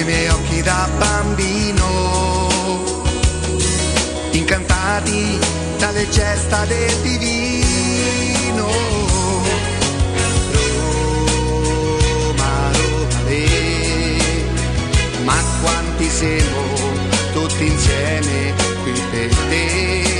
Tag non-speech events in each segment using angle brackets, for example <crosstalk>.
Nei miei occhi da bambino, incantati dalle gesta del divino. Roma, Roma, le, ma quanti siamo tutti insieme qui per te.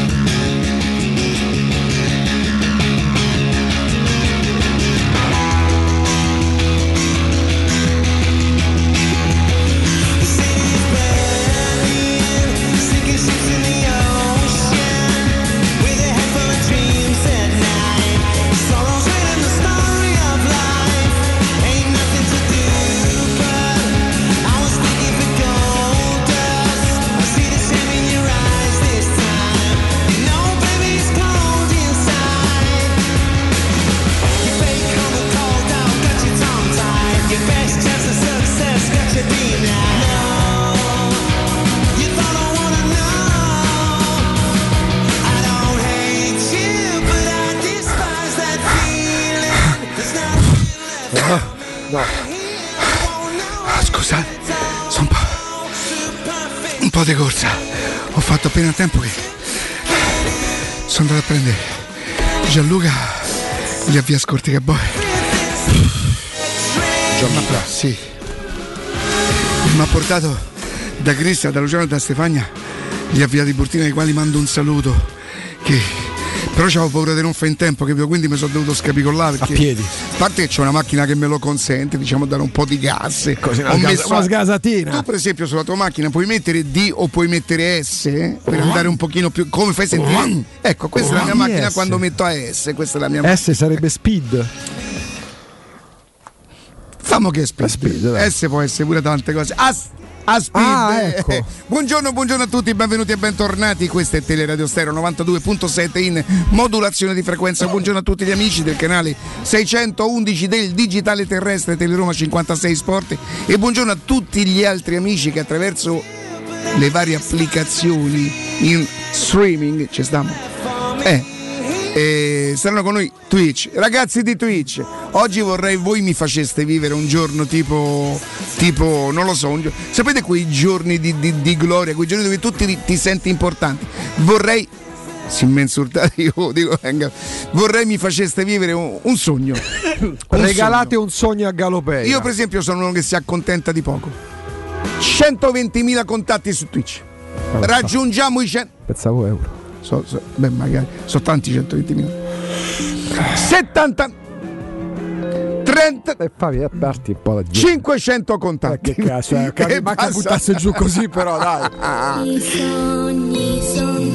No. Scusate, sono un po'. un po' di corsa. Ho fatto appena tempo che. Sono andato a prendere Gianluca gli avvia Scortica Boy. Gianluca? Sì. Mi ha portato da Cristian, da Luciano e da Stefania gli avviati Burtina ai quali mando un saluto che Però avevo paura di non fare in tempo, capito? Quindi mi sono dovuto scapicollare. A piedi. A parte che c'è una macchina che me lo consente, diciamo, dare un po' di gas. Così, una Ho messo- una sgasatina. Tu, per esempio, sulla tua macchina puoi mettere D o puoi mettere S per andare un pochino più. Come fai sentire? Ecco, questa è la mia Oh, macchina S. quando metto a S. Questa è la mia macchina. S sarebbe speed. Fammo che è speed. S può essere pure tante cose. A, a speed. Ah, eh. ecco. <laughs> Buongiorno, buongiorno a tutti, benvenuti e bentornati. Questa è Teleradio Stereo 92.7 in modulazione di frequenza. Buongiorno a tutti gli amici del canale 611 del Digitale Terrestre Teleroma 56 Sport e buongiorno a tutti gli altri amici che attraverso le varie applicazioni in streaming ci stiamo. Eh, e saranno con noi Twitch. Ragazzi di Twitch, oggi vorrei voi mi faceste vivere un giorno tipo, tipo non lo so, un gio- sapete quei giorni di, di- di gloria, quei giorni dove tu ti, ti senti importante. Vorrei, si immensurtati, io <laughs> dico, venga, vorrei mi faceste vivere un, un sogno. Un Regalate sogno. un sogno a Galopei. Io per esempio sono uno che si accontenta di poco. 120.000 contatti su Twitch. Raggiungiamo i 100... Pensavo euro. So, so- beh, magari sono tanti 120.000. 70 30 E poi parti un po' da giù. 500 Eh, contatti. che cazzo, eh, <laughs> capi- E manca buttasse giù così, però dai. I sogni son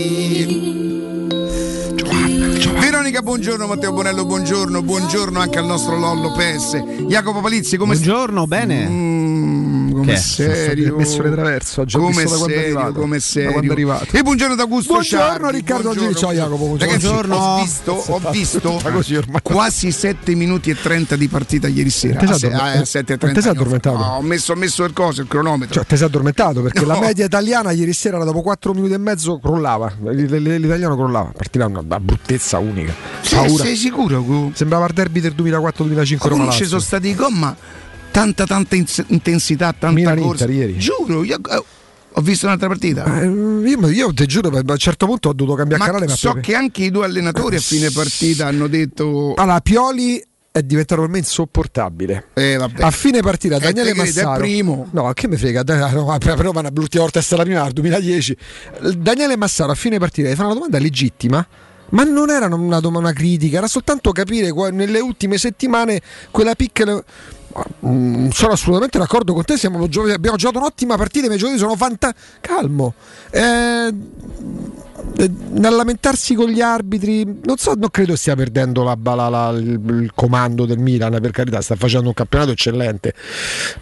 Desideri. Veronica, buongiorno, Matteo Bonello, buongiorno, buongiorno anche al nostro Lollo PS. Jacopo Palizzi, come stai? Buongiorno, bene. Mm, come Che? serio? Ho messo le traverso, ho già come visto da quando è serio, arrivato. come Da serio. quando è arrivato. E buongiorno ad Augusto Buongiorno, Sciardi, Riccardo buongiorno. Ciao, Jacopo, buongiorno. Ragazzi, Buongiorno. ho visto, ho visto <laughs> quasi 7 minuti e 30 di partita ieri sera. Te sei Ah, addormentato? ah, 7 e Te sei 30. addormentato? No, ho messo, ho messo il coso, il cronometro. Cioè, ti sei addormentato perché No. la media italiana ieri sera era dopo 4 minuti e mezzo crollava. L'italiano crollava. Partiva una, una bruttezza unica. sei, Paura. sei sicuro? Sembrava il derby del 2004-2005 Roma Comunque ci sono stati i gol, ma tanta tanta ins- intensità, tanta Milan corsa. Inter ieri. Giuro, io, eh, ho visto un'altra partita. Eh, io, io ti giuro, a un certo punto ho dovuto cambiare Ma canale. ma so proprio- che anche i due allenatori a fine partita hanno detto Allora, Pioli è diventato per me insopportabile. eh, vabbè. A fine partita Eh, Daniele è Massaro primo. No, che mi frega no, per Roma l'ultima volta è stata la prima nel 2010 Daniele Massaro a fine partita gli fa una domanda legittima ma non era una, dom- una critica era soltanto capire nelle ultime settimane quella piccola sono assolutamente d'accordo con te siamo abbiamo giocato un'ottima partita i miei giocatori sono fantastici calmo. Eh, eh, nel lamentarsi con gli arbitri non so non credo stia perdendo la, la- la- il, il comando del Milan per carità sta facendo un campionato eccellente.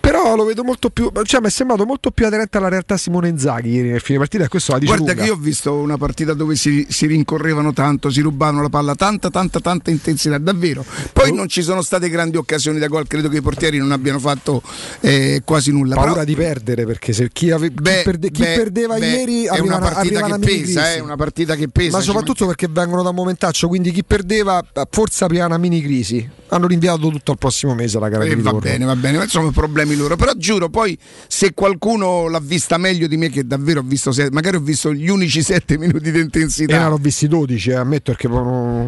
Però lo vedo molto più cioè mi è sembrato molto più aderente alla realtà Simone Inzaghi ieri nel fine partita e questo la dice Guarda lunga. che io ho visto una partita dove si, si rincorrevano tanto, si rubavano la palla, tanta, tanta, tanta intensità, davvero. Poi non ci sono state grandi occasioni da gol, credo che i portieri non abbiano fatto eh, quasi nulla. paura Però- di perdere perché se chi, ave- chi Beh, perde- chi beh, perdeva beh, ieri è una partita che pesa, è una partita che pesa. ma soprattutto perché vengono da un momentaccio quindi chi perdeva forse apriva una mini crisi hanno rinviato tutto al prossimo mese la gara Eh, di va ritorno bene, va bene, ma insomma problemi loro. Però giuro, poi se qualcuno l'ha vista meglio di me, che davvero ho visto, se- magari ho visto gli unici sette minuti di intensità. ne hanno visti 12 eh, ammetto perché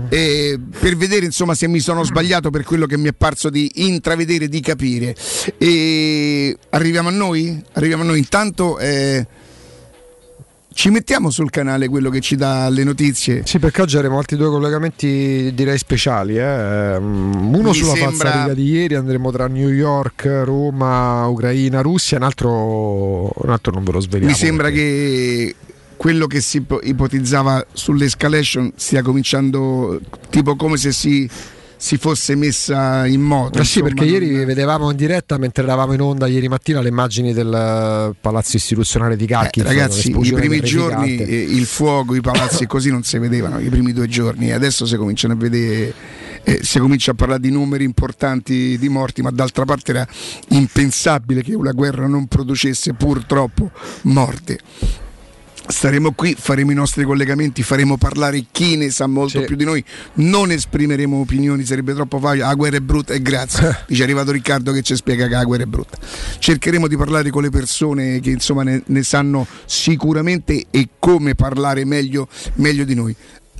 E per vedere insomma se mi sono sbagliato per quello che mi è parso di intravedere, di capire. E arriviamo a noi? Arriviamo a noi. Intanto eh, ci mettiamo sul canale quello che ci dà le notizie. sì perché oggi avremo altri due collegamenti direi speciali eh. Mm, uno Mi sulla sembra- falsariga di ieri andremo tra New York Roma Ucraina Russia un altro, un altro non ve lo sveliamo Mi sembra perché- che quello che si ipo- ipotizzava sull'escalation stia cominciando tipo come se si, si fosse messa in moto. Eh sì, perché ieri non- vedevamo in diretta mentre eravamo in onda ieri mattina le immagini del eh, palazzo istituzionale di Eh, Kharkiv. ragazzi, i primi giorni eh, il fuoco, i palazzi <coughs> così non si vedevano, i primi due giorni, adesso si cominciano a vedere, eh, si comincia a parlare di numeri importanti di morti, ma d'altra parte era impensabile che una guerra non producesse purtroppo morte. Staremo qui, faremo i nostri collegamenti, faremo parlare chi ne sa molto Sì. più di noi, non esprimeremo opinioni, sarebbe troppo facile, la guerra è brutta e grazie. <laughs> Dice è arrivato Riccardo che ci spiega che la guerra è brutta. Cercheremo di parlare con le persone che insomma ne, ne sanno sicuramente e come parlare meglio, meglio di noi.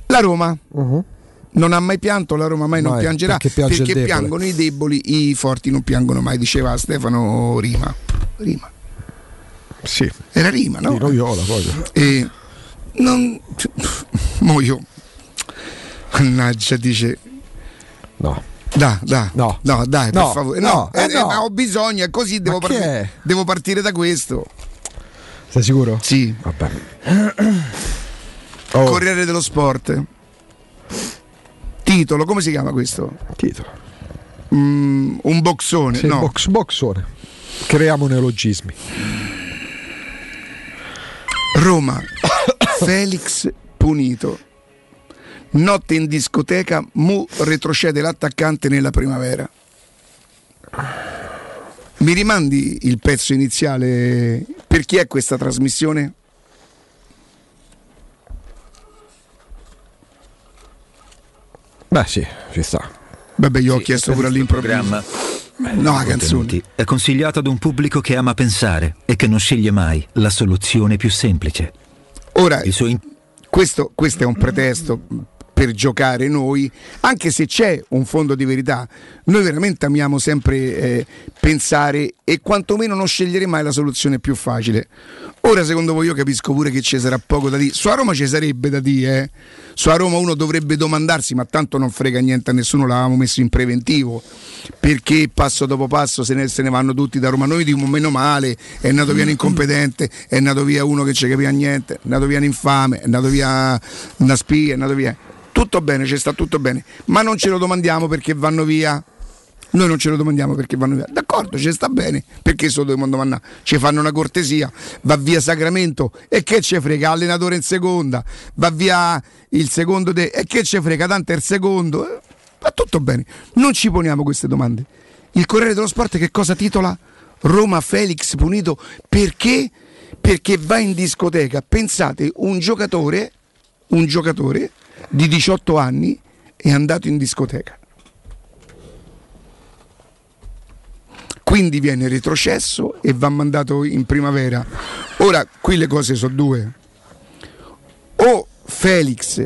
La Roma Mhm. non ha mai pianto, la Roma mai non Mai, piangerà perché perché piangono i deboli, i forti non piangono mai, diceva Stefano Rima. Rima. Sì, Era Rima, no? di Roiola poi. E Non. <laughs> Mo io. Mannaggia, dice. No. Da, da, No. no, dai, No, per favore. no, No, eh, eh, ma ho bisogno, è così, devo, è? devo partire da questo. Sei sicuro? Sì. Vabbè. Oh, <clears throat> Corriere dello Sport. Titolo, come si chiama questo? titolo. Mm, un boxone, Sì, no. box, boxone. Creiamo neologismi. Roma. <coughs> Felix punito. Notte in discoteca, Mu retrocede l'attaccante nella primavera. Mi rimandi il pezzo iniziale? Per chi è questa trasmissione? Beh, sì, ci sta. Vabbè, io ho chiesto pure all'improvviso. No, la canzone. è consigliato ad un pubblico che ama pensare e che non sceglie mai la soluzione più semplice. Ora, in- questo, questo è un pretesto per giocare noi, anche se c'è un fondo di verità. Noi veramente amiamo sempre eh, pensare e quantomeno non scegliere mai la soluzione più facile. Ora, secondo voi, io capisco pure che ci sarà poco da dire. Su a Roma ci sarebbe da dire, eh. Su a Roma uno dovrebbe domandarsi, ma tanto non frega niente a nessuno, l'avevamo messo in preventivo. Perché passo dopo passo se ne, se ne vanno tutti da Roma? Noi diciamo meno male, è andato via un incompetente, è andato via uno che ci capiva niente, è andato via un infame, è andato via una spia, è andato via. Tutto bene, ci sta tutto bene, ma non ce lo domandiamo perché vanno via. Noi non ce lo domandiamo perché vanno via. D'accordo, ci sta bene. Perché se lo dobbiamo domandare? Ci fanno una cortesia. Va via Sacramento e che ce frega? Allenatore in seconda. Va via il secondo de- e che ce frega? Tanto è il secondo. Eh, Va tutto bene. Non ci poniamo queste domande. Il Corriere dello Sport che cosa titola? Roma Felix punito perché? Perché va in discoteca. Pensate, un giocatore, un giocatore di 18 anni è andato in discoteca. quindi viene retrocesso e va mandato in primavera. Ora, qui le cose sono due. O Felix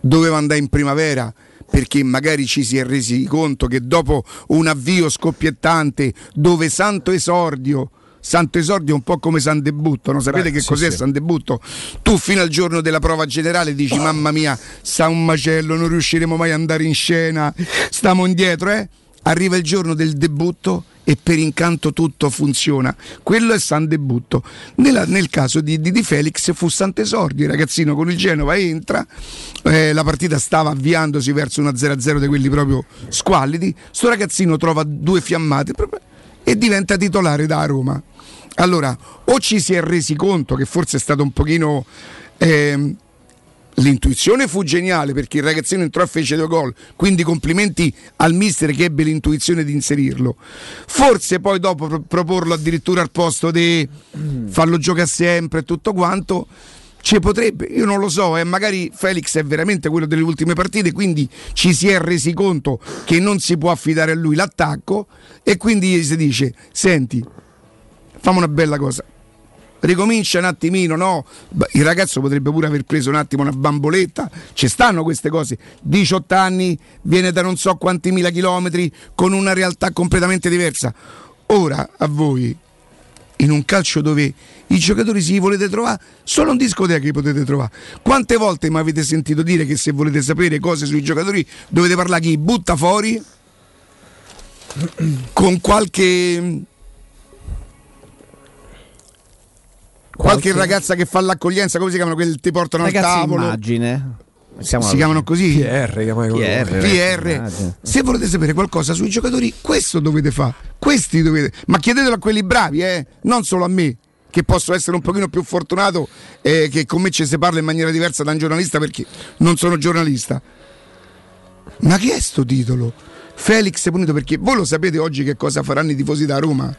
doveva andare in primavera perché magari ci si è resi conto che dopo un avvio scoppiettante dove santo esordio Santo esordio è un po' come San Debutto, no? sapete Beh, che sì, cos'è sì. San Debutto? Tu fino al giorno della prova generale dici mamma mia, sta un macello, non riusciremo mai ad andare in scena, stiamo indietro, eh? Arriva il giorno del debutto e per incanto tutto funziona. Quello è San Debutto. Nella- nel caso di, di- di Felix fu Sant'Esordio, il ragazzino con il Genova entra, eh, la partita stava avviandosi verso una 0-0 di quelli proprio squallidi, sto ragazzino trova due fiammate e diventa titolare da Roma. Allora, o ci si è resi conto che forse è stato un pochino... ehm, L'intuizione fu geniale perché il ragazzino entrò e fece due gol, quindi complimenti al mister che ebbe l'intuizione di inserirlo. Forse poi dopo pro- proporlo addirittura al posto di farlo giocare sempre e tutto quanto, ci potrebbe, io non lo so, eh, magari Felix è veramente quello delle ultime partite, quindi ci si è resi conto che non si può affidare a lui l'attacco e quindi gli si dice, senti, fammi una bella cosa. Ricomincia un attimino, no? Il ragazzo potrebbe pure aver preso un attimo una bamboletta, ci stanno queste cose. 18 anni, viene da non so quanti mila chilometri, con una realtà completamente diversa. Ora a voi, in un calcio dove i giocatori si volete trovare, solo in discoteca li potete trovare. Quante volte mi avete sentito dire che se volete sapere cose sui giocatori dovete parlare chi butta fuori con qualche qualche ragazza che fa l'accoglienza, come si chiamano quelli che ti portano al Ragazzi, tavolo? immagine. Siamo Si chiamano così? PR, chiamai quello. PR. Se volete sapere qualcosa sui giocatori, questo dovete fare. Questi dovete. Ma chiedetelo a quelli bravi, eh? non solo a me, che posso essere un pochino più fortunato e che con me ci si parla in maniera diversa da un giornalista perché non sono giornalista. Ma che è sto titolo? Felix punito perché voi lo sapete oggi che cosa faranno i tifosi da Roma?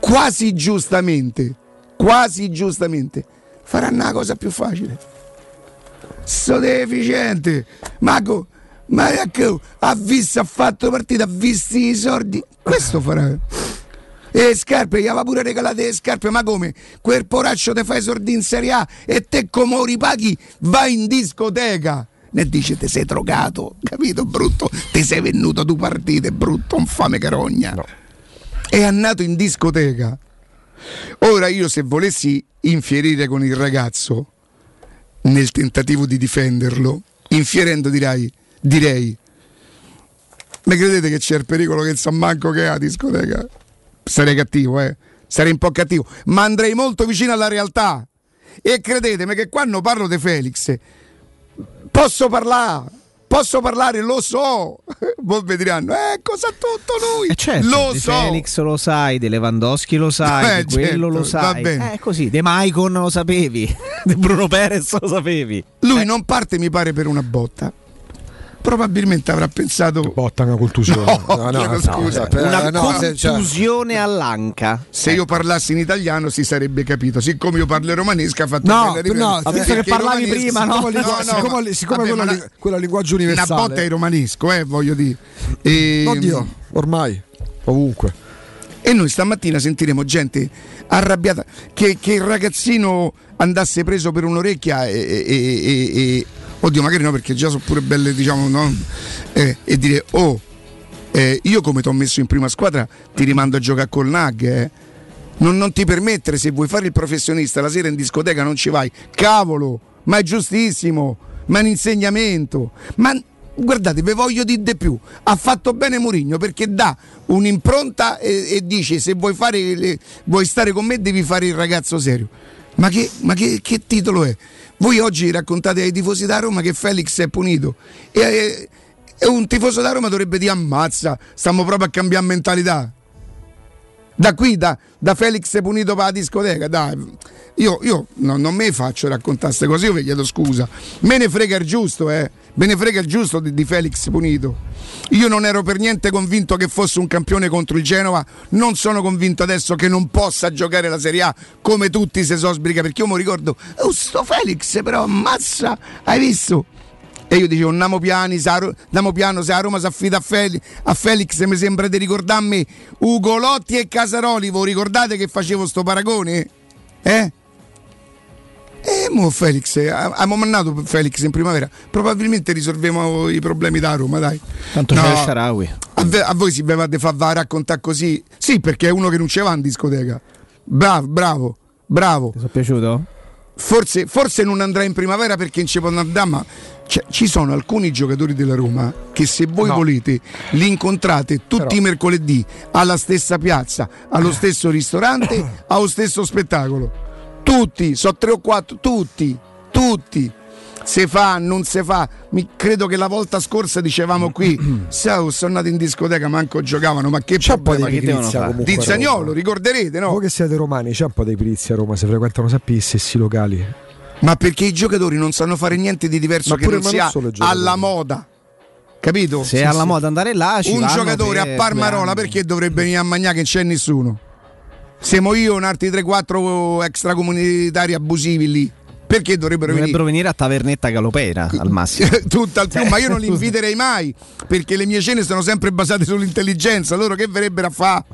Quasi giustamente, quasi giustamente, faranno la cosa più facile so deficiente. Mago, ma ecco, ha visto, ha fatto partita, ha visto i sordi. Questo farà. E scarpe, gli aveva pure regalate le scarpe, ma come? Quel poraccio te fai i sordi in Serie A e te come lo ripaghi vai in discoteca. Ne dice te sei drogato, capito brutto? Ti sei venuto a due partite, brutto, infame carogna. È andato in discoteca. Ora io se volessi infierire con il ragazzo, nel tentativo di difenderlo, infierendo direi, direi, ma credete che c'è il pericolo che San Manco che è a discoteca? Sarei cattivo, eh? Sarei un po' cattivo, ma andrei molto vicino alla realtà. E credetemi che quando parlo di Felix, posso parlare, posso parlare, lo so. <laughs> Voi mi diranno, eh, cosa ha tutto lui? Eh certo, lo di so. Felix lo sai, di Lewandowski lo sai, <laughs> Eh, quello certo, lo sai. bene. Eh, così, De Maicon lo sapevi, <laughs> di Bruno Perez lo sapevi. Lui non parte, mi pare, per una botta. Probabilmente avrà pensato. Botta una contusione. <laughs> No, chiedo scusa. eh, Una no, se- cioè- contusione all'anca. Se io parlassi in italiano si sarebbe capito. Siccome io parlo romanesco, ha fatto No, no, Ha visto che parlavi prima, no? Siccome, No, no, siccome- ma- siccome vabbè, quello, una- quello linguaggio Una universale. botta è romanesco, eh, voglio dire. E, Oddio, ormai, ovunque. e noi stamattina sentiremo gente arrabbiata che, che il ragazzino andasse preso per un'orecchia e, e- e- e- oddio magari no perché già sono pure belle diciamo no? Eh, e dire oh eh, io come ti ho messo in prima squadra ti rimando a giocare col Nag eh. non, non ti permettere se vuoi fare il professionista la sera in discoteca non ci vai. Cavolo ma è giustissimo ma è un insegnamento. Ma guardate vi voglio dire di più. Ha fatto bene Mourinho perché dà un'impronta e, e dice se vuoi, fare vuoi stare con me devi fare il ragazzo serio ma che, ma che- che titolo è? Voi oggi raccontate ai tifosi da Roma che Felix è punito e, e- un tifoso da Roma dovrebbe dire ammazza, stiamo proprio a cambiare mentalità. Da qui, da, da Felix punito per la discoteca, dai. Io, io no- non me faccio raccontare queste cose, io vi chiedo scusa. Me ne frega il giusto, eh. Me ne frega il giusto di, di Felix punito. Io non ero per niente convinto che fosse un campione contro il Genova, non sono convinto adesso che non possa giocare la Serie A come tutti se so sbriga, perché io mi ricordo, oh sto Felix però ammazza, hai visto? E io dicevo, andiamo piano, se a Roma si affida a, Fel- a Felix, mi sembra di ricordarmi Ugolotti e Casaroli, voi ricordate che facevo sto paragone? Eh? E mo Felix, eh, abbiamo mandato Felix in primavera, probabilmente risolviamo i problemi da Roma, dai. Tanto No, c'è il Sharawi. a, ve- a voi si bevate fa va a raccontare così? Sì, perché è uno che non ce va in discoteca. Bravo, bravo, bravo. Ti sono piaciuto? Forse, forse non andrà in primavera perché non ci può andare, ma c'è- ci sono alcuni giocatori della Roma che se voi No. volete li incontrate tutti Però- i mercoledì alla stessa piazza, allo stesso ristorante, <coughs> allo stesso spettacolo. Tutti, so tre o quattro, tutti, tutti. Se fa, non se fa. Mi- credo che la volta scorsa dicevamo qui, <clears throat> "Sa, sono andati in discoteca, manco giocavano, ma che C'è un po' di pigrizia di. Zaniolo, ricorderete, no? Voi che siete romani, c'è un po' di pigrizia a Roma, si frequentano sempre gli stessi locali. Ma perché i giocatori non sanno fare niente di diverso Ma che pure- non non sia giocatori. alla moda. Capito? Se Sì, è alla sì. moda andare là, ci Un giocatore per a Parmarola perché dovrebbe venire a Magnà che non c'è nessuno? Siamo io un altri 3-4 extracomunitari abusivi lì. Perché dovrebbero. Dovrebbero venire? venire a Tavernetta Galopera al massimo. <laughs> Tutt'al più, ma io non li inviterei mai perché le mie cene sono sempre basate sull'intelligenza. Loro che verrebbero a fare?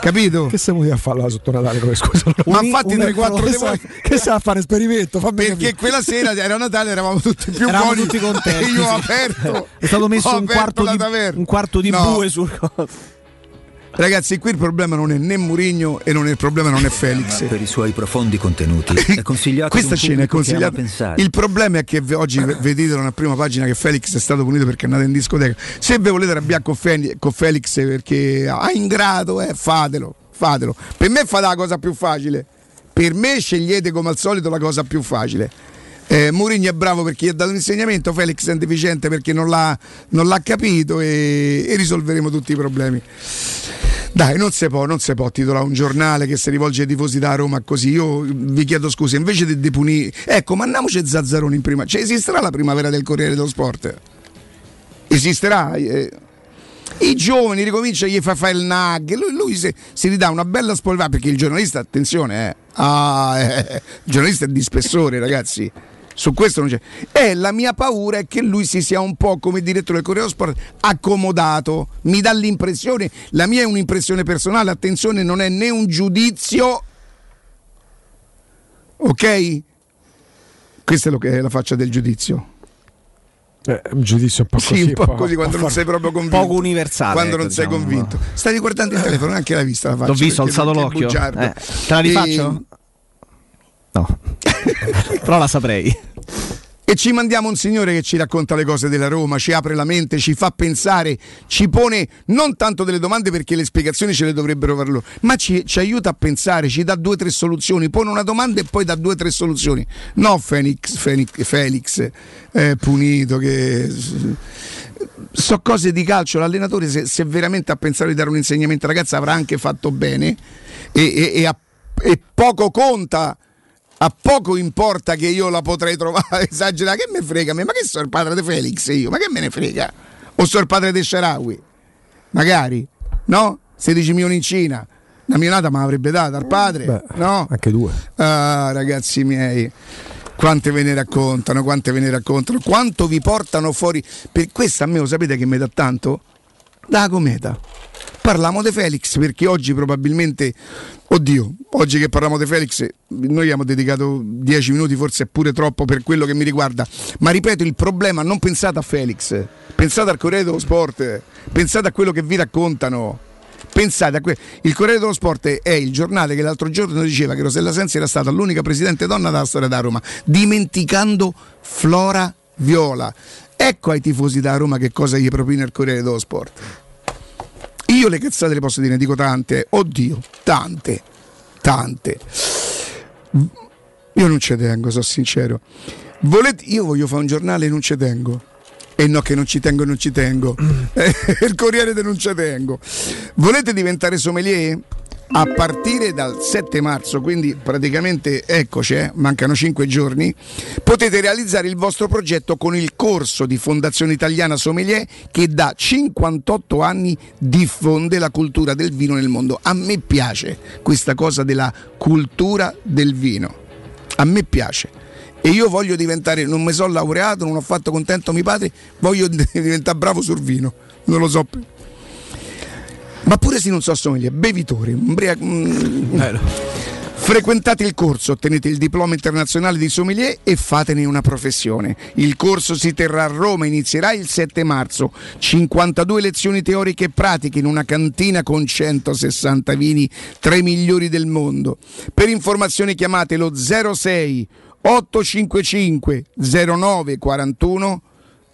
Capito? Che siamo venuti a farla sotto Natale come scusa? Ma Un- infatti un- 3-4 che di voi. che sa fare esperimento? Perché capire. quella sera era Natale, eravamo tutti più Eravamo buoni. tutti contenti, <laughs> E io ho aperto. È stato messo un quarto, di, un quarto di No. bue sul coso. Ragazzi, qui il problema non è né Murigno e non è il problema non è Felix. Per i suoi profondi contenuti è <laughs> consigliato Questa cena è consigliata. pensare. Il problema è che oggi vedete nella prima pagina che Felix è stato punito perché è andato in discoteca. Se ve volete arrabbiare con Felix perché ha ingrato, eh, fatelo, fatelo. Per me fate la cosa più facile. Per me scegliete come al solito la cosa più facile. Eh, Mourinho è bravo perché gli ha dato un insegnamento, Felix è deficiente perché non l'ha, non l'ha capito e, e risolveremo tutti i problemi. Dai, non si può, non si può titolare un giornale che si rivolge ai tifosi da Roma così. Io vi chiedo scusa, invece di, di punire. Ecco, mandiamoci Zazzaroni in prima. Cioè, esisterà la primavera del Corriere dello Sport? Esisterà? eh. I giovani ricomincia, gli fa fare il nag, lui, lui si, si ridà una bella spolvata perché il giornalista, attenzione, eh, ah, eh, il giornalista è di spessore, ragazzi. Su questo non c'è. E la mia paura è che lui si sia un po' come direttore del Corriere Sport accomodato. Mi dà l'impressione, la mia è un'impressione personale, attenzione, non è né un giudizio. Ok? Questa è, lo che è la faccia del giudizio. Eh, un giudizio un po' Sì, così. un po' così quando può non sei proprio convinto. Poco universale, Quando ecco, non sei diciamo. convinto. Stavi guardando il telefono, neanche l'hai vista la faccia. L'ho visto, ho alzato l'occhio. Eh, te la rifaccio? No. <laughs> Però la saprei. E ci mandiamo un signore che ci racconta le cose della Roma, ci apre la mente, ci fa pensare, ci pone non tanto delle domande perché le spiegazioni ce le dovrebbero fare loro, ma ci, ci aiuta a pensare, ci dà due o tre soluzioni, pone una domanda e poi dà due o tre soluzioni. No Felix, Felix, Felix eh, punito che so cose di calcio, l'allenatore se, se veramente ha pensato di dare un insegnamento ragazzi avrà anche fatto bene e, e- e a- e poco conta, a poco importa che io la potrei trovare <laughs> esagerata, che me frega a me, ma che sono il padre di Felix io, ma che me ne frega? O sono il padre di Sharawi? Magari, no? 16 milioni in Cina, una milionata me l'avrebbe data al padre, Beh, no? Anche due. Ah, ragazzi miei, quante ve ne raccontano, quante ve ne raccontano, quanto vi portano fuori. Per questo a me lo sapete che mi dà tanto? Da cometa. Parliamo di Felix perché oggi probabilmente, oddio, oggi che parliamo di Felix, noi abbiamo dedicato 10 minuti, forse è pure troppo per quello che mi riguarda, ma ripeto, il problema non pensate a Felix, pensate al Corriere dello Sport, pensate a quello che vi raccontano. Pensate a que- il Corriere dello Sport è il giornale che l'altro giorno diceva che Rosella Sensi era stata l'unica presidente donna della storia da Roma, dimenticando Flora Viola. Ecco ai tifosi da Roma che cosa gli propina il Corriere dello Sport. Io le cazzate le posso dire, ne dico tante, oddio, tante, tante. Io non ci tengo, sono sincero. Volete, io voglio fare un giornale e non ci tengo. E no, che non ci tengo, non ci tengo. Eh, <laughs> il Corriere de non ci tengo. Volete diventare sommelier? A partire dal 7 marzo, quindi praticamente eccoci, eh, mancano 5 giorni, potete realizzare il vostro progetto con il corso di Fondazione Italiana Sommelier che da 58 anni diffonde la cultura del vino nel mondo. A me piace questa cosa della cultura del vino. A me piace. E io voglio diventare, non mi sono laureato, non ho fatto contento mio padre, voglio <laughs> diventare bravo sul vino. Non lo so. Ma pure se non so sommelier, bevitore, umbria- mm, Frequentate il corso, ottenete il diploma internazionale di sommelier e fatene una professione. Il corso si terrà a Roma, inizierà il 7 marzo. 52 lezioni teoriche e pratiche in una cantina con 160 vini, tra i migliori del mondo. Per informazioni chiamate lo 06 855 0941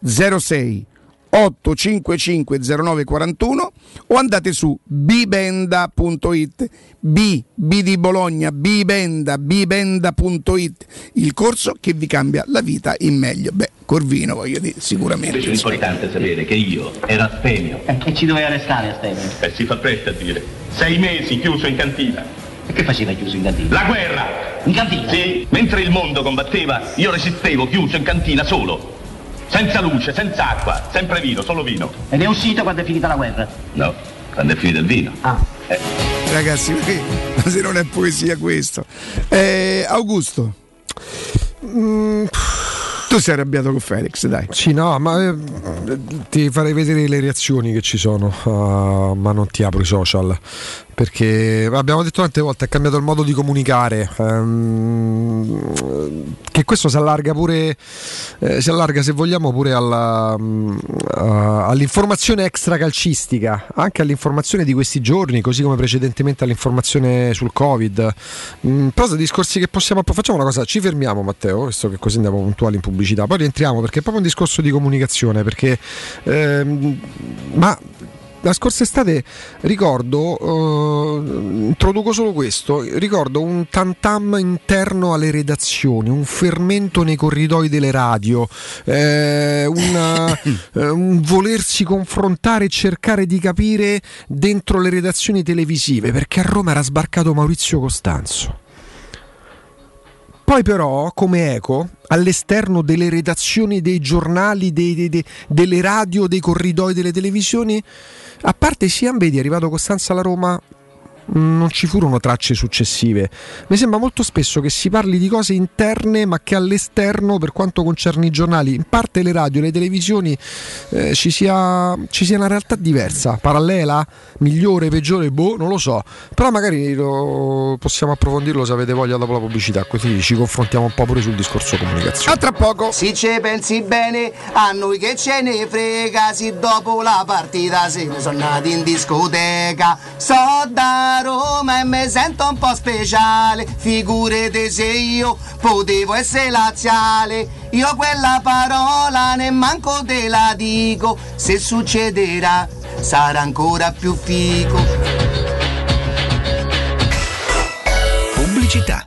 06 855 0941 o andate su bibenda.it B, B di Bologna, bibenda, bibenda.it il corso che vi cambia la vita in meglio. Beh, Corvino voglio dire, sicuramente. È sapere che io ero astemio. E Eh, ci doveva restare a Stemio? E si fa presto a dire. Sei mesi chiuso in cantina. E che faceva chiuso in cantina? La guerra! In cantina? Sì, mentre il mondo combatteva, io resistevo chiuso in cantina solo. Senza luce, senza acqua, sempre vino, solo vino. Ed è uscito quando è finita la guerra? No, quando è finito il vino. Ah. Ragazzi, ma se non è poesia questo. Eh, Augusto, tu sei arrabbiato con Felix, dai. Sì, no, ma eh, ti farei vedere le reazioni che ci sono, ah, ma non ti apro i social. Perché abbiamo detto tante volte, è cambiato il modo di comunicare. ehm, che questo si allarga pure, eh, si allarga se vogliamo pure alla, mm, a- all'informazione extracalcistica, anche all'informazione di questi giorni, così come precedentemente all'informazione sul Covid. Mm, però sono discorsi che possiamo. Facciamo una cosa, ci fermiamo Matteo, visto che così andiamo puntuali in pubblicità, poi rientriamo perché è proprio un discorso di comunicazione, perché ehm, ma la scorsa estate ricordo, eh, introduco solo questo, ricordo un tantam interno alle redazioni, un fermento nei corridoi delle radio, eh, una- <coughs> eh, un volersi confrontare e cercare di capire dentro le redazioni televisive, perché a Roma era sbarcato Maurizio Costanzo. Poi però, come eco, all'esterno delle redazioni dei giornali, dei- dei- dei- delle radio, dei corridoi delle televisioni, a parte Sian vedi, è arrivato Costanza alla Roma, non ci furono tracce successive. Mi sembra molto spesso che si parli di cose interne, ma che all'esterno, per quanto concerne i giornali, in parte le radio e le televisioni, eh, ci, sia, ci sia una realtà diversa, parallela, migliore, peggiore, boh, non lo so. Però magari lo possiamo approfondirlo se avete voglia dopo la pubblicità, così ci confrontiamo un po' pure sul discorso comunicazione. A tra poco. Se ci pensi bene, a noi che ce ne frega, se dopo la partita se ne sono nati in discoteca, so da Roma e mi sento un po' speciale. Figurate se io potevo essere laziale. Io quella parola ne manco te la dico. Se succederà sarà ancora più fico. Pubblicità.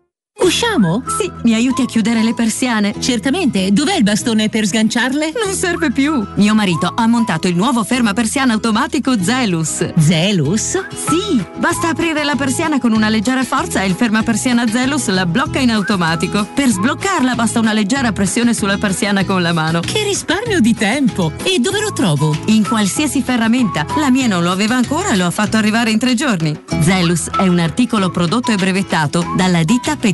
Usciamo? Sì, mi aiuti a chiudere le persiane? Certamente. Dov'è il bastone per sganciarle? Non serve più. Mio marito ha montato il nuovo ferma persiana automatico Zelus. Zelus? Sì, basta aprire la persiana con una leggera forza e il ferma persiana Zelus la blocca in automatico. Per sbloccarla basta una leggera pressione sulla persiana con la mano. Che risparmio di tempo! E dove lo trovo? In qualsiasi ferramenta. La mia non lo aveva ancora e lo ha fatto arrivare in tre giorni. Zelus è un articolo prodotto e brevettato dalla ditta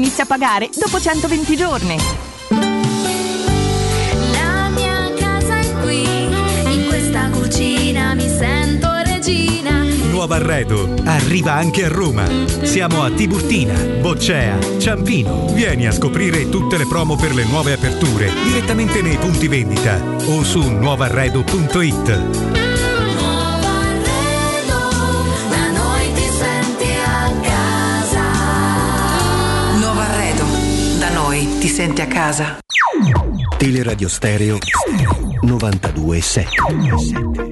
inizia a pagare dopo 120 giorni. La mia casa è qui, in questa cucina mi sento regina. Nuovo arredo arriva anche a Roma. Siamo a Tiburtina, Boccea, Ciampino. Vieni a scoprire tutte le promo per le nuove aperture direttamente nei punti vendita o su nuovarredo.it. senti a casa. Teleradio Stereo 92.7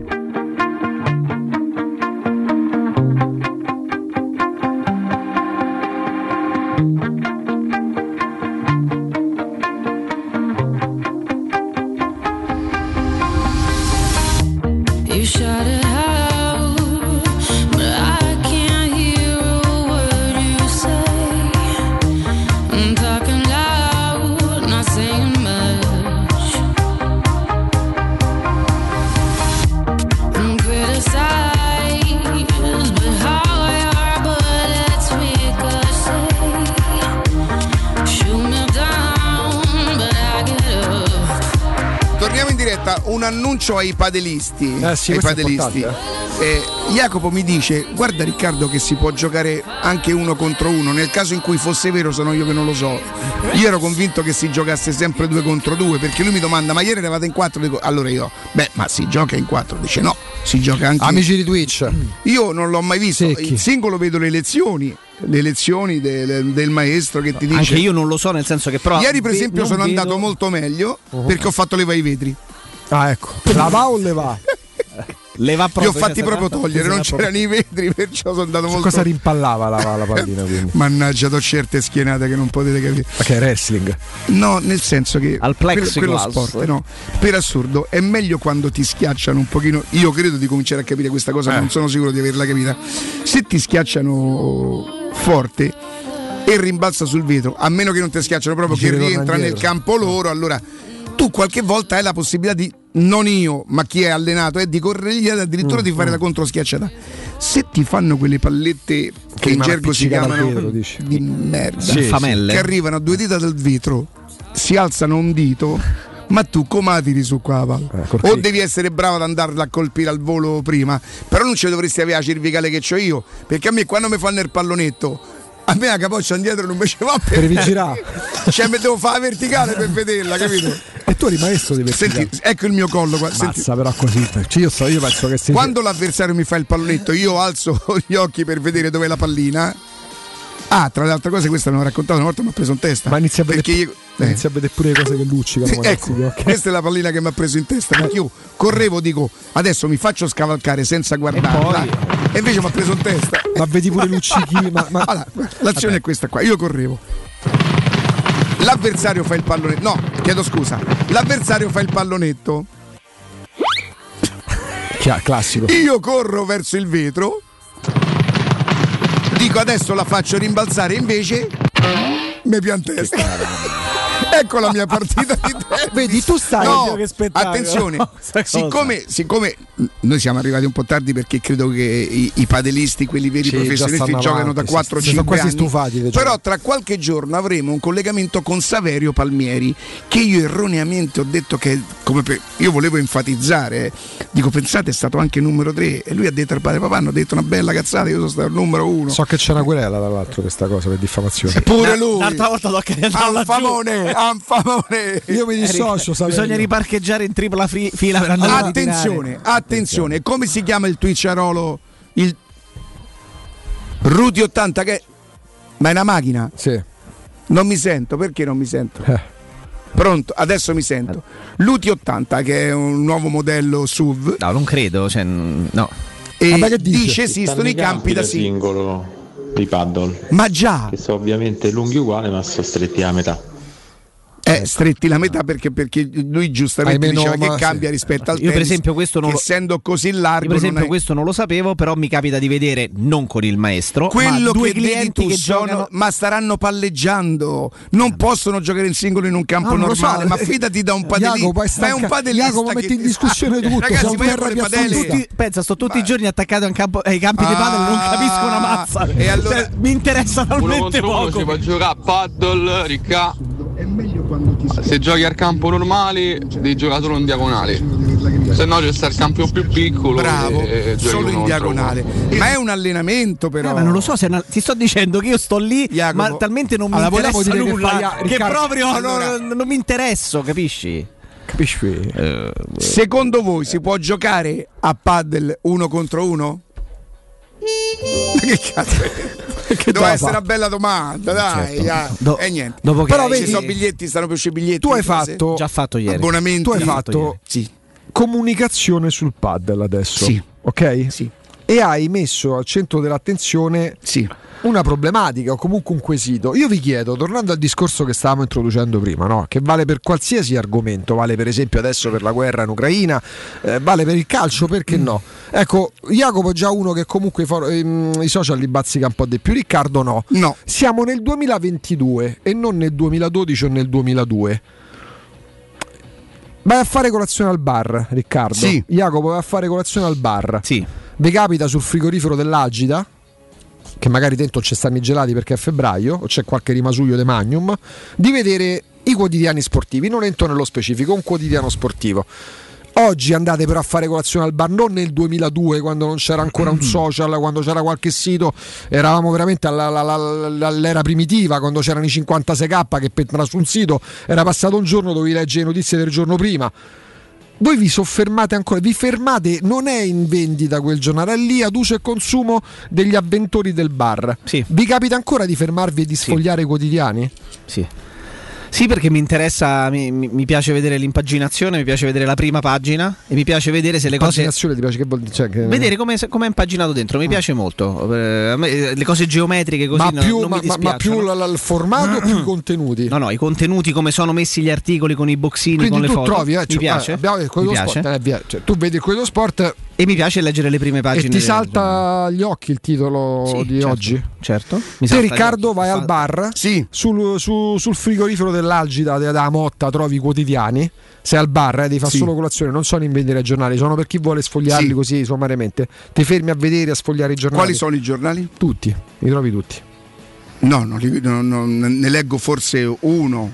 annuncio ai padelisti. Eh sì, ai padelisti. Eh, Jacopo mi dice: Guarda, Riccardo, che si può giocare anche uno contro uno. Nel caso in cui fosse vero, sono io che non lo so. Io ero convinto che si giocasse sempre due contro due. Perché lui mi domanda: Ma ieri eravate in quattro? Dico, allora io, beh, ma si gioca in quattro. Dice: No, si gioca anche Amici di Twitch. Io non l'ho mai visto. Il singolo vedo le lezioni. Le lezioni del, del maestro che ti dice. Anche io non lo so, nel senso che però. Ieri, per esempio, sono vedo- andato molto meglio perché ho fatto leva ai vetri. Ah, ecco. La va o le va? Le va Li proprio. ho fatti cioè, proprio se- togliere, non c'erano i vetri, <laughs> perciò sono andato molto. cosa rimpallava la, la pallina <laughs> quindi? Mannaggia, do certe schienate che non potete capire. Perché è wrestling. No, nel senso che Al quello, plexiglass. quello sport, no. Per assurdo, è meglio quando ti schiacciano un pochino. Io credo di cominciare a capire questa cosa, ma Eh. non sono sicuro di averla capita. Se ti schiacciano forte e rimbalza sul vetro, a meno che non ti schiacciano proprio Dici che che rientra nel campo loro, allora tu qualche volta hai la possibilità di non io, ma chi è allenato, è di correre via, addirittura Mm, di fare la controschiacciata. Se ti fanno quelle pallette che in gergo si chiamano vetro, dici. di merda, Sì, Famelle. che arrivano a due dita dal vetro, si alzano un dito. Ma tu come tiri su qua la palla? Eh, o devi essere bravo ad andarla a colpire al volo prima, però non ci dovresti avere la cervicale che ho io, perché a me quando mi fanno il pallonetto, a me la capoccia indietro non mi ci va per Devi girare. Cioè mi devo fare la verticale per vederla, capito? E tu eri maestro di verticale. Senti, ecco il mio collo qua. senti. Mazza, però così. Cioè, io, so, io penso che si Quando l'avversario mi fa il pallonetto, io alzo <laughs> gli occhi per vedere dov'è la pallina. Ah, tra le altre cose, questa l'ho raccontato una volta, mi ha preso in testa. Ma inizia a vedere, io- eh. inizia a vedere pure le cose che luccicano. Sì, ecco, occhi. questa è la pallina che mi ha preso in testa. Perché io correvo, dico, adesso mi faccio scavalcare senza guardarla. E, invece mi ha preso in testa. Ma vedi pure luccichi. Ma, ma- Allora, l'azione è questa qua. Io correvo. L'avversario fa il pallonetto. No, chiedo scusa. L'avversario fa il pallonetto. Chia- classico. Io corro verso il vetro. Dico adesso la faccio rimbalzare, invece mi pianta testa. <laughs> Ecco la mia partita di <laughs> tennis. Vedi, tu stai. No, che spettacolo. attenzione, <laughs> siccome, siccome noi siamo arrivati un po' tardi perché credo che i, i padelisti, quelli veri Sì, professionisti, giocano da avanti, 4 si- si 5 sono quasi anni. stufati Però tra qualche giorno avremo un collegamento con Saverio Palmieri che io erroneamente ho detto che come per- io volevo enfatizzare. eh. Dico, pensate, è stato anche numero 3 e lui ha detto al padre papà hanno detto una bella cazzata, io sono stato il numero 1. So che c'è una querela, tra l'altro, questa cosa per diffamazione. Pure lui. L'altra volta tocca di andare laggiù. Anfamone, anfamone. Io mi dissocio, Saverio. Bisogna riparcheggiare in tripla fri- fila per andare a ritirare. Attenzione, attenzione, come si chiama il Twitcharolo? Il Ruti 80 che ma è una macchina? Sì. Non mi sento, perché non mi sento? Eh. Pronto, adesso mi sento. L'Uti 80 che è un nuovo modello SUV No, non credo. Cioè, no. e Vabbè, dice? dice esistono i campi da sì. singolo di paddle, Ma già, che sono ovviamente lunghi uguali ma sono stretti a metà. Eh, stretti la metà perché, perché lui giustamente meno, diceva ma- che cambia sì. rispetto al Io per tennis, esempio questo non lo- essendo così Io largo per esempio non è- questo non lo sapevo, però mi capita di vedere non con il maestro, quello ma due che vedi clienti tu che sono, giocano ma staranno palleggiando non possono giocare in singolo in un campo No, non lo so. normale ma fidati da un <laughs> padellista ma è un padellista Jacopo, che- metti in discussione <laughs> tutto, ragazzi ma io tutti. Pensa, sto tutti i giorni attaccato campo- ai campi di Ah, padel non capisco una mazza. e allora- Cioè, mi interessa talmente poco. giocare a paddle, ricca. Se giochi al campo normale, devi giocare solo in diagonale. Se no c'è sta il campo più piccolo. bravo e giochi solo in diagonale ma è un allenamento però Eh, ma non lo so se è una- ti sto dicendo che io sto lì, Jacopo. ma talmente non mi Allora, interessa dire che nulla fai- che, proprio allora- non, non mi interesso, capisci? Capisci? Eh, secondo voi si può giocare a paddle uno contro uno? <laughs> che cazzo è? <laughs> Che Doveva essere una bella domanda, dai. Certo. ah. Do- e niente. dopo che Però Ci vedi- sono biglietti, stanno per uscire biglietti. Tu hai fatto già fatto ieri. abbonamenti. tu hai fatto fatto Sì. comunicazione sul paddle adesso. Sì. Ok? Sì. E hai messo al centro dell'attenzione Sì. una problematica o comunque un quesito. Io vi chiedo, tornando al discorso che stavamo introducendo prima, no? che vale per qualsiasi argomento, vale per esempio adesso per la guerra in Ucraina, eh, vale per il calcio, perché no? Ecco, Jacopo è già uno che comunque i, for- ehm, i social li bazzica un po' di più, Riccardo no. No. Siamo nel 2022 e non nel 2012 o nel 2002. Vai a fare colazione al bar, Riccardo. Sì. Jacopo, vai a fare colazione al bar. Sì. Vi capita sul frigorifero dell'Agita, che magari dentro ci stanno i gelati perché è febbraio, o c'è qualche rimasuglio de Magnum, di vedere i quotidiani sportivi. Non entro nello specifico, un quotidiano sportivo. Oggi andate però a fare colazione al bar, non nel 2002 quando non c'era ancora un <clears throat> social, quando c'era qualche sito, eravamo veramente alla- alla- alla- all'era primitiva, quando c'erano i 56k che per entrare su un sito era passato un giorno, dovevi leggere le notizie del giorno prima. Voi vi soffermate ancora, vi fermate, non è in vendita quel giornale, è lì ad uso e consumo degli avventori del bar. Vi capita ancora di fermarvi e di sfogliare i quotidiani? Sì. Sì, perché mi interessa, mi, mi- piace vedere l'impaginazione, mi piace vedere la prima pagina e mi piace vedere se le cose. Paginazione ti piace che vuol dire? Cioè che- Vedere come come è impaginato dentro, mi piace molto. Eh, me, eh, le cose geometriche così ma no- più, non ma, mi ma- più l- l- il formato o più i contenuti? No, no, i contenuti, come sono messi gli articoli con i boxini, Quindi con le tu foto. trovi, eh, mi cioè, piace. eh, abbiamo il mi piace. Sport, eh, via, cioè, tu vedi dello Sport E mi piace leggere le prime e pagine. ti del- salta agli occhi il titolo Sì, di certo, oggi. Certo. Mi Te Riccardo vai al bar, sul, su- sul frigorifero dell'Algida della Motta trovi i quotidiani, sei al bar, eh, devi fare Sì. solo colazione, non sono in vendita ai giornali, sono per chi vuole sfogliarli Sì. così sommariamente. Ti fermi a vedere, a sfogliare i giornali. Quali sono i giornali? Tutti, li trovi tutti. No, non li- no, no, ne leggo forse uno.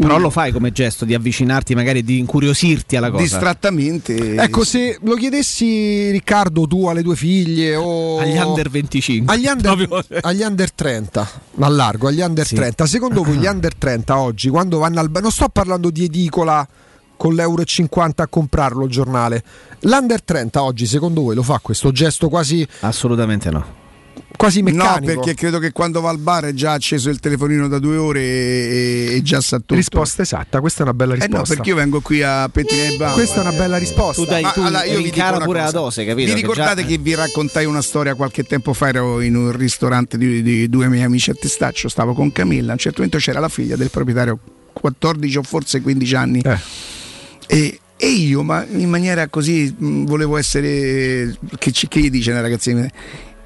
Però lo fai come gesto di avvicinarti, magari di incuriosirti alla cosa. Distrattamente. Ecco, se lo chiedessi Riccardo tu alle tue figlie o Agli under 25. agli under, agli under 30, ma largo, agli under 30, secondo voi gli under 30 oggi quando vanno al non sto parlando di edicola con l'euro e 50 a comprarlo il giornale. L'under 30 oggi secondo voi lo fa questo gesto quasi Assolutamente no. Quasi meccanico? No, perché credo che quando va al bar è già acceso il telefonino da due ore e, e già sa tutto. Risposta esatta, questa è una bella Eh risposta. no, perché io vengo qui a pettinare i bambini. Questa è una bella risposta. Tu dai, Ma tu allora, io vi dico pure la cosa. dose, capito? Vi Che ricordate già- che vi raccontai una storia qualche tempo fa? Ero in un ristorante di, di due miei amici a Testaccio, stavo con Camilla. A un certo momento c'era la figlia del proprietario, 14 o forse 15 anni. Eh. E, e io, ma in maniera così, mh, volevo essere. Che, ci- che gli dice una ragazzina?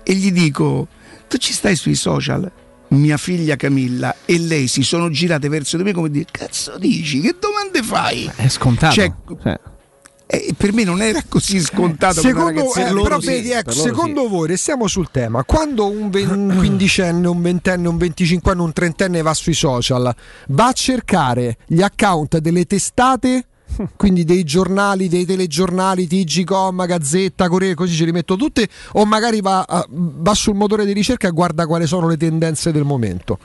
E gli dico: Tu ci stai sui social? Mia figlia Camilla e lei si sono girate verso di me come dire: Cazzo dici? Che domande fai? È scontato. Cioè, Cioè, eh, per me non era così scontato. Secondo, eh, però 15 vedi, ecco, secondo voi restiamo sul tema. Quando un <clears throat> quindicenne, un ventenne, un venticinquenne, un trentenne va sui social, va a cercare gli account delle testate, quindi dei giornali, dei telegiornali, TG.com, Gazzetta, Corriere, così ce li metto tutte, o magari va, a- va sul motore di ricerca e guarda quali sono le tendenze del momento.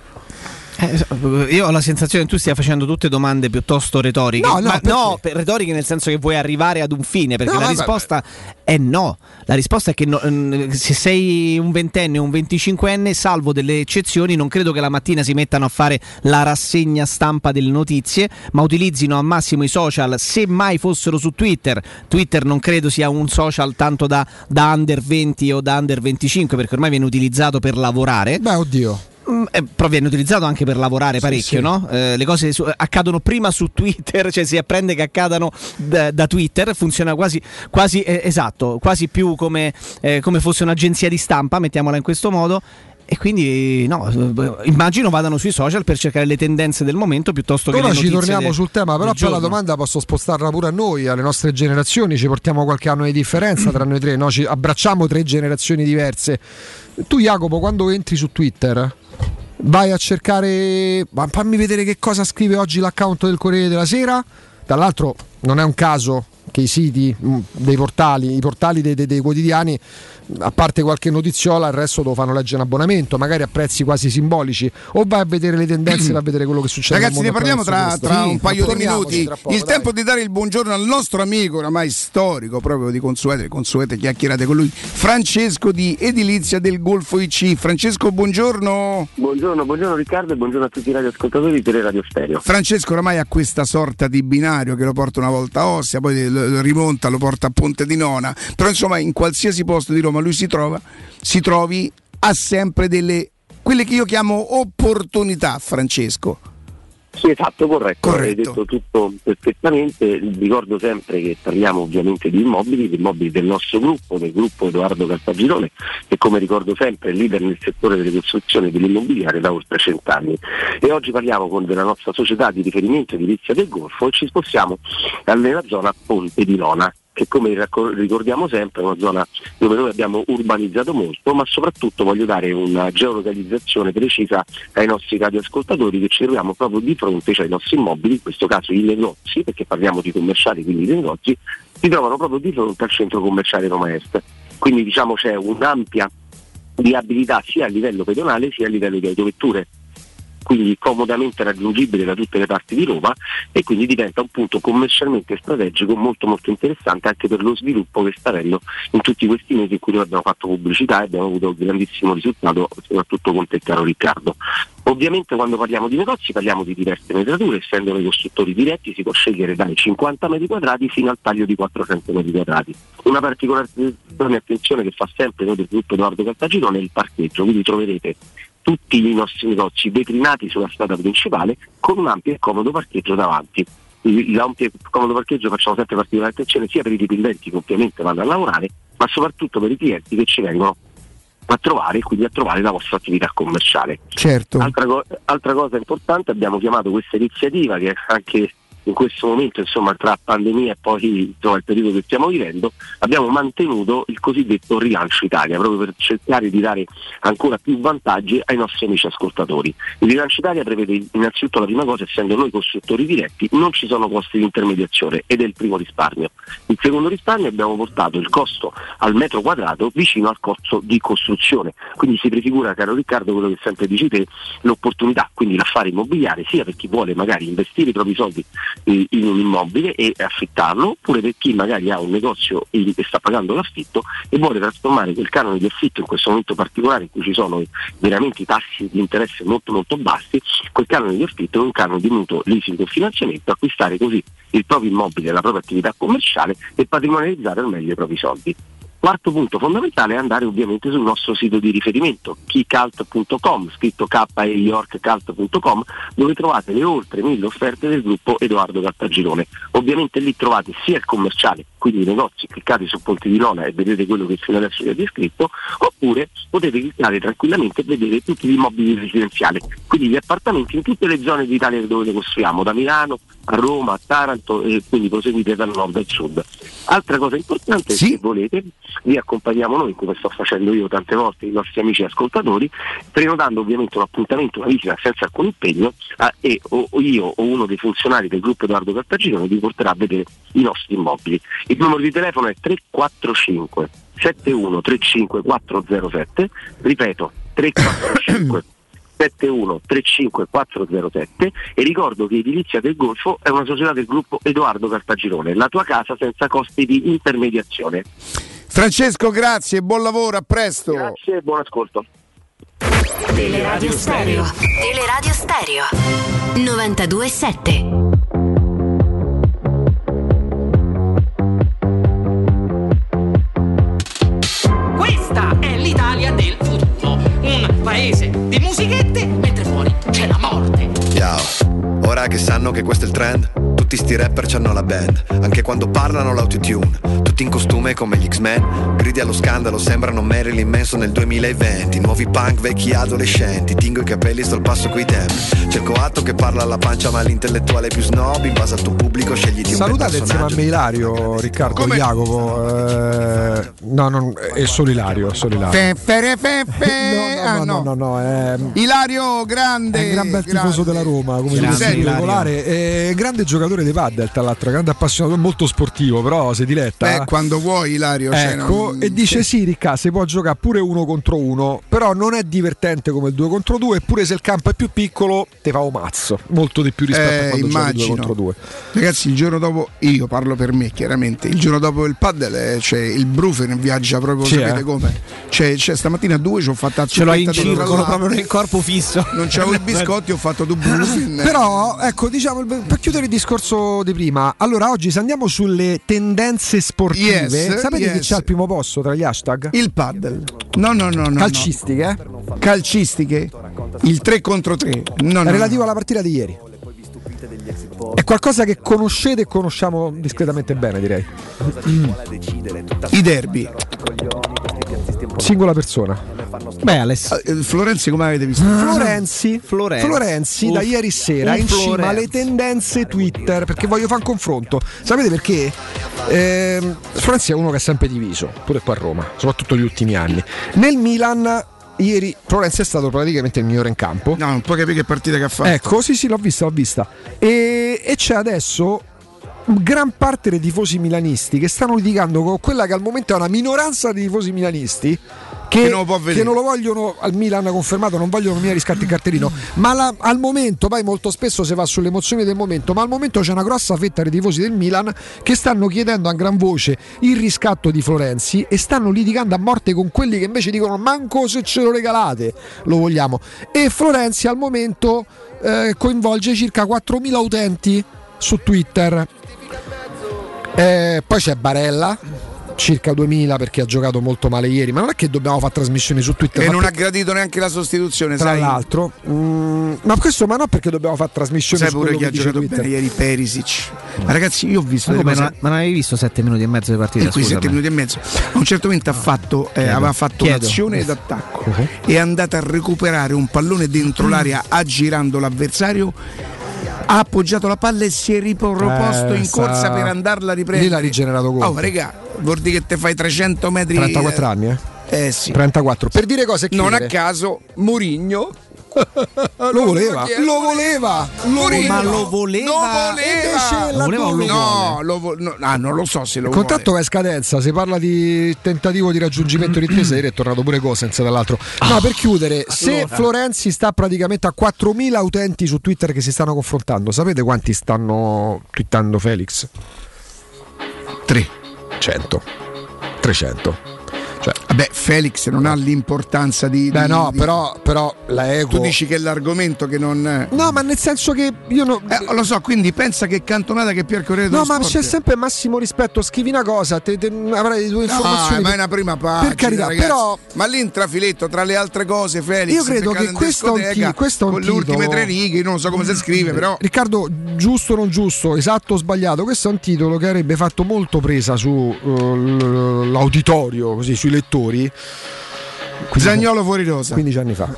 Eh, io ho la sensazione che tu stia facendo tutte domande piuttosto retoriche. No, no, Ma perché? no, retoriche nel senso che vuoi arrivare ad un fine, perché No, la vabbè, risposta è no. La risposta è che no- mm, se sei un ventenne o un venticinquenne, salvo delle eccezioni, non credo che la mattina si mettano a fare la rassegna stampa delle notizie, ma utilizzino al massimo i social, se mai fossero su Twitter. Twitter non credo sia un social tanto da, da under 20 o da under 25, perché ormai viene utilizzato per lavorare. Beh, oddio. Mm, eh, però viene utilizzato anche per lavorare parecchio, sì. no? Eh, le cose su- accadono prima su Twitter, <laughs> cioè si apprende che accadano da, da Twitter, funziona quasi, quasi eh, esatto, quasi più come, eh, come fosse un'agenzia di stampa, mettiamola in questo modo. E quindi no, eh, immagino vadano sui social per cercare le tendenze del momento piuttosto che Ora ci torniamo de- sul tema, però poi la domanda posso spostarla pure a noi, alle nostre generazioni, ci portiamo qualche anno di differenza tra noi tre, no? ci abbracciamo tre generazioni diverse. Tu Jacopo, quando entri su Twitter, vai a cercare, ma fammi vedere che cosa scrive oggi l'account del Corriere della Sera, tra l'altro non è un caso che i siti mh, dei portali, i portali dei, dei- dei quotidiani, a parte qualche notiziola, il resto lo fanno leggere in abbonamento, magari a prezzi quasi simbolici, o vai a vedere le tendenze, vai a vedere quello che succede. Ragazzi, ne parliamo tra, tra questo. un Sì, paio di minuti. poco, il dai. tempo di dare il buongiorno al nostro amico, oramai storico, proprio di consuete, consuete chiacchierate con lui, Francesco di Edilizia del Golfo IC. Francesco, buongiorno. Buongiorno, buongiorno Riccardo e buongiorno a tutti i radioascoltatori di Teleradio Stereo. Francesco oramai ha questa sorta di binario che lo porta una volta a Ostia, poi lo lo rimonta, lo porta a Ponte di Nona, però insomma in qualsiasi posto di Roma lui si trova, si trovi, ha sempre delle, quelle che io chiamo opportunità, Francesco. Sì, esatto, corretto, hai Corretto. detto tutto perfettamente. Ricordo sempre che parliamo ovviamente di immobili, di immobili del nostro gruppo, del gruppo Edoardo Cartagirone, che come ricordo sempre è leader nel settore delle costruzioni e dell'immobiliare da oltre cent'anni. E oggi parliamo con della nostra società di riferimento edilizia del Golfo e ci spostiamo nella zona Ponte di Nona. Che come ricordiamo sempre è una zona dove noi abbiamo urbanizzato molto, ma soprattutto voglio dare una geolocalizzazione precisa ai nostri radioascoltatori che ci troviamo proprio di fronte, cioè ai nostri immobili, in questo caso i negozi, perché parliamo di commerciali, quindi i negozi, si trovano proprio di fronte al centro commerciale Roma Est. Quindi diciamo c'è un'ampia viabilità sia a livello pedonale sia a livello di autovetture quindi comodamente raggiungibile da tutte le parti di Roma e quindi diventa un punto commercialmente strategico molto molto interessante anche per lo sviluppo che sta avendo in tutti questi mesi in cui noi abbiamo fatto pubblicità e abbiamo avuto un grandissimo risultato soprattutto con te caro Riccardo. Ovviamente quando parliamo di negozi parliamo di diverse metrature, essendo noi costruttori diretti si può scegliere dai 50 metri quadrati fino al taglio di 400 metri quadrati. Una particolare attenzione che fa sempre noi del gruppo Edoardo Cartagirone è il parcheggio, quindi troverete tutti i nostri negozi declinati sulla strada principale con un ampio e comodo parcheggio davanti. Il- L'ampio e comodo parcheggio facciamo sempre particolare attenzione sia per i dipendenti che ovviamente vanno a lavorare, ma soprattutto per i clienti che ci vengono a trovare e quindi a trovare la vostra attività commerciale. Certo. Altra, co- altra cosa importante, abbiamo chiamato questa iniziativa che anche in questo momento, insomma, tra pandemia e poi insomma, il periodo che stiamo vivendo, abbiamo mantenuto il cosiddetto rilancio Italia, proprio per cercare di dare ancora più vantaggi ai nostri amici ascoltatori. Il rilancio Italia prevede innanzitutto la prima cosa, essendo noi costruttori diretti, non ci sono costi di intermediazione ed è il primo risparmio. Il secondo risparmio abbiamo portato il costo al metro quadrato vicino al costo di costruzione, quindi si prefigura, caro Riccardo, quello che sempre dici te, l'opportunità, quindi l'affare immobiliare, sia per chi vuole magari investire i propri soldi in un immobile e affittarlo, oppure per chi magari ha un negozio e sta pagando l'affitto e vuole trasformare quel canone di affitto in questo momento particolare in cui ci sono veramente tassi di interesse molto molto bassi, quel canone di affitto in un canone di mutuo, leasing o finanziamento, acquistare così il proprio immobile, la propria attività commerciale e patrimonializzare al meglio i propri soldi. Quarto punto fondamentale è andare ovviamente sul nostro sito di riferimento, keycult.com, scritto k e yorkcult.com, dove trovate le oltre mille offerte del gruppo Edoardo Cartagirone. Ovviamente lì trovate sia il commerciale, quindi i negozi, cliccate su Ponte di Nona e vedete quello che fino adesso vi ho descritto, oppure potete cliccare tranquillamente e vedere tutti gli immobili residenziali, quindi gli appartamenti in tutte le zone d'Italia dove le costruiamo, da Milano a Roma, a Taranto e quindi proseguite dal nord al sud. Altra cosa importante, se volete, vi accompagniamo noi, come sto facendo io tante volte, i nostri amici ascoltatori, prenotando ovviamente un appuntamento, una visita senza alcun impegno ah, e o, o io o uno dei funzionari del gruppo Edoardo Cartagirone vi porterà a vedere i nostri immobili. Il numero di telefono è 345 7135 407, ripeto 345 7135407 <coughs> e ricordo che Edilizia del Golfo è una società del gruppo Edoardo Cartagirone, la tua casa senza costi di intermediazione. Francesco, grazie, buon lavoro, a presto. Grazie e buon ascolto. Teleradio Stereo. Teleradio Stereo. 92.7. Questa è l'Italia del futuro. Un paese di musichette, mentre fuori c'è la morte. Ciao, ora che sanno che questo è il trend, tutti sti rapper c'hanno la band, anche quando parlano l'autotune, tutti in costume come gli X-Men, gridi allo scandalo, sembrano Marilyn Manson nel 2020, nuovi punk vecchi adolescenti, tingo i capelli, sto al passo coi tempi, c'è il coatto che parla alla pancia ma l'intellettuale più snob, in base al tuo pubblico scegliti un bel Salutate insieme a me Ilario, Riccardo, Jacopo. eh, no, non, è solo Ilario, è solo Ilario. Fe, fe, fe. <laughs> No, Ah, no, no, no, no, è, Ilario, grande. è un gran bel tifoso della Roma, come Grande regolare, è grande giocatore di paddle, tra l'altro, grande appassionato, molto sportivo, però si diletta. Beh, quando vuoi, Ilario. cioè, Ecco, non- e dice sì, Ricca, si può giocare pure uno contro uno, però non è divertente come il 2 contro 2, eppure se il campo è più piccolo te fa un mazzo, molto di più rispetto Eh, a quando giochi 2 immagino. contro 2. Ragazzi, il giorno dopo, io parlo per me chiaramente, il giorno dopo il paddle, eh, cioè il Brufen viaggia proprio, Sì, sapete eh. come? Cioè, cioè, stamattina a due ci ho fatto Ce l'ho in circolo proprio nel corpo fisso. Non c'avevo i <laughs> biscotti, ho fatto due Brufen. Però, ecco, diciamo, per chiudere il discorso di prima, allora oggi se andiamo sulle tendenze sportive, Yes, sapete chi yes. c'è al primo posto tra gli hashtag? Il paddle. No, no, no, no. Calcistiche, eh? no. Calcistiche. Il 3 contro 3. No, no, relativo alla partita di ieri. È qualcosa che conoscete e conosciamo discretamente bene, direi. I derby. Singola persona. Beh, Aless- Eh, Florenzi come avete visto? Florenzi, Florenzi. Florenzi da ieri sera in cima Florenzi. alle tendenze Twitter perché voglio fare un confronto. Sapete perché? Ehm, Florenzi è uno che è sempre diviso, pure qua a Roma, soprattutto negli ultimi anni. Nel Milan ieri Florenzi è stato praticamente il migliore in campo. No, non puoi capire che partita che ha fatto. Ecco, sì, sì, l'ho vista, l'ho vista. E, e c'è adesso gran parte dei tifosi milanisti che stanno litigando con quella che al momento è una minoranza di tifosi milanisti. Che, Che non che non lo vogliono al Milan confermato, non vogliono mia riscatti in cartellino. Ma la- al momento, poi molto spesso si va sulle emozioni del momento, ma al momento c'è una grossa fetta dei tifosi del Milan che stanno chiedendo a gran voce il riscatto di Florenzi e stanno litigando a morte con quelli che invece dicono manco se ce lo regalate, lo vogliamo. E Florenzi al momento eh, coinvolge circa 4.000 utenti su Twitter. Eh, poi c'è Barella, circa 2000 perché ha giocato molto male ieri, ma non è che dobbiamo fare trasmissioni su Twitter. E non per- ha gradito neanche la sostituzione, tra sai? l'altro, Mm, ma questo ma non perché dobbiamo fare trasmissioni Sai su pure chi ha giocato Twitter. bene ieri Perisic. Ma ragazzi, io ho visto Ma, come, ma non avevi visto 7 minuti e mezzo di partita? E qui scusami. 7 minuti e mezzo. A un certo momento ha fatto, eh, aveva fatto Chiedo. un'azione d'attacco. È andata a recuperare un pallone dentro l'area aggirando l'avversario. Ha appoggiato la palla e si è riproposto Eh, in corsa sta- per andarla a riprendere. Lì l'ha rigenerato Conte. Oh, regà, vuol dire che te fai 300 metri. 34 anni, eh? Eh sì. 34. Per dire cose e Non a caso, Murigno lo voleva, lo voleva, lo voleva. Ma lo voleva? Lo voleva. Lo voleva No, lo vo- no, ah, non lo so se lo Il vuole. contratto va in scadenza, si parla di tentativo di raggiungimento di intesa, ieri è tornato pure Cosens dall'altro. No, per chiudere, se allora. Florenzi sta praticamente a 4.000 utenti su Twitter che si stanno confrontando, sapete quanti stanno twittando Felix? 3. 100. 300. Cioè, Vabbè, Felix non ha l'importanza di. beh di- no, di- però, però la ego... Tu dici che è l'argomento che non. No, ma nel senso che io non... Eh, lo so, quindi pensa che cantonata che Pier Corriere No, ma Sport. c'è sempre massimo rispetto. Scrivi una cosa, te, te- avrai due No, informazioni. ma è una prima pagina. Per carità, ragazzi. però Ma lì in trafiletto, tra le altre cose, Felix. Io credo che questo è un discoteca, ti- questo è un Con le ultime titolo- tre righe, non so come si scrive, però. Riccardo, giusto o non giusto, esatto o sbagliato, questo è un titolo che avrebbe fatto molto presa sull'auditorio, così sui lettori. Zagnolo fuori rosa. 15 anni fa.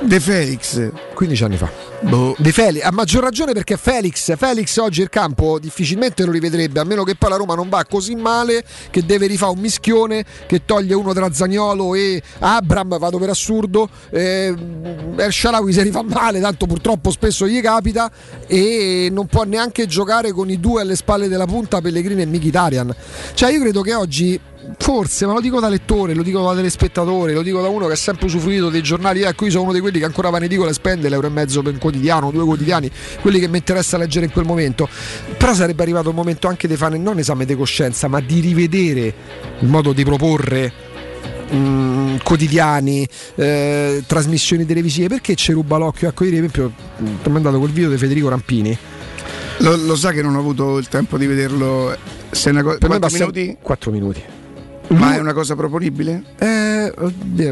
De Felix. 15 anni fa. Boh. De Felix, a maggior ragione perché Felix, Felix oggi il campo difficilmente lo rivedrebbe, a meno che poi la Roma non va così male che deve rifare un mischione che toglie uno tra Zagnolo e Abram, vado per assurdo, eh, El Sharawi si rifà male, tanto purtroppo spesso gli capita e non può neanche giocare con i due alle spalle della punta Pellegrini e Mkhitaryan. Cioè io credo che oggi forse, ma lo dico da lettore, lo dico da telespettatore, lo dico da uno che ha sempre usufruito dei giornali. Ecco, io sono uno di quelli che ancora va in edicola e spende l'euro e mezzo per un quotidiano, due quotidiani, quelli che mi interessa leggere in quel momento. Però sarebbe arrivato il momento anche di fare non esame di coscienza, ma di rivedere il modo di proporre. mm, quotidiani, eh, trasmissioni televisive, perché ci ruba l'occhio? Ecco, ieri, per esempio, mm, ti ho mandato quel video di Federico Rampini. Lo, lo sa che non ho avuto il tempo di vederlo. Se una co- Per me basta minuti? 4 minuti. Ma è una cosa proponibile? Eh,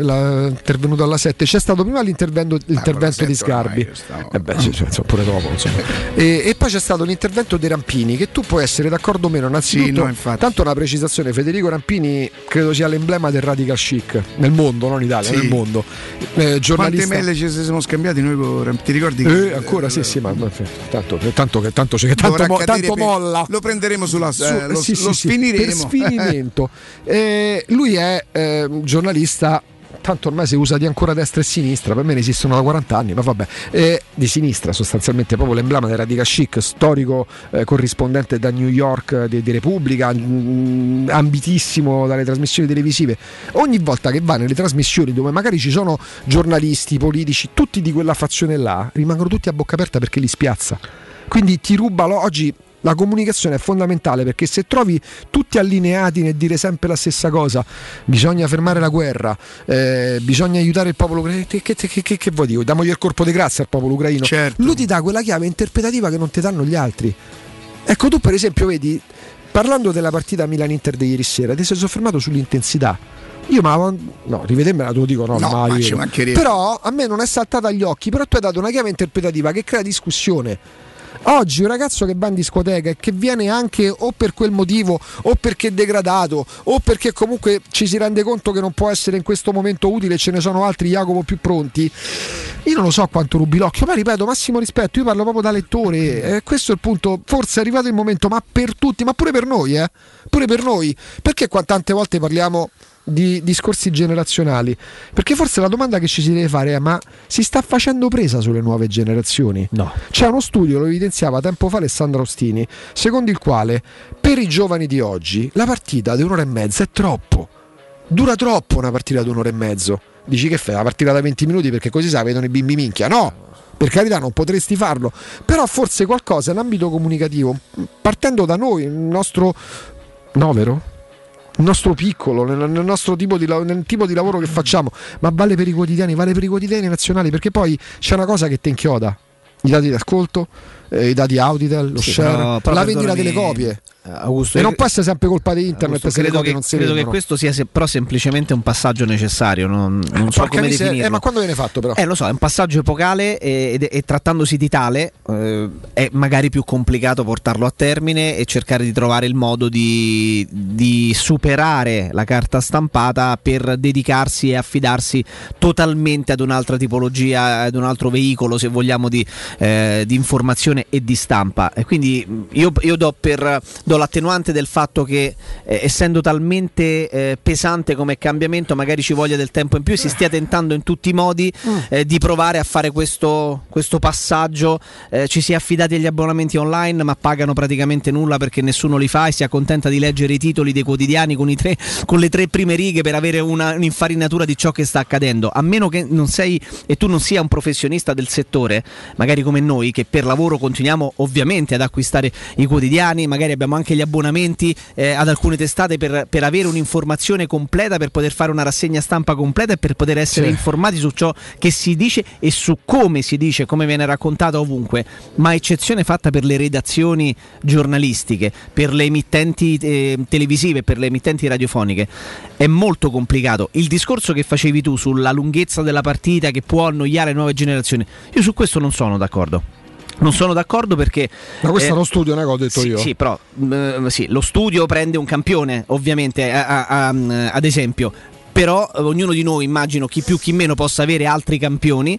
la- intervenuto alla 7 c'è stato prima l'intervento, l'intervento di sette ormai Sgarbi stavo- Eh beh, sì, sì, insomma, pure dopo insomma. <laughs> e, e poi c'è stato l'intervento di Rampini che tu puoi essere d'accordo o meno innanzitutto Sì, no, infatti. tanto una precisazione Federico Rampini credo sia l'emblema del radical chic nel mondo non in Italia Sì. nel mondo eh, Quante giornalista mail ci siamo scambiati noi con Ram- Ti ricordi? Eh, ancora sì sì ma tanto, tanto che tanto, tanto, Dovrà mo- tanto molla Lo prenderemo sulla. Su- eh, lo sì, sì, lo sì, sfiniremo. per sfinimento. <laughs> Eh, lui è eh, giornalista. Tanto ormai si usa di ancora destra e sinistra, per me ne esistono da 40 anni, ma vabbè, eh, di sinistra sostanzialmente, proprio l'emblema del Radical Chic, storico eh, corrispondente da New York eh, di, di Repubblica, mm, ambitissimo dalle trasmissioni televisive. Ogni volta che va nelle trasmissioni dove magari ci sono giornalisti, politici, tutti di quella fazione là, rimangono tutti a bocca aperta perché li spiazza. Quindi ti ruba oggi la comunicazione è fondamentale perché se trovi tutti allineati nel dire sempre la stessa cosa, bisogna fermare la guerra, eh, bisogna aiutare il popolo ucraino, che, che, che, che, che vuoi dire? Damogli il corpo di grazia al popolo ucraino. Certo. Lui ti dà quella chiave interpretativa che non ti danno gli altri. Ecco, tu per esempio vedi, parlando della partita Milan-Inter di ieri sera, ti sei soffermato sull'intensità. Io ma no, rivedermela te lo dico, no, No, ma mancherebbe. Però a me non è saltata agli occhi, però tu hai dato una chiave interpretativa che crea discussione. Oggi un ragazzo che va in discoteca e che viene anche o per quel motivo o perché è degradato o perché comunque ci si rende conto che non può essere in questo momento utile e ce ne sono altri Jacopo più pronti. Io non lo so quanto rubi l'occhio, ma ripeto, massimo rispetto, io parlo proprio da lettore, eh, questo è il punto, forse è arrivato il momento, ma per tutti, ma pure per noi, eh? Pure per noi. Perché qua tante volte parliamo di discorsi generazionali? Perché forse la domanda che ci si deve fare è: ma si sta facendo presa sulle nuove generazioni? No. C'è uno studio, lo evidenziava tempo fa Alessandro Ostini, secondo il quale per i giovani di oggi la partita di un'ora e mezza è troppo. Dura troppo una partita di un'ora e mezzo. Dici che fai la partita da 20 minuti perché così sa vedono i bimbi minchia? No! Per carità, non potresti farlo, però forse qualcosa in ambito comunicativo, partendo da noi, il nostro novero, nostro piccolo, nel, nel nostro tipo di, nel tipo di lavoro che facciamo, ma vale per i quotidiani, vale per i quotidiani nazionali, perché poi c'è una cosa che ti inchioda. I dati di ascolto, eh, i dati Auditel, lo Sì, share, però- però la vendita delle copie. Augusto, e non può essere sempre colpa di internet Augusto, credo che, non si credo che questo sia se- però semplicemente un passaggio necessario, non, non so come miseria, definirlo. eh, ma quando viene fatto però? Eh, lo so, è un passaggio epocale e, ed- e trattandosi di tale eh, è magari più complicato portarlo a termine e cercare di trovare il modo di, di superare la carta stampata per dedicarsi e affidarsi totalmente ad un'altra tipologia, ad un altro veicolo, se vogliamo, di, eh, di informazione e di stampa. E quindi mh, io, io do, per, do l'attenuante del fatto che eh, essendo talmente eh, pesante come cambiamento magari ci voglia del tempo in più e si stia tentando in tutti i modi eh, di provare a fare questo, questo passaggio. Eh, ci si è affidati agli abbonamenti online ma pagano praticamente nulla perché nessuno li fa e si accontenta di leggere i titoli dei quotidiani con, i tre, con le tre prime righe per avere una, un'infarinatura di ciò che sta accadendo. A meno che non sei e tu non sia un professionista del settore magari come noi che per lavoro continuiamo ovviamente ad acquistare i quotidiani magari abbiamo anche gli abbonamenti eh, ad alcune testate per, per avere un'informazione completa, per poter fare una rassegna stampa completa e per poter essere Sì. informati su ciò che si dice e su come si dice, come viene raccontato ovunque, ma eccezione fatta per le redazioni giornalistiche, per le emittenti eh, televisive, per le emittenti radiofoniche. È molto complicato. Il discorso che facevi tu sulla lunghezza della partita che può annoiare nuove generazioni, io su questo non sono d'accordo. Non sono d'accordo perché. Ma questo eh, è lo studio, è che ho detto sì, io. Sì, però eh, sì, lo studio prende un campione, ovviamente, a- a- a- ad esempio. Però eh, ognuno di noi, immagino, chi più chi meno, possa avere altri campioni.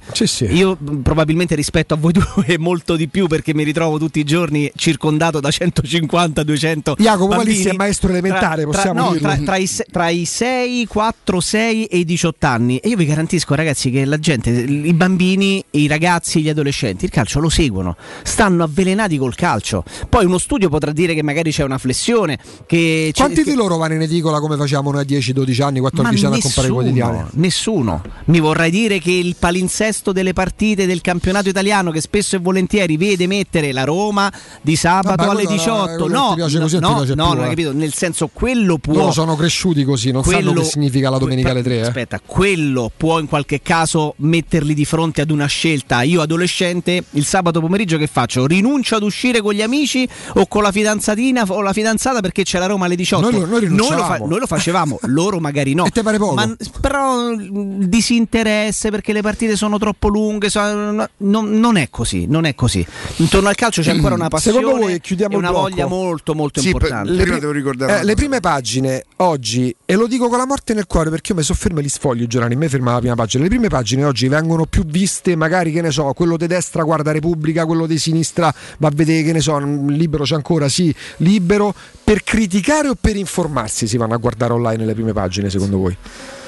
Io mh, probabilmente rispetto a voi <laughs> due molto di più perché mi ritrovo tutti i giorni circondato da 150-200 Jacopo, ma lì bambini. sei maestro elementare, Tra- possiamo no, dirlo. tra, tra i, tra i 6, 4, 6 e i 18 anni. E io vi garantisco, ragazzi, che la gente, i bambini, i ragazzi, gli adolescenti, il calcio lo seguono, stanno avvelenati col calcio. Poi uno studio potrà dire che magari c'è una flessione. Quanti che- di loro vanno in edicola come facciamo noi a 10, 12 anni, 14 ma anni a comprare i quotidiani? nessuno, nessuno. Mi vorrai dire che il palinsesto delle partite del campionato italiano, che spesso e volentieri vede mettere la Roma di sabato Vabbè, alle quello no, 18. quello No, ti piace così, no, no, più, non hai eh. capito. Nel senso, quello può. Loro sono cresciuti così, non sanno Quello- che significa la domenica alle 3. Eh. Aspetta, quello può in qualche caso metterli di fronte ad una scelta. Io adolescente, il sabato pomeriggio che faccio? Rinuncio ad uscire con gli amici o con la fidanzatina o la fidanzata perché c'è la Roma alle 18. Noi lo- noi lo, fa- noi lo facevamo, loro magari no. <laughs> E te pare poco? Ma, però disinteresse perché le partite sono troppo lunghe, so- no- non, non è così, non è così. Intorno al calcio c'è ancora una <clears throat> passione Secondo voi chiudiamo e una blocco? voglia molto molto Sì, importante. prima pri- devo ricordare eh, le prime pagine oggi, e lo dico con la morte nel cuore perché io mi soffermo e li sfoglio i giornali, me ferma la prima pagina. Le prime pagine oggi vengono più viste, magari che ne so, quello di destra guarda Repubblica, quello di sinistra va a vedere che ne so, libero c'è ancora, sì, libero, per criticare o per informarsi si vanno a guardare online le prime pagine secondo voi?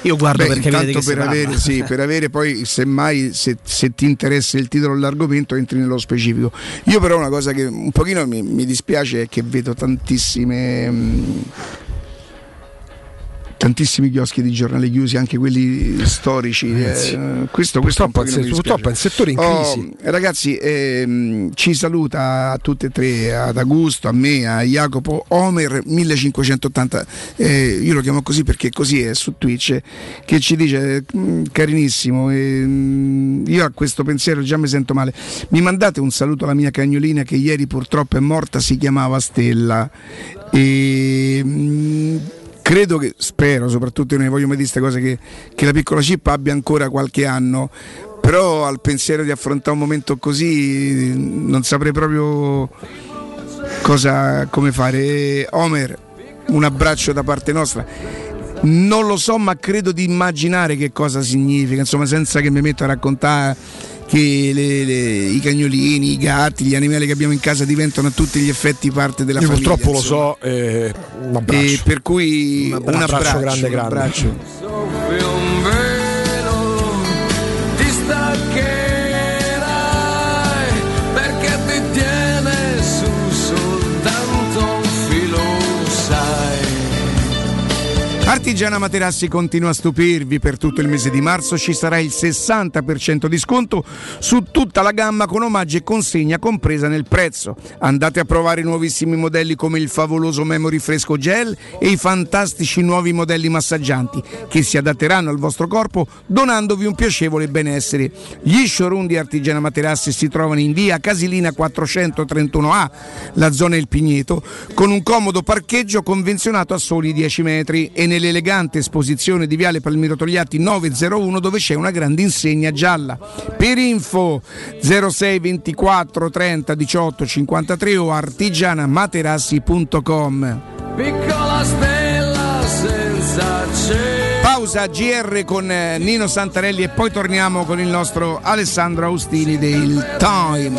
Io guardo Beh, perché intanto per avere, sì, per avere poi, semmai, se, se ti interessa il titolo o l'argomento, entri nello specifico. Io però una cosa che un pochino mi, mi dispiace è che vedo tantissime... mh, Tantissimi chioschi di giornali chiusi, anche quelli storici. Ragazzi, eh, questo, questo purtroppo, è purtroppo è un settore in Oh, crisi. ragazzi, ehm, ci saluta a tutte e tre, ad Augusto, a me, a Jacopo, Homer 1580, eh, io lo chiamo così perché così è su Twitch, che ci dice, "Mm, carinissimo, ehm, io a questo pensiero già mi sento male, mi mandate un saluto alla mia cagnolina che ieri purtroppo è morta, si chiamava Stella. E, mm, credo che, spero, soprattutto io ne voglio mai dire queste cose, che, che la piccola chip abbia ancora qualche anno. Però al pensiero di affrontare un momento così non saprei proprio cosa, come fare. Homer, un abbraccio da parte nostra. Non lo so, ma credo di immaginare che cosa significa, insomma, senza che mi metto a raccontare che le- le- i cagnolini, i gatti, gli animali che abbiamo in casa diventano a tutti gli effetti parte della Io famiglia. purtroppo lo insomma. so, eh, un abbraccio. E per cui un abbraccio, abbraccio grande, un grande. abbraccio. ti Artigiana Materassi continua a stupirvi. Per tutto il mese di marzo ci sarà il 60% di sconto su tutta la gamma con omaggio e consegna compresa nel prezzo. Andate a provare i nuovissimi modelli come il favoloso Memory Fresco Gel e i fantastici nuovi modelli massaggianti che si adatteranno al vostro corpo donandovi un piacevole benessere. Gli showroom di Artigiana Materassi si trovano in via Casilina 431A, la zona Il Pigneto, con un comodo parcheggio convenzionato a soli 10 metri e nell'elegante esposizione di Viale Palmiro Togliatti 901 dove c'è una grande insegna gialla. Per info 06 24 30 18 53 o artigianamaterassi.com. Piccola stella senza cielo. Pausa GR con eh, Nino Santarelli e poi torniamo con il nostro Alessandro Austini del Time.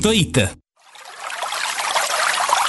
www.it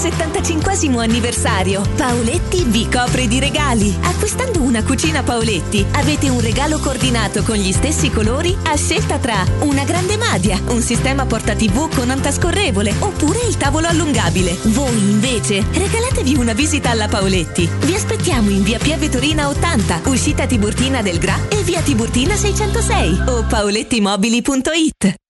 Per il 75 anniversario, Paoletti vi copre di regali. Acquistando una cucina Paoletti, avete un regalo coordinato con gli stessi colori a scelta tra una grande madia, un sistema porta TV con antascorrevole oppure il tavolo allungabile. Voi invece regalatevi una visita alla Paoletti. Vi aspettiamo in via Pieve Torina 80, uscita Tiburtina del Gra e via Tiburtina 606 o paolettimobili.it.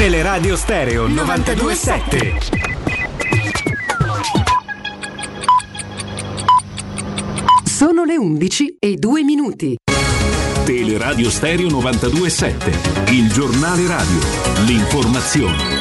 Teleradio Stereo 927. Sono le 11 e 2 minuti. Teleradio Stereo 927, il giornale radio, l'informazione.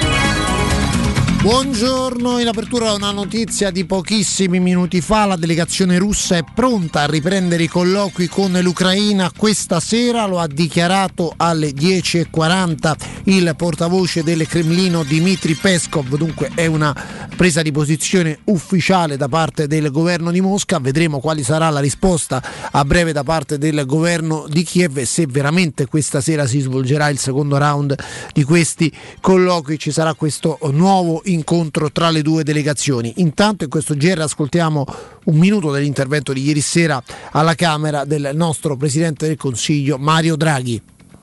Buongiorno, in apertura una notizia di pochissimi minuti fa, la delegazione russa è pronta a riprendere i colloqui con l'Ucraina. Questa sera, lo ha dichiarato alle 10.40 il portavoce del Cremlino Dmitry Peskov, dunque è una presa di posizione ufficiale da parte del governo di Mosca, vedremo quali sarà la risposta a breve da parte del governo di Kiev e se veramente questa sera si svolgerà il secondo round di questi colloqui, ci sarà questo nuovo incontro tra le due delegazioni. Intanto in questo GR ascoltiamo un minuto dell'intervento di ieri sera alla Camera del nostro Presidente del Consiglio Mario Draghi.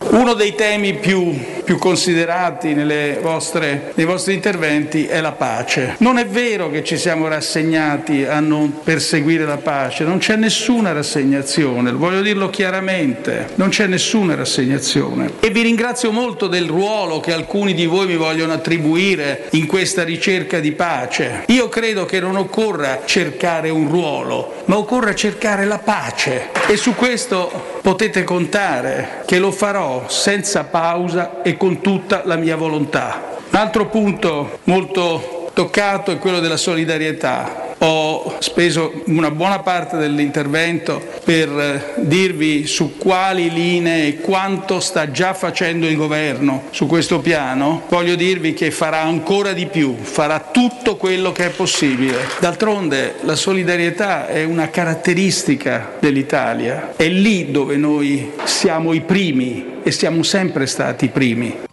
Uno dei temi più, più considerati vostre, nei vostri interventi è la pace. Non è vero che ci siamo rassegnati a non perseguire la pace, non c'è nessuna rassegnazione, voglio dirlo chiaramente, non c'è nessuna rassegnazione. E vi ringrazio molto del ruolo che alcuni di voi mi vogliono attribuire in questa ricerca di pace. Io credo che non occorra cercare un ruolo, ma occorra cercare la pace. E su questo potete contare che lo farò senza pausa e con tutta la mia volontà. Un altro punto molto toccato è quello della solidarietà. Ho speso una buona parte dell'intervento per eh, dirvi su quali linee e quanto sta già facendo il governo su questo piano. Voglio dirvi che farà ancora di più, farà tutto quello che è possibile. D'altronde la solidarietà è una caratteristica dell'Italia, è lì dove noi siamo i primi e siamo sempre stati i primi.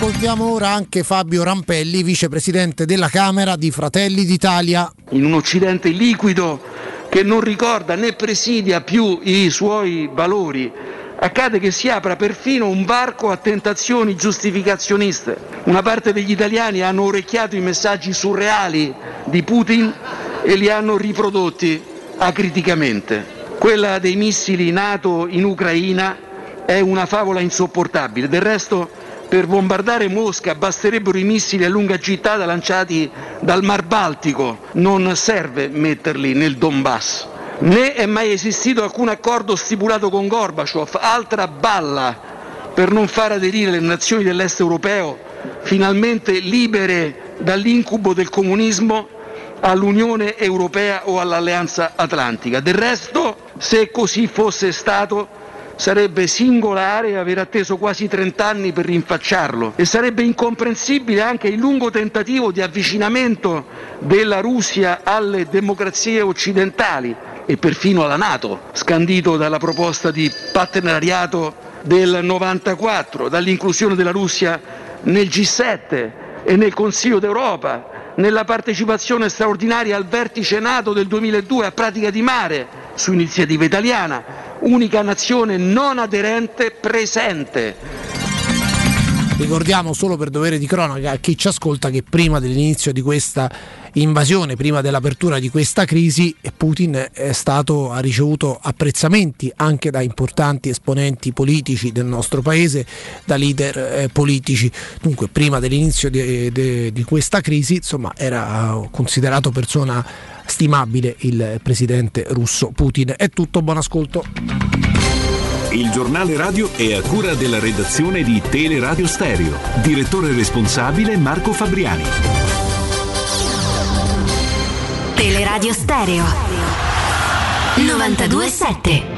Ascoltiamo ora anche Fabio Rampelli, vicepresidente della Camera di Fratelli d'Italia. In un Occidente liquido che non ricorda né presidia più i suoi valori, accade che si apra perfino un varco a tentazioni giustificazioniste. Una parte degli italiani hanno orecchiato i messaggi surreali di Putin e li hanno riprodotti acriticamente. Quella dei missili NATO in Ucraina è una favola insopportabile. Del resto per bombardare Mosca basterebbero i missili a lunga gittata lanciati dal Mar Baltico, non serve metterli nel Donbass. Né è mai esistito alcun accordo stipulato con Gorbaciov, altra balla per non far aderire le nazioni dell'est europeo, finalmente libere dall'incubo del comunismo, all'Unione Europea o all'Alleanza Atlantica. Del resto, se così fosse stato, sarebbe singolare aver atteso quasi 30 anni per rinfacciarlo e sarebbe incomprensibile anche il lungo tentativo di avvicinamento della Russia alle democrazie occidentali e perfino alla Nato, scandito dalla proposta di partenariato del 94, dall'inclusione della Russia nel G7 e nel Consiglio d'Europa, nella partecipazione straordinaria al vertice NATO del 2002 a pratica di mare su iniziativa italiana, unica nazione non aderente presente. Ricordiamo solo per dovere di cronaca a chi ci ascolta che prima dell'inizio di questa invasione, prima dell'apertura di questa crisi, Putin stato, ha ricevuto apprezzamenti anche da importanti esponenti politici del nostro paese, da leader eh, politici. Dunque, prima dell'inizio di, di, di questa crisi, insomma, era considerato persona stimabile il presidente russo Putin. È tutto, buon ascolto. Il giornale radio è a cura della redazione di Teleradio Stereo. Direttore responsabile Marco Fabriani. Teleradio Stereo 927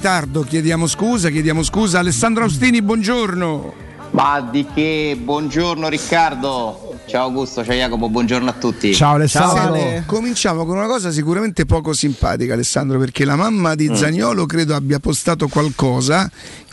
ritardo, chiediamo scusa, chiediamo scusa. Alessandro Austini, buongiorno. Ma di che? Buongiorno Riccardo. Ciao Augusto, ciao Jacopo, buongiorno a tutti. Senti, Cominciamo con una cosa sicuramente poco simpatica, Alessandro, perché la mamma di Mm. Zagnolo credo abbia postato qualcosa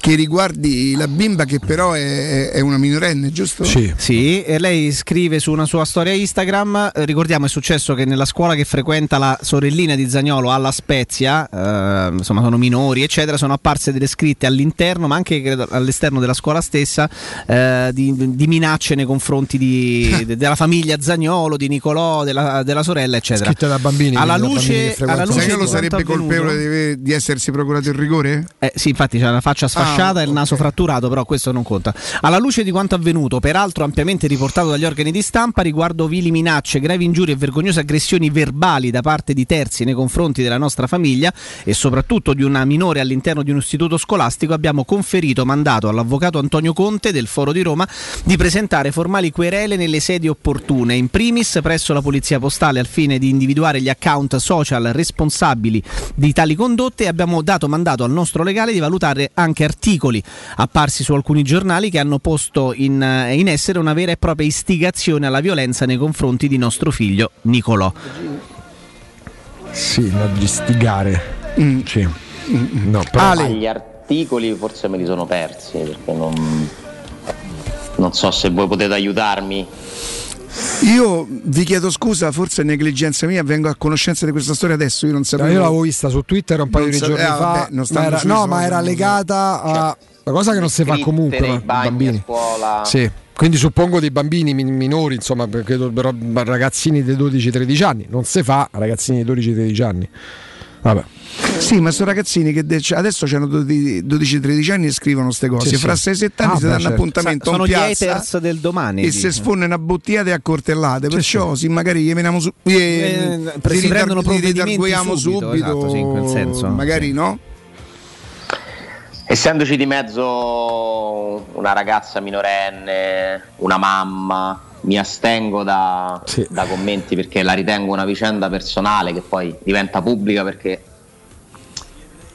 che riguardi la bimba che però è, è una minorenne, giusto? Sì, e lei scrive su una sua storia Instagram, eh, ricordiamo è successo che nella scuola che frequenta la sorellina di Zagnolo alla Spezia, eh, insomma sono minori eccetera, sono apparse delle scritte all'interno ma anche credo, all'esterno della scuola stessa eh, di, di minacce nei confronti di- <laughs> de- della famiglia Zagnolo, di Nicolò, della, della sorella eccetera. Scritte da bambini, Alla luce, alla luce Zagnolo sarebbe colpevole di, di essersi procurato il rigore? eh, sì, infatti c'ha la faccia sfasciata Ah, e il naso fratturato, però questo non conta. Alla luce di quanto avvenuto, peraltro ampiamente riportato dagli organi di stampa, riguardo vili minacce, gravi ingiurie e vergognose aggressioni verbali da parte di terzi nei confronti della nostra famiglia e soprattutto di una minore all'interno di un istituto scolastico, abbiamo conferito mandato all'avvocato Antonio Conte del Foro di Roma di presentare formali querele nelle sedi opportune, in primis presso la Polizia Postale al fine di individuare gli account social responsabili di tali condotte e abbiamo dato mandato al nostro legale di valutare anche articoli apparsi su alcuni giornali che hanno posto in, eh, in essere una vera e propria istigazione alla violenza nei confronti di nostro figlio Nicolò. Sì, da istigare. Sì. No, però Ma gli articoli forse me li sono persi perché non, non so se voi potete aiutarmi. Io vi chiedo scusa, forse è negligenza mia, vengo a conoscenza di questa storia adesso, io non sapevo. io l'avevo vista su Twitter un paio Non di sa- giorni eh, fa. vabbè, ma era, no, ma era no. legata a una cosa che non si fa comunque ma- bagni, bambini. a scuola. Sì. Quindi suppongo dei bambini min- minori, insomma, perché credo però ragazzini di 12-13 anni. Non si fa ragazzini di 12-13 anni. Vabbè. Sì, ma sono ragazzini che de- cioè, adesso hanno 12-13 anni e scrivono queste cose. Sì, Fra sì. 6-7 anni Ah, si beh, danno certo. appuntamento Sa- sono in gli piazza haters del domani, e se sfondano bottiglie a cortellate. Perciò sì, magari gli veniamo su. gli- Eh, si si prendono ritar- li provvedimenti ritarguiamo subito, subito. esatto, sì, in quel senso, Magari sì. no. Essendoci di mezzo una ragazza minorenne, una mamma, mi astengo da, da commenti perché la ritengo una vicenda personale che poi diventa pubblica perché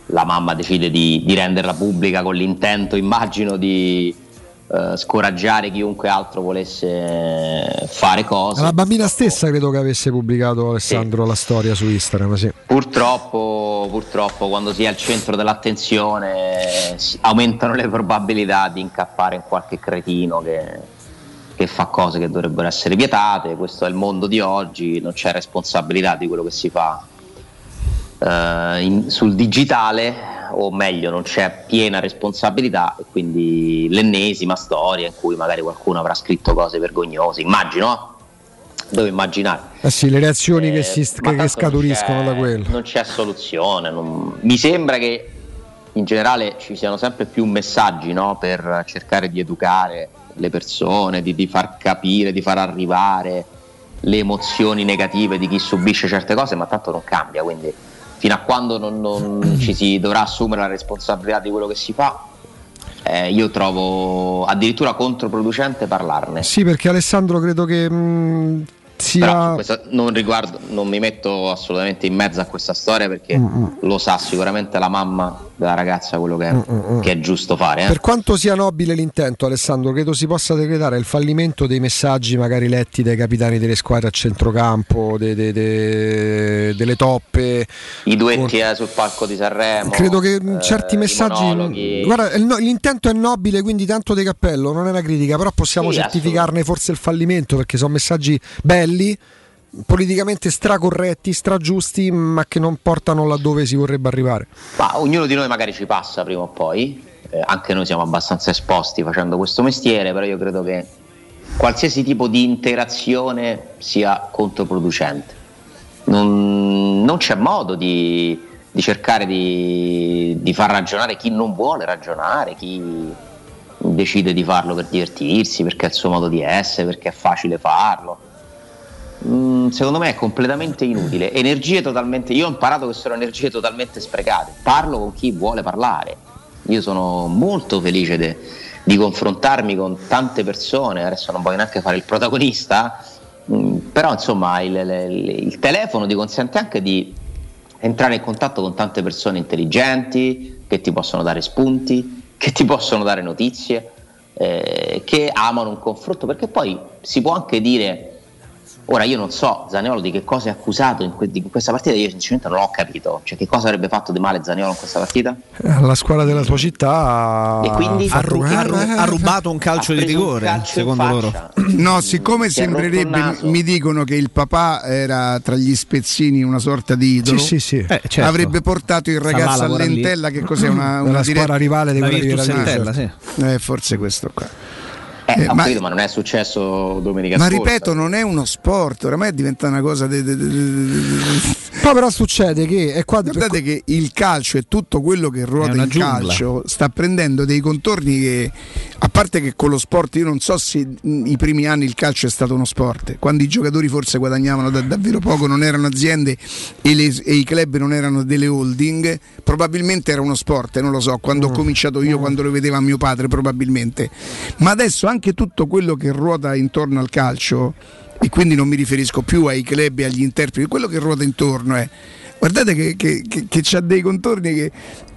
la mamma decide di, di renderla pubblica con l'intento, immagino, di eh, scoraggiare chiunque altro volesse fare cose. La bambina stessa credo che avesse pubblicato Alessandro la storia su Instagram, sì. Purtroppo, purtroppo quando si è al centro dell'attenzione aumentano le probabilità di incappare in qualche cretino che, che fa cose che dovrebbero essere vietate. Questo è il mondo di oggi, non c'è responsabilità di quello che si fa eh, in- sul digitale, o meglio, non c'è piena responsabilità e quindi l'ennesima storia in cui magari qualcuno avrà scritto cose vergognose, immagino, no? devo immaginare. Eh sì, le reazioni che, Eh, si, che- che tanto non scaturiscono da quello. Non c'è soluzione. non- Mi sembra che in generale ci siano sempre più messaggi no, per cercare di educare le persone, di, di far capire, di far arrivare le emozioni negative di chi subisce certe cose, ma tanto non cambia. Quindi fino a quando non, non <clears throat> ci si dovrà assumere la responsabilità di quello che si fa, eh, io trovo addirittura controproducente parlarne. Sì, perché Alessandro credo che mh, sia... Però questo non, riguardo, non mi metto assolutamente in mezzo a questa storia perché Mm, lo sa sicuramente la mamma della ragazza quello che è, mm. che è giusto fare. eh. Per quanto sia nobile l'intento, Alessandro, credo si possa decretare il fallimento dei messaggi magari letti dai capitani delle squadre a centrocampo, de- de- de- delle toppe. I duetti eh, sul palco di Sanremo. Credo che eh, certi messaggi. monologhi. Guarda, il l'intento è nobile, quindi tanto di cappello, non è una critica, però possiamo Sì, certificarne forse il fallimento perché sono messaggi belli, politicamente stracorretti, stragiusti, ma che non portano laddove si vorrebbe arrivare. Ma ognuno di noi magari ci passa prima o poi, eh, anche noi siamo abbastanza esposti facendo questo mestiere, però io credo che qualsiasi tipo di interazione sia controproducente. Non, non c'è modo di, di cercare di, di far ragionare chi non vuole ragionare, chi decide di farlo per divertirsi, perché è il suo modo di essere, perché è facile farlo. Mm, secondo me è completamente inutile. Energie totalmente. Io ho imparato che sono energie totalmente sprecate. Parlo con chi vuole parlare. Io sono molto felice de- di confrontarmi con tante persone. Adesso non voglio neanche fare il protagonista, mm, però insomma il, il- il telefono ti consente anche di entrare in contatto con tante persone intelligenti che ti possono dare spunti, che ti possono dare notizie, eh, che amano un confronto, perché poi si può anche dire, ora io non so Zaniolo di che cosa è accusato in, que- di questa partita, io sinceramente non l'ho capito, cioè che cosa avrebbe fatto di male Zaniolo in questa partita? La squadra della tua città E quindi ha, ru- ha ru- ha rubato un calcio Ha di rigore, calcio in secondo loro. No, siccome Si sembrerebbe, mi dicono che il papà era tra gli spezzini una sorta di idolo, Sì, sì, sì. Eh, certo. avrebbe portato il ragazzo lavora lì. all'Entella, che cos'è una, <laughs> È una la squadra rivale di La quella di Virtus Verona. Entella, sì. Eh, forse questo qua. Eh, Eh, ma- capito, ma non è successo domenica Ma scorsa. ripeto, non è uno sport, oramai è diventata una cosa. de- de- de- de- de- Poi però succede che è qua Guardate che il calcio e tutto quello che ruota il giungla. calcio sta prendendo dei contorni che, a parte che con lo sport, io non so se i primi anni il calcio è stato uno sport, quando i giocatori forse guadagnavano da- davvero poco, non erano aziende e, le- e i club non erano delle holding, probabilmente era uno sport, non lo so, quando ho cominciato io, quando lo vedeva mio padre, probabilmente. Ma adesso anche tutto quello che ruota intorno al calcio, e quindi non mi riferisco più ai club e agli interpreti, quello che ruota intorno è guardate che, che, che, che c'ha dei contorni che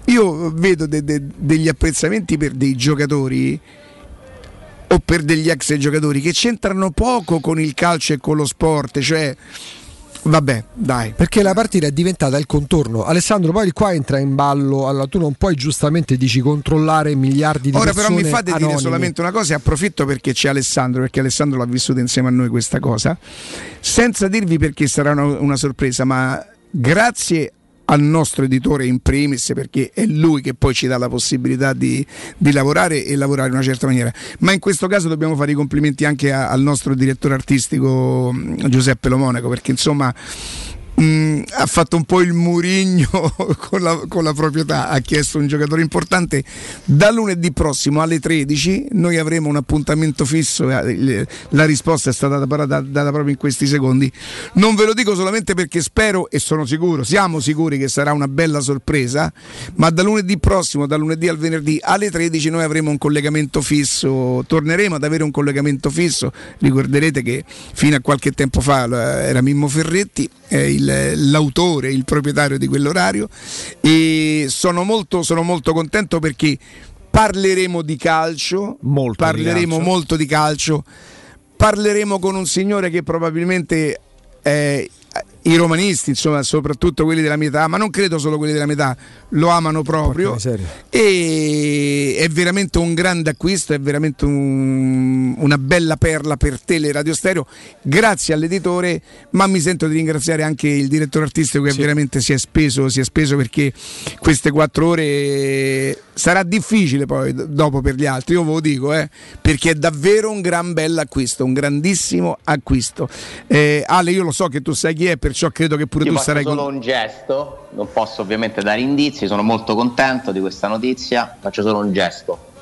io vedo de- de- degli apprezzamenti per dei giocatori o per degli ex giocatori che c'entrano poco con il calcio e con lo sport, cioè vabbè, dai. Perché la partita è diventata il contorno. Alessandro, poi qua entra in ballo. Allora, tu non puoi giustamente dici controllare miliardi di Ora però persone. mi fate dire anonime. solamente una cosa e approfitto perché c'è Alessandro, perché Alessandro l'ha vissuta insieme a noi questa cosa, senza dirvi perché sarà una, una sorpresa, ma grazie al nostro editore in primis perché è lui che poi ci dà la possibilità di, di lavorare e lavorare in una certa maniera. Ma in questo caso dobbiamo fare i complimenti anche a- al nostro direttore artistico mh, Giuseppe Lomonaco perché insomma Mm, ha fatto un po' il murigno <laughs> con la, con la proprietà, ha chiesto un giocatore importante. Da lunedì prossimo alle 13 noi avremo un appuntamento fisso, eh, la risposta è stata data, data proprio in questi secondi. Non ve lo dico solamente perché spero e sono sicuro, siamo sicuri che sarà una bella sorpresa, ma da lunedì prossimo, da lunedì al venerdì alle 13 noi avremo un collegamento fisso, torneremo ad avere un collegamento fisso. Ricorderete che fino a qualche tempo fa eh, era Mimmo Ferretti, eh, il- l'autore, il proprietario di quell'orario e sono molto, sono molto contento perché parleremo di calcio, parleremo calcio. molto di calcio, parleremo con un signore che probabilmente eh, i romanisti, insomma, soprattutto quelli della mia età, ma non credo solo quelli della mia età, lo amano proprio e è veramente un grande acquisto, è veramente un- una bella perla per Tele Radio Stereo. Grazie all'editore, ma mi sento di ringraziare anche il direttore artistico che veramente si è speso, si è speso perché queste quattro ore sarà difficile poi dopo per gli altri, io ve lo dico, eh, perché è davvero un gran bell'acquisto, un grandissimo acquisto. Eh, Ale, io lo so che tu sai chi è, perciò credo che pure Io tu faccio sarai solo con... un gesto, non posso ovviamente dare indizi, sono molto contento di questa notizia, faccio solo un gesto.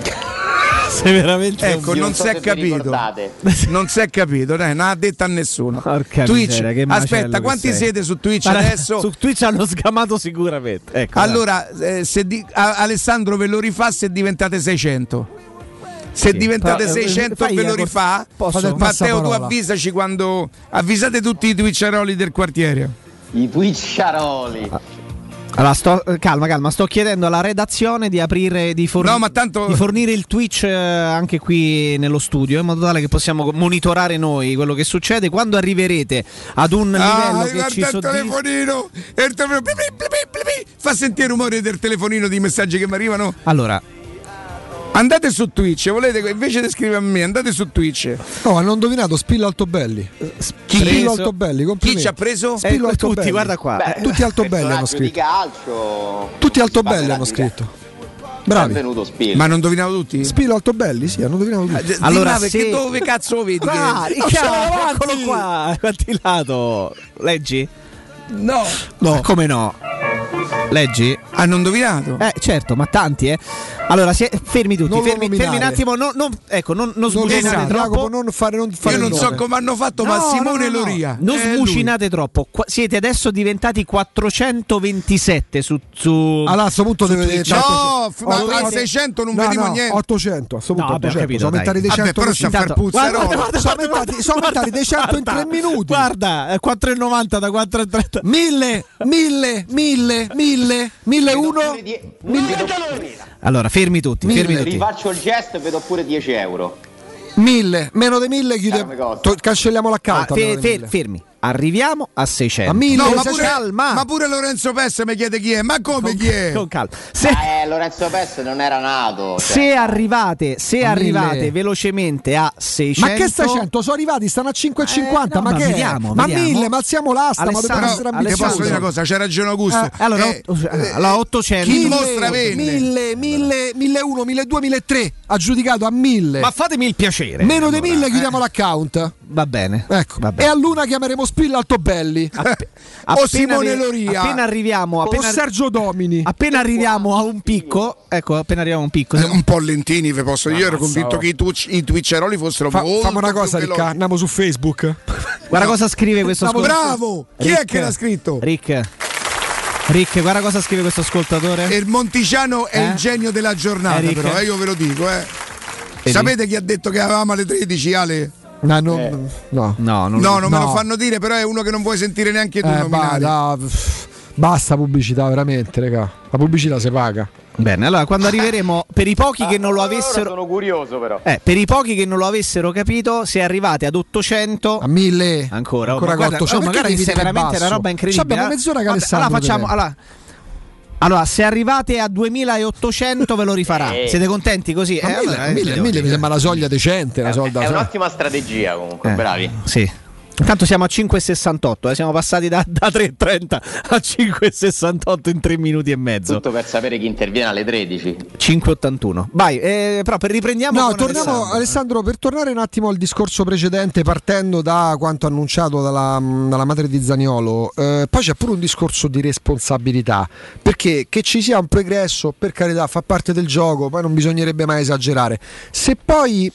<laughs> Sei veramente Ecco, non si è capito. <laughs> Non si è capito, dai, non ha detto a nessuno. Porca Twitch, miseria, aspetta, quanti sei. siete su Twitch Guarda, adesso? Su Twitch hanno scamato sicuramente. Ecco, allora, eh, se di- a- Alessandro ve lo rifà se diventate 600. Se Sì. diventate Però, eh, 600 fai ve lo rifà. Posso? Il Matteo, tu avvisaci quando. Avvisate tutti i twitcheroli del quartiere. I twitcheroli. Allora, sto, eh, calma, calma, sto chiedendo alla redazione di aprire, di, forni- No, ma tanto- di fornire il Twitch eh, anche qui nello studio, in modo tale che possiamo monitorare noi quello che succede. Quando arriverete ad un livello Ah, che guarda ci il soddisfa. telefonino. e il telefonino, pli, pli. Fa sentire il rumore del telefonino di messaggi che mi arrivano. Allora, Andate su Twitch, volete invece di scrivere a me, andate su Twitch. Oh, hanno indovinato Spillo Altobelli. Chi? Spillo? Altobelli, Chi ci ha preso? Spillo Eh, Altobelli. tutti, guarda qua. Beh, tutti Altobelli hanno Personaggio di scritto. calcio. Tutti Altobelli hanno scritto. Bravi. Ma non indovinavo tutti? Spillo Altobelli, sì, hanno indovinato tutti. Allora, Allora, se- che dove cazzo lo vedi? Ah, che... Riccardo, eccolo qua, quantilato. Leggi? No. No. Come no? Leggi? Hanno indovinato? Eh, certo, ma tanti, eh. Allora, si- fermi tutti, Non fermi, fermi un attimo, non, non- ecco, non, non nominare, troppo. Non fare, non fare Io non so come hanno fatto, ma No, Simone no, no, no. Loria. Non Eh, smucinate troppo. Qua- siete adesso diventati 427 su. su Allora, a questo punto deve. No, ma a 600 non no, vediamo no, niente. 800, a questo punto No, vabbè, ho 800. capito, sono aumentati dei Vabbè, 100 però sta a guarda, sono aumentati, dei 100 in 3 minuti. Guarda, eh, 4,90 da 4,30. 1000, 1000, 1000, 1000, 1001. Allora, fermi tutti, fermi Mille. tutti. Rifaccio il gesto e vedo pure 10 euro. 1000, meno di 1000 Caro chiude. Mecosta. to- cancelliamo Ah, l'account. fe- di fe- 1000. fermi. Arriviamo a 600. A 1000, No, ma pure, calma. ma pure Lorenzo Pessa mi chiede chi è. Ma come chi è? Con calma. Se, Eh, Lorenzo Pes non era nato. cioè. se arrivate, se A arrivate mille. velocemente a 600 Ma che 600? Sono arrivati, stanno a 5,50. Eh, no, ma ma che vediamo, Ma vediamo. 1000, ma alziamo l'asta. Ma Alessandro, dobbiamo essere posso dire una cosa? C'è ragione Augusto. Eh, allora, Eh, otto- allora, 800 chi mostra venne? 1000, 1000, 1001, 1200, 1003. Aggiudicato a 1000. Ma fatemi il piacere. Meno di Allora, 1000 eh, chiudiamo l'account. Va bene. Ecco. Va E bene. a luna chiameremo Spilla Altobelli. <laughs> O Simone Loria. Appena arriviamo, o appena, Sergio Domini. appena arriviamo a un picco, ecco, appena arriviamo a un picco, Eh, siamo- un po' lentini, vi posso dire. Io ero convinto oh. che i, twitch, i twitcheroli fossero Fa- molto fammi una cosa. Ricca. Andiamo su Facebook. guarda cosa scrive questo Bravo, ascoltatore. bravo! Chi è che l'ha scritto? Rick. Rick, guarda cosa scrive questo ascoltatore. E il Monticiano è Eh? il genio della giornata, Eric? però, eh, io ve lo dico, eh. Sapete chi ha detto che avevamo alle 13, Ale? No, no, no. No, non No, non me No. lo fanno dire, però è uno che non vuoi sentire neanche tu Eh, nominare. ba- da- pff, basta pubblicità, veramente, raga. La pubblicità si paga. Bene, allora quando <laughs> arriveremo per i pochi che non lo avessero sono curioso però. eh, per i pochi che non lo avessero capito, se arrivate ad 800 A 1000. Ancora, oh, Ancora ma guarda, con 800. oh, ma guarda Perché che sei divide veramente basso? una roba incredibile. Ci abbiamo eh. mezz'ora che Vabbè, Alessandro allora facciamo deve- allora, allora, se arrivate a 2800 ve lo rifarà. Eh. Siete contenti così? Ma Eh, 1000, allora, eh, 1000, devo 1000 mi sembra una soglia decente, una È, solda. è un'ottima strategia comunque, Eh, bravi. Sì. Intanto siamo a 5,68, eh, siamo passati da, da 3,30 a 5,68 in 3 minuti e mezzo. Tutto per sapere chi interviene alle 13. 5,81. Vai, eh, però per riprendiamo. No, con torniamo Alessandro. Alessandro. per tornare un attimo al discorso precedente, partendo da quanto annunciato dalla, dalla madre di Zaniolo, eh, poi c'è pure un discorso di responsabilità, perché che ci sia un pregresso, per carità, fa parte del gioco, poi non bisognerebbe mai esagerare. Se poi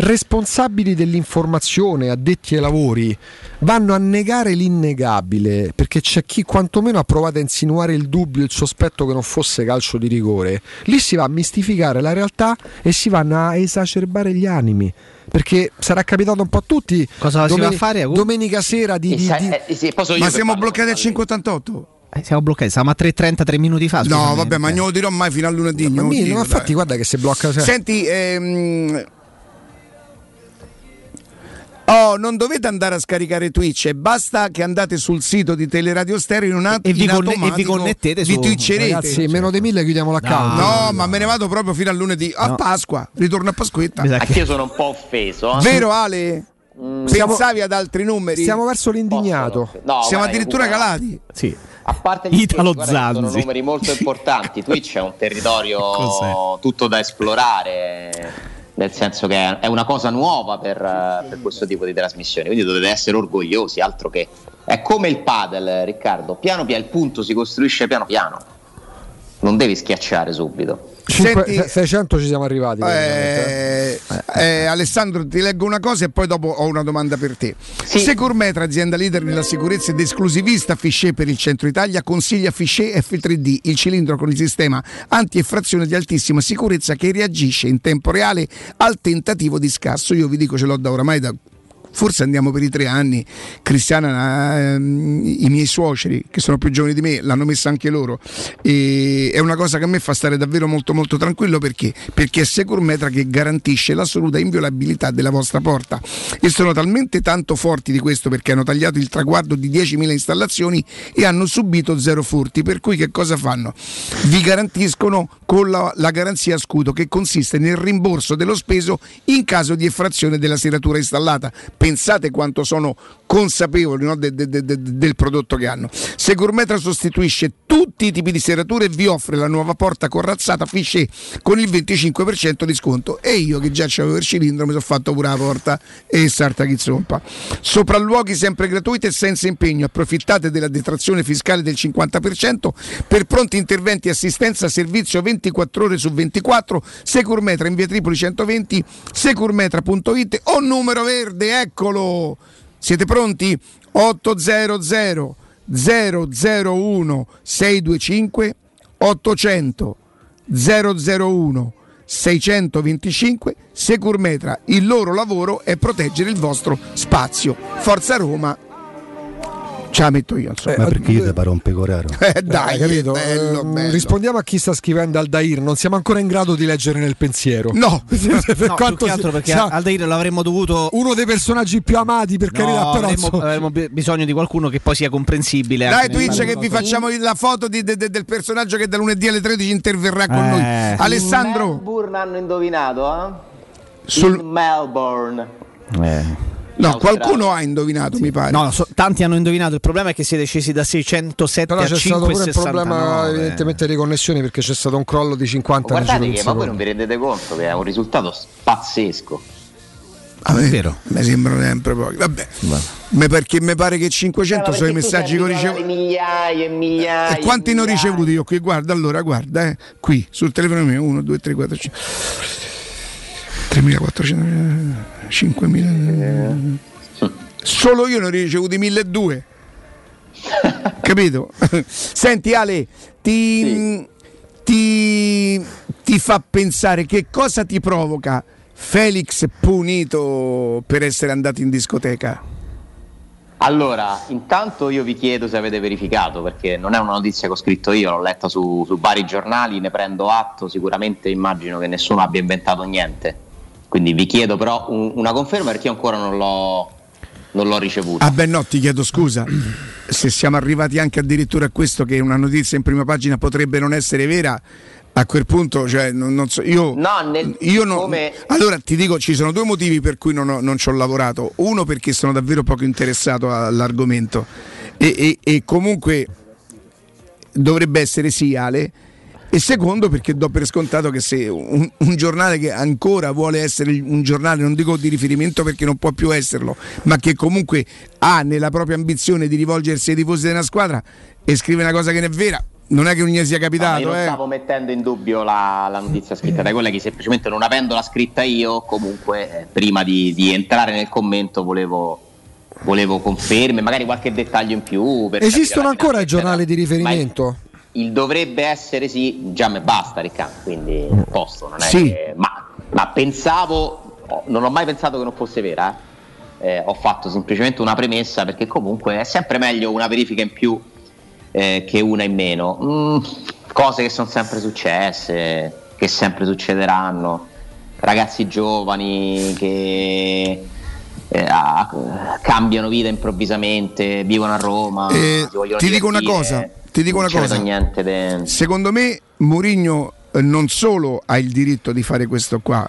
responsabili dell'informazione, addetti ai lavori, vanno a negare l'innegabile, perché c'è chi quantomeno ha provato a insinuare il dubbio, il sospetto che non fosse calcio di rigore, lì si va a mistificare la realtà e si vanno a esacerbare gli animi. Perché sarà capitato un po' a tutti. Cosa si va a fare? Domenica sera di. di- di- Ma siamo bloccati a 5,88? Eh, siamo bloccati, siamo a 3,30 3 minuti fa. No, vabbè, ma non lo dirò mai fino a lunedì. Ma non lo mi- dico, ma infatti, dai. guarda che se blocca. Senti, ehm, Oh, non dovete andare a scaricare Twitch, e basta che andate sul sito di Teleradio Stereo in un attimo E vi conne- e vi connettete vi su- twitcherete. Ragazzi, meno di mille chiudiamo l'account. No, ma me ne vado proprio fino a lunedì. A No. Pasqua, ritorno a Pasquetta. Anche io sono un po' offeso. eh. Vero Ale? Siamo- Pensavi ad altri numeri? Stiamo verso l'indignato. No, Siamo guarda, addirittura Cuba, calati. Sì. A parte gli Italo scherzi, guarda sono numeri molto importanti. Twitch è un territorio <laughs> tutto da esplorare. Nel senso che è una cosa nuova per, eh, per questo tipo di trasmissioni, quindi dovete essere orgogliosi, altro che è come il padel, Riccardo. Piano piano il punto si costruisce piano piano. Non devi schiacciare subito. Cinque- Senti- se- 600 ci siamo arrivati. Eh, eh, Alessandro, ti leggo una cosa e poi dopo ho una domanda per te. Securmetra, azienda leader nella sicurezza ed esclusivista Fichet per il centro Italia, consiglia Fichet F3D, il cilindro con il sistema anti-effrazione di altissima sicurezza che reagisce in tempo reale al tentativo di scasso. Io vi dico, ce l'ho da oramai da forse andiamo per i tre anni. Cristiana, ehm, i miei suoceri, che sono più giovani di me, l'hanno messa anche loro. E è una cosa che a me fa stare davvero molto molto tranquillo perché? Perché è Securmetra che garantisce l'assoluta inviolabilità della vostra porta. E sono talmente tanto forti di questo perché hanno tagliato il traguardo di 10.000 installazioni e hanno subito zero furti. Per cui che cosa fanno? Vi garantiscono con la, la garanzia scudo che consiste nel rimborso dello speso in caso di effrazione della serratura installata. Pensate quanto sono consapevoli no, de- de- de- de- del prodotto che hanno. Securmetra sostituisce tutti i tipi di serrature e vi offre la nuova porta corazzata Fichet con il 25% di sconto. E io che già c'avevo il cilindro mi sono fatto pure la porta e sarta chi zoppa. Sopralluoghi sempre gratuiti e senza impegno. Approfittate della detrazione fiscale del 50% per pronti interventi e assistenza servizio 24 ore su 24. Securmetra in via Tripoli 120, securmetra.it o numero verde, eccolo. Siete pronti? 800 001 625 800 001 625 Securmetra. Il loro lavoro è proteggere il vostro spazio. Forza Roma. Ce la metto io, insomma. Ma perché io te pare un pecoraro? Eh, dai, Hai capito? bello, Ehm, bello. Rispondiamo a chi sta scrivendo Aldair. Non siamo ancora in grado di leggere nel pensiero. No, <laughs> per No, quanto più che altro perché sia Aldair l'avremmo dovuto. uno dei personaggi più amati, per No, carità, però avremmo, avremmo bi- bisogno di qualcuno che poi sia comprensibile. Dai Twitch che vi facciamo la foto di- de- de- del personaggio che da lunedì alle 13 interverrà con Eh. noi. Alessandro, Melbourne hanno indovinato, eh? Sul- In Melbourne. No, qualcuno ha indovinato, mi pare. No, no, so- tanti hanno indovinato. Il problema è che siete scesi da 607 però a c'è stato pure un problema 569. evidentemente di connessioni perché c'è stato un crollo di 50 nel giro Guardate che ma voi non vi rendete conto che è un risultato pazzesco. A me, vero. mi sembrano sempre pochi. Vabbè, Ma perché mi pare che 500 sono i messaggi che ho ricevuto. Migliaia e migliaia. E quanti ne ho ricevuti io qui? Guarda, allora, guarda, eh, qui sul telefono mio 1, 2, 3, 4, 5. 3400, 5000. Solo io ne ho ricevuti 1200. <laughs> Capito? Senti Ale, ti, ti, ti fa pensare che cosa ti provoca Felix punito per essere andato in discoteca? Allora, intanto io vi chiedo se avete verificato, perché non è una notizia che ho scritto io, l'ho letta su, su vari giornali, ne prendo atto, sicuramente immagino che nessuno abbia inventato niente. Quindi vi chiedo però un- una conferma perché io ancora non l'ho, non l'ho ricevuta. Ah beh no, ti chiedo scusa. <clears throat> Se siamo arrivati anche addirittura a questo che una notizia in prima pagina potrebbe non essere vera, A quel punto, cioè, non, non so, io, No, nel- io non- come- Allora ti dico, ci sono due motivi per cui non, ho- non ci ho lavorato. Uno perché sono davvero poco interessato all'argomento e, e- e comunque dovrebbe essere sì Ale. E secondo perché do per scontato che se un, un giornale che ancora vuole essere un giornale, non dico di riferimento perché non può più esserlo, ma che comunque ha nella propria ambizione di rivolgersi ai tifosi della squadra e scrive una cosa che non è vera, non è che non gli sia No, ma capitato. io non eh. stavo mettendo in dubbio la, la notizia scritta dai colleghi, semplicemente non avendola scritta io, comunque eh, prima di, di entrare nel commento volevo, volevo conferme, magari qualche dettaglio in più. Esistono ancora giornali di riferimento? Il dovrebbe essere sì, già me basta Riccardo, quindi posto, non è Sì. che- ma, ma pensavo, non ho mai pensato che non fosse vera, eh. Eh, ho fatto semplicemente una premessa perché comunque è sempre meglio una verifica in più eh, che una in meno. Mm, cose che sono sempre successe, che sempre succederanno, ragazzi giovani che eh, ah, cambiano vita improvvisamente, vivono a Roma, Eh, ti dico una divertire, cosa, ti dico non una cosa. niente de- Secondo me Mourinho eh, non solo ha il diritto di fare questo qua,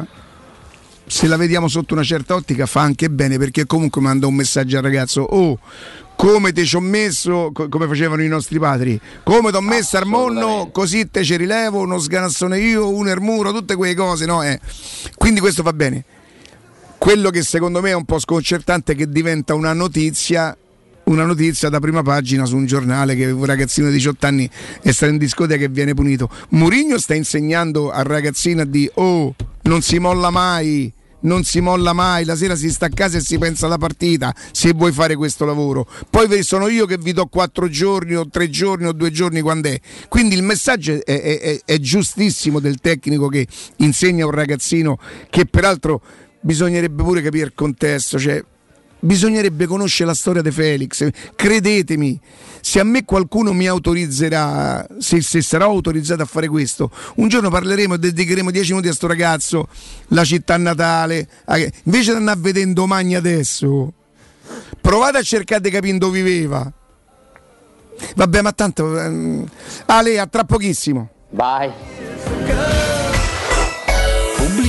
se la vediamo sotto una certa ottica fa anche bene perché comunque manda un messaggio al ragazzo, oh come te ci ho messo, co- come facevano i nostri padri, come ti ho messo al monno, così te ci rilevo, uno sganassone io, uno er muro, tutte quelle cose, no? Eh. Quindi questo va bene. Quello che secondo me è un po' sconcertante è che diventa una notizia una notizia da prima pagina su un giornale che un ragazzino di 18 anni è stato in discoteca e viene punito. Mourinho sta insegnando al ragazzino di oh, non si molla mai. Non si molla mai, la sera si sta a casa e si pensa alla partita se vuoi fare questo lavoro. Poi sono io che vi do quattro giorni o tre giorni o due giorni quando è. Quindi il messaggio è- è- è giustissimo del tecnico che insegna a un ragazzino che peraltro bisognerebbe pure capire il contesto. Cioè, Bisognerebbe conoscere la storia di Felix, credetemi, se a me qualcuno mi autorizzerà, se, se sarò autorizzato a fare questo, un giorno parleremo e dedicheremo 10 minuti a sto ragazzo, la città natale, invece di andare a vedere domani adesso, provate a cercare di capire dove viveva. Vabbè, ma tanto... ehm, Ale, a tra pochissimo. Vai.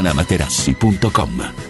artigianamaterassi.com.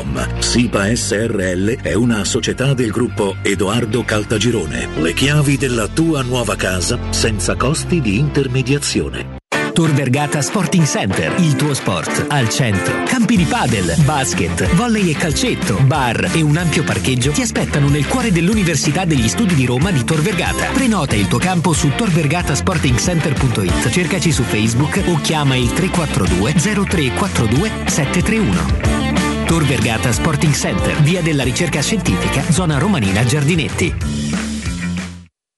www.keicalt.com. SIPA SRL è una società del gruppo Edoardo Caltagirone. Le chiavi della tua nuova casa senza costi di intermediazione. Tor Vergata Sporting Center, il tuo sport al centro. Campi di padel, basket, volley e calcetto, bar e un ampio parcheggio ti aspettano nel cuore dell'Università degli Studi di Roma di Tor Vergata. Prenota il tuo campo su torvergatasportingcenter.it, cercaci su Facebook o chiama il 342 0342 731. Tor Vergata Sporting Center, via della ricerca scientifica, zona romanina Giardinetti.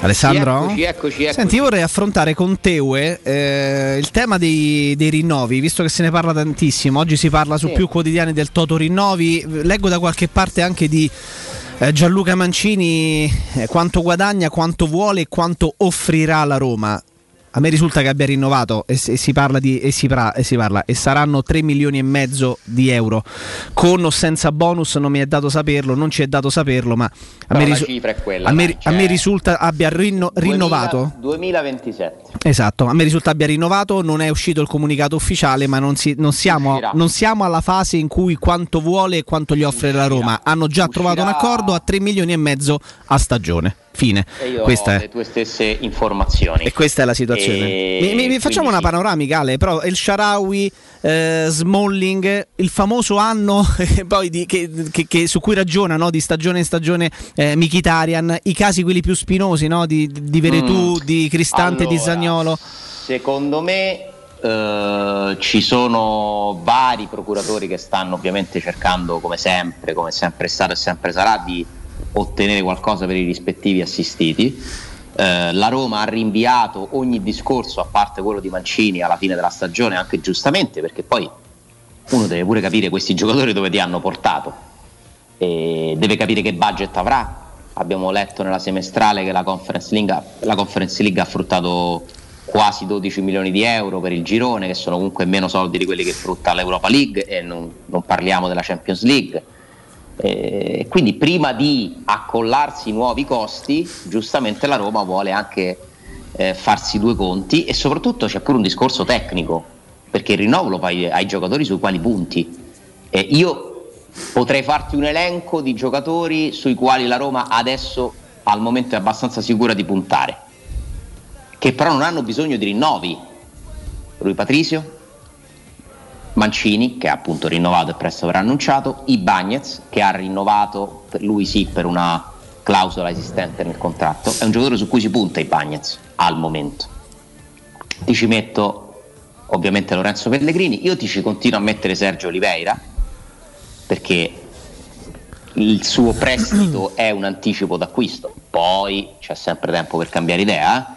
Alessandro? Eccoci, eccoci, eccoci. Senti, io vorrei affrontare con Teue eh, il tema dei, dei rinnovi, visto che se ne parla tantissimo. Oggi si parla su Sì. più quotidiani del Toto Rinnovi. Leggo da qualche parte anche di eh, Gianluca Mancini eh, quanto guadagna, quanto vuole e quanto offrirà alla Roma. A me risulta che abbia rinnovato e, si- e si parla di e si, pra- e si parla e saranno 3 milioni e mezzo di euro con o senza bonus non mi è dato saperlo, non ci è dato saperlo, ma a me, risu- cifra è quella, a me- a me cioè- risulta abbia rinno- rinnovato 2027. Esatto, a me risulta abbia rinnovato, non è uscito il comunicato ufficiale, ma non, si- non siamo, Uscirà. non siamo alla fase in cui quanto vuole e quanto gli offre la Roma. Hanno già trovato un accordo a 3 milioni e mezzo a stagione. Fine. E io Questa ho è. le tue stesse informazioni. E questa è la situazione. E Mi, mi- mi facciamo una panoramica, Ale, però El Sharawi, eh, Smalling, il famoso anno <laughs> poi di- che, che- che- su cui ragiona no, di stagione in stagione eh, Mkhitaryan, i casi quelli più spinosi no, di, di Veretù, Mm. di Cristante, di Allora, Zagnolo. Secondo me eh, ci sono vari procuratori che stanno ovviamente cercando, come sempre, come sempre è stato e sempre sarà, di ottenere qualcosa per i rispettivi assistiti. Eh, la Roma ha rinviato ogni discorso, a parte quello di Mancini, alla fine della stagione, anche giustamente, perché poi uno deve pure capire questi giocatori dove ti hanno portato, e deve capire che budget avrà. Abbiamo letto nella semestrale che la Conference League, la Conference League ha fruttato quasi 12 milioni di euro per il girone, che sono comunque meno soldi di quelli che frutta l'Europa League e non, non parliamo della Champions League. Eh, quindi prima di accollarsi nuovi costi, giustamente la Roma vuole anche eh, farsi due conti e soprattutto c'è pure un discorso tecnico, perché il rinnovo lo fai ai giocatori sui quali punti. Eh, io potrei farti un elenco di giocatori sui quali la Roma adesso al momento è abbastanza sicura di puntare, che però non hanno bisogno di rinnovi. Rui Patricio, Mancini, che ha appunto rinnovato e presto verrà annunciato, Ibagnez, che ha rinnovato lui sì per una clausola esistente nel contratto, è un giocatore su cui si punta Ibagnez al momento. Ti ci metto ovviamente Lorenzo Pellegrini, io ti ci continuo a mettere Sergio Oliveira, perché il suo prestito è un anticipo d'acquisto, poi c'è sempre tempo per cambiare idea.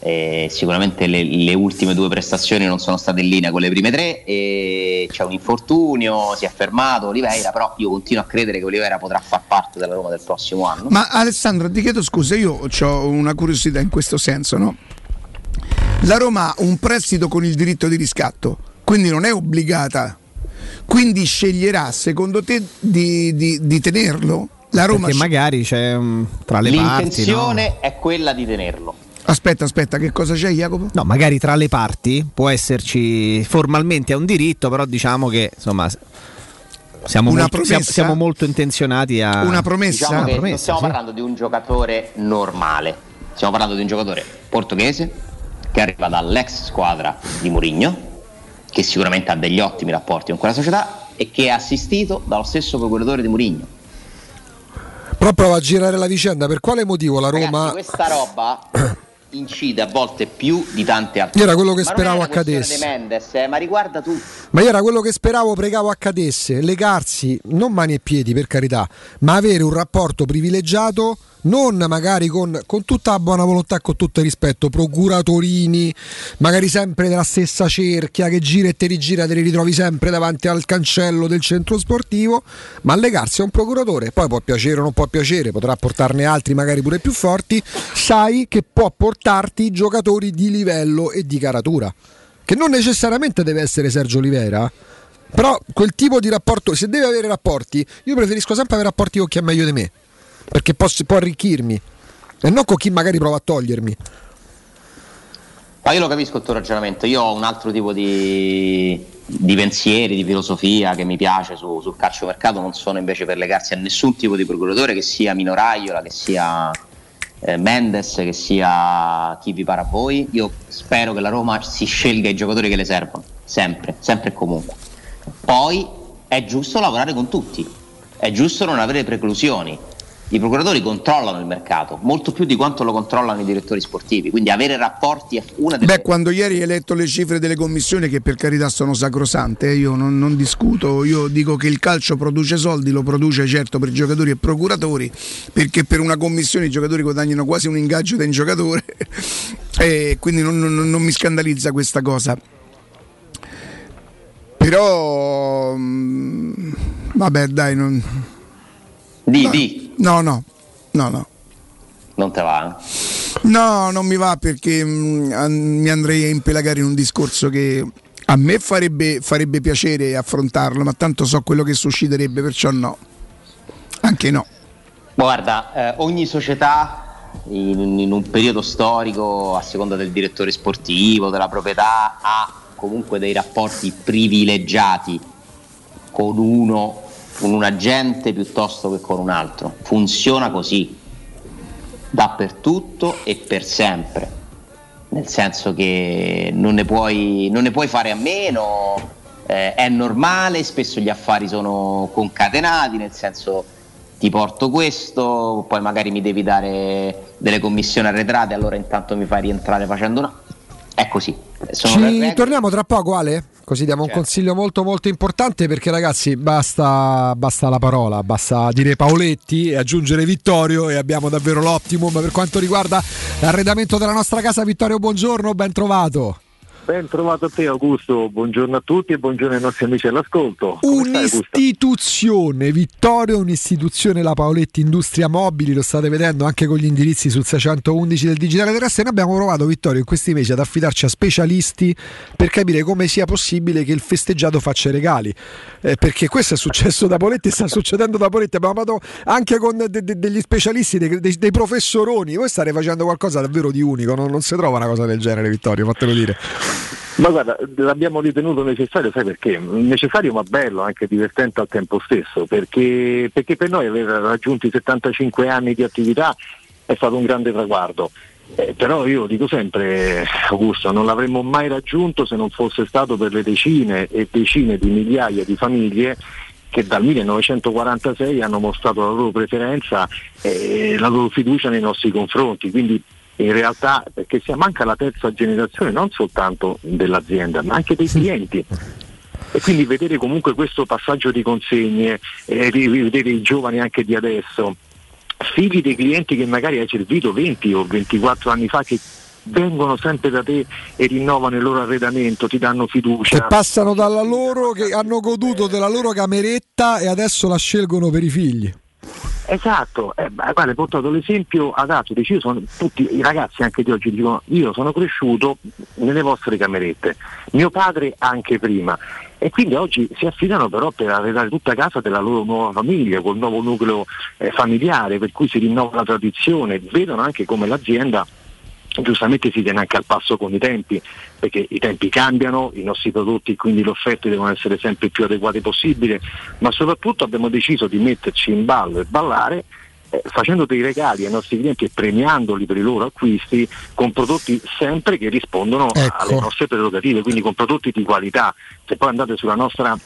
Eh. Sicuramente le, le ultime due prestazioni non sono state in linea con le prime tre e c'è un infortunio, si è fermato Oliveira, però io continuo a credere che Oliveira potrà far parte della Roma del prossimo anno. Ma Alessandro, ti chiedo scusa, io ho una curiosità in questo senso, no? La Roma ha un prestito con il diritto di riscatto, quindi non è obbligata. Quindi sceglierà, secondo te, di, di- di tenerlo? La Roma Perché magari c'è mm, tra le parti. no? L'intenzione è quella di tenerlo. Aspetta, aspetta, che cosa c'è Jacopo? No, magari tra le parti può esserci formalmente è un diritto, però diciamo che insomma siamo, Una molto, siamo, promessa? siamo molto intenzionati a Diciamo che non promessa, stiamo sì. parlando di un giocatore normale, stiamo parlando di un giocatore portoghese che arriva dall'ex squadra di Mourinho, che sicuramente ha degli ottimi rapporti con quella società e che è assistito dallo stesso procuratore di Mourinho. Però prova a girare la vicenda. Per quale motivo la Ragazzi, Roma. questa roba <clears throat> incide a volte più di tante altre. Io era quello che Ma speravo accadesse. De Mendes, eh, ma riguarda tutti. Ma io era quello che speravo, pregavo accadesse, legarsi, non mani e piedi per carità, ma avere un rapporto privilegiato, non magari con, con tutta la buona volontà e con tutto il rispetto, procuratorini, magari sempre della stessa cerchia che gira e te rigira, te li ritrovi sempre davanti al cancello del centro sportivo, ma legarsi a un procuratore, poi può piacere o non può piacere, potrà portarne altri magari pure più forti, sai che può portarti giocatori di livello e di caratura che non necessariamente deve essere Sergio Oliveira. Però quel tipo di rapporto, se deve avere rapporti, io preferisco sempre avere rapporti con chi è meglio di me, perché posso- può arricchirmi e non con chi magari prova a togliermi. Ma io lo capisco il tuo ragionamento, io ho un altro tipo di, di pensieri, di filosofia che mi piace su- sul calciomercato, non sono invece per legarsi a nessun tipo di procuratore, che sia Minoraiola, che sia eh, Mendes, che sia chi vi pare a voi. Io spero che la Roma si scelga i giocatori che le servono, sempre, sempre e comunque. Poi è giusto lavorare con tutti, è giusto non avere preclusioni. I procuratori controllano il mercato molto più di quanto lo controllano i direttori sportivi, quindi avere rapporti è una delle Beh, quando ieri hai letto le cifre delle commissioni, che per carità sono sacrosante, eh, io non, non discuto, io dico che il calcio produce soldi, lo produce certo per giocatori e procuratori, perché per una commissione i giocatori guadagnano quasi un ingaggio da un giocatore, <laughs> e quindi non, non- non mi scandalizza questa cosa. Però, mm, vabbè, dai, non. Di, no, di. No, no, no, no. Non te va? No, non mi va perché mm, mi andrei a impelagare in un discorso che a me farebbe, farebbe piacere affrontarlo, ma tanto so quello che susciterebbe, perciò no. Anche no. Guarda, eh, ogni società in, in un periodo storico, a seconda del direttore sportivo, della proprietà, ha comunque dei rapporti privilegiati con uno, con un agente piuttosto che con un altro. Funziona così, dappertutto e per sempre. Nel senso che non ne puoi, non ne puoi fare a meno, eh, è normale, spesso gli affari sono concatenati, nel senso ti porto questo, poi magari mi devi dare delle commissioni arretrate, allora intanto mi fai rientrare facendo una... È così. Sono Ci torniamo tra poco, Ale? Così diamo un consiglio molto molto importante perché ragazzi basta, basta la parola, basta dire Paoletti e aggiungere Vittorio e abbiamo davvero l'optimum per quanto riguarda l'arredamento della nostra casa. Vittorio, buongiorno, ben trovato. Ben trovato a te Augusto, buongiorno a tutti e buongiorno ai nostri amici all'ascolto. Come? Un'istituzione, Vittorio, un'istituzione, la Paoletti Industria Mobili, lo state vedendo anche con gli indirizzi sul 611 del Digitale Terrestre. Noi abbiamo provato, Vittorio, in questi mesi ad affidarci a specialisti per capire come sia possibile che il festeggiato faccia regali. Eh, perché questo è successo da Paoletti, sta succedendo da Paoletti. Abbiamo parlato anche con de- de- degli specialisti, dei, dei- professoroni. Voi state facendo qualcosa davvero di unico, non, non si trova una cosa del genere, Vittorio, fatelo dire. Ma guarda, l'abbiamo ritenuto necessario, sai perché? Necessario ma bello, anche divertente al tempo stesso, perché, perché per noi aver raggiunto i 75 anni di attività è stato un grande traguardo Eh, però io dico sempre, Augusto, non l'avremmo mai raggiunto se non fosse stato per le decine e decine di migliaia di famiglie che dal 1946 hanno mostrato la loro preferenza e la loro fiducia nei nostri confronti. Quindi in realtà perché si manca la terza generazione non soltanto dell'azienda, ma anche dei clienti. E quindi vedere comunque questo passaggio di consegne, eh, ri- rivedere i giovani anche di adesso, figli dei clienti che magari hai servito 20 o 24 anni fa che vengono sempre da te e rinnovano il loro arredamento, ti danno fiducia. Che passano dalla loro, che hanno goduto della loro cameretta e adesso la scelgono per i figli. Esatto, eh, guarda, hai portato l'esempio adatto, dici, io sono, tutti i ragazzi anche di oggi dicono io sono cresciuto nelle vostre camerette, mio padre anche prima. E quindi oggi si affidano però per arredare tutta casa della loro nuova famiglia, col nuovo nucleo eh, familiare, per cui si rinnova la tradizione, vedono anche come l'azienda giustamente si tiene anche al passo con i tempi, perché i tempi cambiano, i nostri prodotti quindi le offerte devono essere sempre più adeguate possibile, ma soprattutto abbiamo deciso di metterci in ballo e ballare eh, facendo dei regali ai nostri clienti e premiandoli per i loro acquisti con prodotti sempre che rispondono a- alle nostre prerogative, quindi con prodotti di qualità. Se poi andate sulla nostra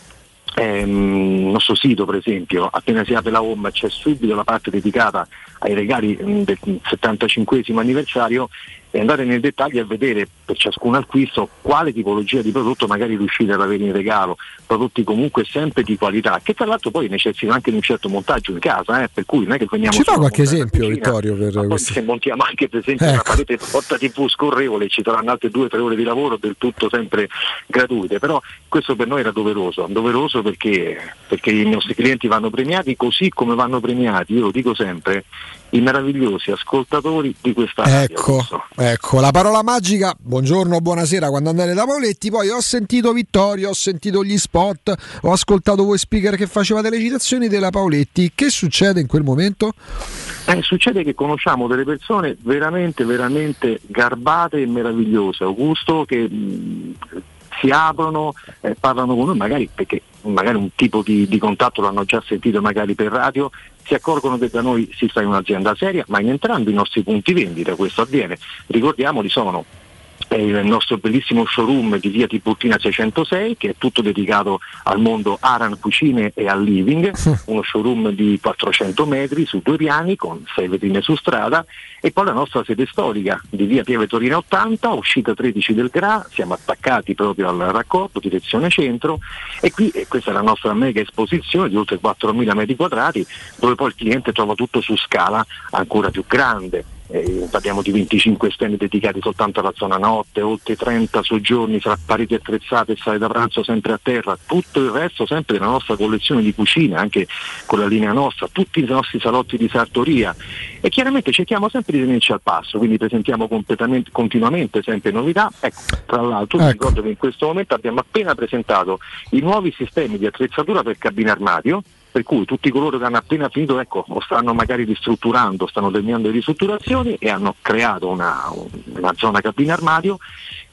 ehm, nostro sito per esempio, appena si apre la home c'è subito la parte dedicata ai regali mm, del 75 anniversario e andare nel dettaglio a vedere per ciascun acquisto quale tipologia di prodotto magari riuscite ad avere in regalo, prodotti comunque sempre di qualità, che tra l'altro poi necessitano anche di un certo montaggio in casa, eh, per cui non è che veniamo Ci fa qualche esempio, cucina, Vittorio, per questi- se montiamo anche per esempio una Ecco. parete porta tv scorrevole ci saranno altre due o tre ore di lavoro del tutto sempre gratuite. Però questo per noi era doveroso doveroso perché, perché i nostri clienti vanno premiati così come vanno premiati io lo dico sempre i meravigliosi ascoltatori di questa radio Ecco, ecco, la parola magica, buongiorno, buonasera, quando andate da Paoletti, poi ho sentito Vittorio, ho sentito gli spot, ho ascoltato voi speaker che facevate le citazioni della Paoletti, che succede in quel momento? Eh, succede che conosciamo delle persone veramente, veramente garbate e meravigliose, Augusto, che mh, si aprono, eh, parlano con noi, magari perché magari un tipo di, di contatto l'hanno già sentito magari per radio, si accorgono che da noi si sta in un'azienda seria, ma in entrambi i nostri punti vendita questo avviene. Ricordiamoli, sono il nostro bellissimo showroom di via Tiburtina 606 che è tutto dedicato al mondo Aran Cucine e al living, <laughs> uno showroom di 400 metri su due piani con sei vetrine su strada. E poi la nostra sede storica di via Pieve Torino 80, uscita 13 del Gra, siamo attaccati proprio al raccordo, direzione centro. E qui e questa è la nostra mega esposizione di oltre 4.000 metri quadrati dove poi il cliente trova tutto su scala ancora più grande. Eh, parliamo di 25 stand dedicati soltanto alla zona notte, oltre 30 soggiorni fra pareti attrezzate e sale da pranzo sempre a terra, tutto il resto sempre della nostra collezione di cucine, anche con la linea nostra, tutti i nostri salotti di sartoria e chiaramente cerchiamo sempre di tenerci al passo, quindi presentiamo completamente- continuamente sempre novità. Ecco, tra l'altro vi ricordo che in questo momento abbiamo appena presentato i nuovi sistemi di attrezzatura per cabina armadio, per cui tutti coloro che hanno appena finito ecco, o stanno magari ristrutturando, stanno terminando le ristrutturazioni e hanno creato una, una zona cabina armadio,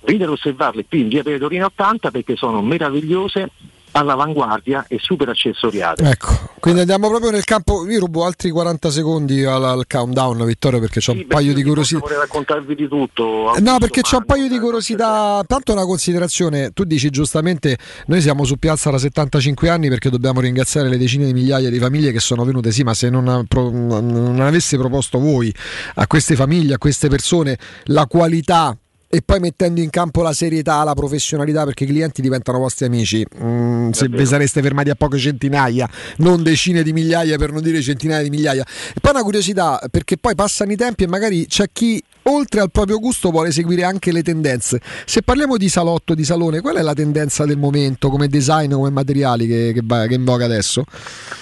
venite ad osservarle qui in via Pedorina 80 perché sono meravigliose, all'avanguardia e super accessoriate. Ecco, quindi andiamo proprio nel campo, io rubo altri 40 secondi al, al countdown Vittorio perché c'ho un paio di curiosità. Vorrei raccontarvi di tutto. No, perché c'è un paio di curiosità. Tanto una considerazione, tu dici giustamente, noi siamo su piazza da 75 anni perché dobbiamo ringraziare le decine di migliaia di famiglie che sono venute, sì, ma se non, non avesse proposto voi a queste famiglie, a queste persone, la qualità e poi mettendo in campo la serietà, la professionalità, perché i clienti diventano vostri amici. Mm, se vi sareste fermati a poche centinaia, non decine di migliaia, per non dire centinaia di migliaia. E poi una curiosità, perché poi passano i tempi e magari c'è chi oltre al proprio gusto vuole seguire anche le tendenze. Se parliamo di salotto, di salone, qual è la tendenza del momento come design, come materiali che, che, che è in voga adesso?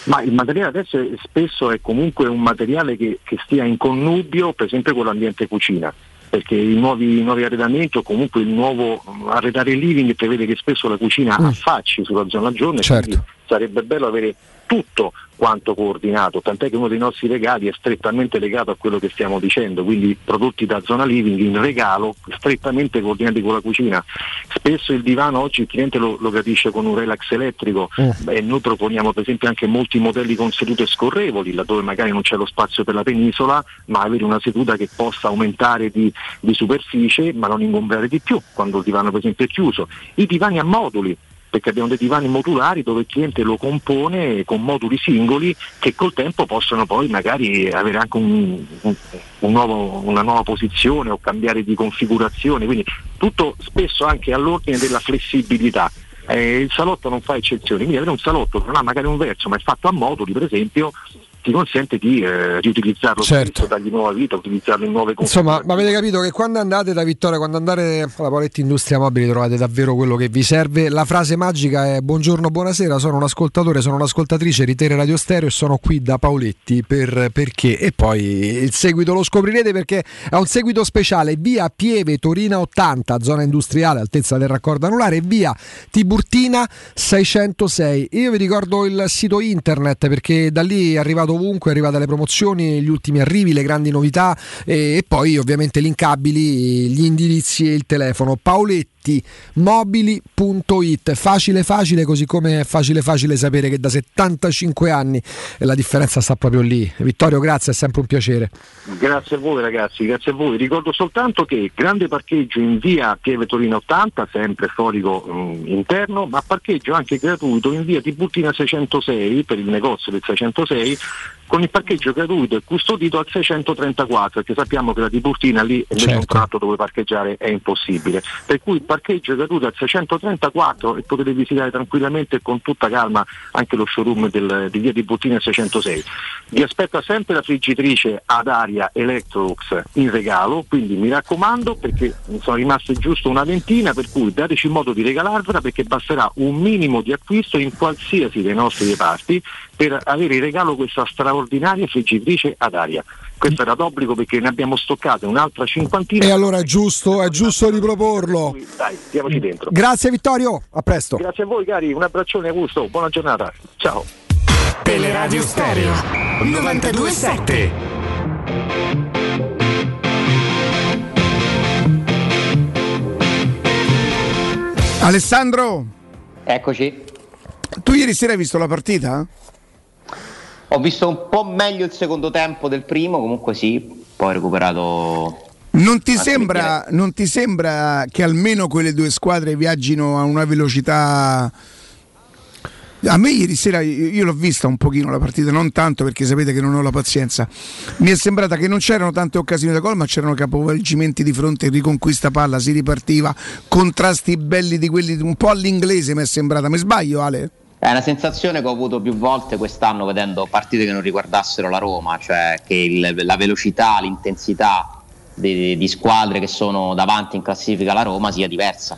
Ma il materiale adesso è- spesso è comunque un materiale che, che stia in connubio per esempio con l'ambiente cucina perché i nuovi, nuovi arredamenti o comunque il nuovo mm, arredare il living prevede che spesso la cucina affacci sulla zona giorno quindi sarebbe bello avere tutto quanto coordinato, tant'è che uno dei nostri regali è strettamente legato a quello che stiamo dicendo, quindi prodotti da zona living in regalo strettamente coordinati con la cucina. spesso il divano oggi il cliente lo, lo capisce con un relax elettrico e noi proponiamo per esempio anche molti modelli con sedute scorrevoli, laddove magari non c'è lo spazio per la penisola, ma avere una seduta che possa aumentare di, di superficie ma non ingombrare di più quando il divano per esempio è chiuso. I divani a moduli, perché abbiamo dei divani modulari dove il cliente lo compone con moduli singoli che col tempo possono poi magari avere anche un- un- un nuovo- una nuova posizione o cambiare di configurazione, quindi tutto spesso anche all'ordine della flessibilità. Eh, il salotto non fa eccezioni, quindi avere un salotto che non ha magari un verso ma è fatto a moduli per esempio ti consente di eh, riutilizzarlo Certo. spesso, dargli nuova vita, utilizzarlo in nuove Insomma, ma avete capito che quando andate da Vittoria, quando andate alla Paletti Industria Mobili trovate davvero quello che vi serve. La frase magica è buongiorno, buonasera, sono un ascoltatore, sono un'ascoltatrice di Tere Radio Stereo e sono qui da Paoletti per, perché e poi il seguito lo scoprirete perché è un seguito speciale via Pieve Torina 80, zona industriale, altezza del raccordo anulare e via Tiburtina 606. Io vi ricordo il sito internet perché da lì è arrivato ovunque, è arrivate le promozioni, gli ultimi arrivi, le grandi novità e, e poi ovviamente linkabili, gli indirizzi e il telefono. Paolettimobili.it facile facile così come è facile facile sapere che da 75 anni la differenza sta proprio lì. Vittorio, grazie, è sempre un piacere. Grazie a voi ragazzi, grazie a voi. Ricordo soltanto che grande parcheggio in via Pieve Torino 80, sempre storico mm, interno, ma parcheggio anche gratuito in via Tiburtina 606 per il negozio del 606 con il parcheggio gratuito e custodito al 634 perché sappiamo che la Tiburtina lì invece un tratto dove parcheggiare è impossibile. Per cui il parcheggio gratuito al 634 e potete visitare tranquillamente e con tutta calma anche lo showroom del, di via Tiburtina 606. Vi aspetta sempre la friggitrice ad aria Electrolux in regalo, quindi mi raccomando perché sono rimaste giusto una ventina, per cui dateci modo di regalarvela perché basterà un minimo di acquisto in qualsiasi dei nostri reparti per avere in regalo questa straordinaria friggitrice ad aria. Questo era d'obbligo perché ne abbiamo stoccate un'altra cinquantina. E allora è giusto, è giusto riproporlo. Dai, stiamoci dentro. Grazie Vittorio, a presto. Grazie a voi cari, un abbraccione Augusto, buona giornata. Ciao. Teleradio Stereo 927. Alessandro, Eccoci. tu ieri sera hai visto la partita? Ho visto un po' meglio il secondo tempo del primo, comunque sì, poi ho recuperato Non ti, sembra, non ti sembra che almeno quelle due squadre viaggino a una velocità... A me ieri sera, io io l'ho vista un pochino la partita, non tanto perché sapete che non ho la pazienza. Mi è sembrata che non c'erano tante occasioni da gol, ma c'erano capovolgimenti di fronte, riconquista palla, si ripartiva, contrasti belli di quelli un po' all'inglese mi è sembrata. Mi sbaglio Ale? È una sensazione che ho avuto più volte quest'anno vedendo partite che non riguardassero la Roma, cioè che il- la velocità, l'intensità di, di squadre che sono davanti in classifica alla Roma sia diversa.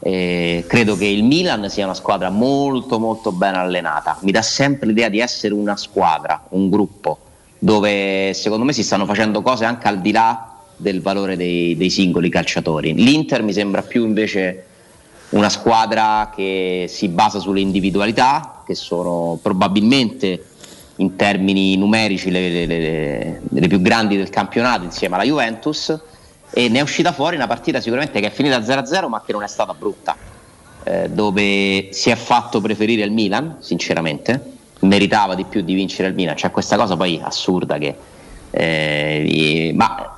E credo che il Milan sia una squadra molto molto ben allenata, mi dà sempre l'idea di essere una squadra, un gruppo, dove secondo me si stanno facendo cose anche al di là del valore dei, dei singoli calciatori. L'Inter mi sembra più invece una squadra che si basa sulle individualità, che sono probabilmente in termini numerici le, le- le- le più grandi del campionato insieme alla Juventus e ne è uscita fuori una partita sicuramente che è finita 0-0 ma che non è stata brutta, eh, dove si è fatto preferire il Milan, sinceramente, meritava di più di vincere il Milan, c'è questa cosa poi assurda che... eh, ma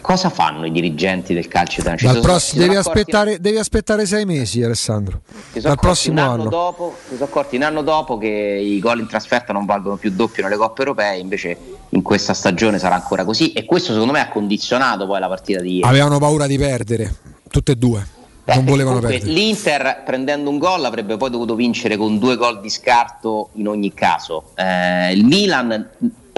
cosa fanno i dirigenti del calcio italiano? Dal sono devi, aspettare, devi aspettare sei mesi, Alessandro. Dal prossimo anno, anno. dopo, si sono accorti un anno dopo che i gol in trasferta non valgono più doppio nelle coppe europee, invece in questa stagione sarà ancora così e questo secondo me ha condizionato poi la partita di ieri. Avevano paura di perdere, tutte e due. non volevano Comunque, perdere. L'Inter prendendo un gol avrebbe poi dovuto vincere con due gol di scarto in ogni caso. Eh, il Milan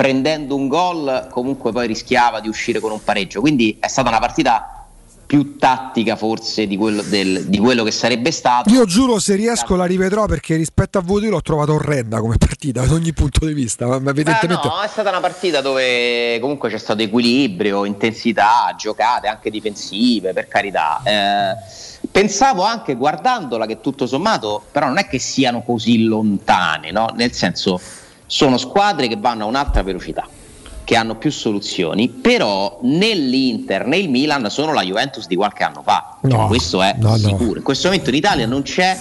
prendendo un gol comunque poi rischiava di uscire con un pareggio, quindi è stata una partita più tattica forse di quello, del- di quello che sarebbe stato. Io giuro se riesco la rivedrò perché rispetto a voi l'ho trovata orrenda come partita da ogni punto di vista, ma Beh, evidentemente no, è stata una partita dove comunque c'è stato equilibrio, intensità, giocate anche difensive, per carità. Eh, pensavo anche guardandola che tutto sommato, però non è che siano così lontane, no? nel senso sono squadre che vanno a un'altra velocità. che hanno più soluzioni, però nell'Inter, nel Milan sono la Juventus di qualche anno fa. Cioè, No, questo è no, no. sicuro. In questo momento in Italia non c'è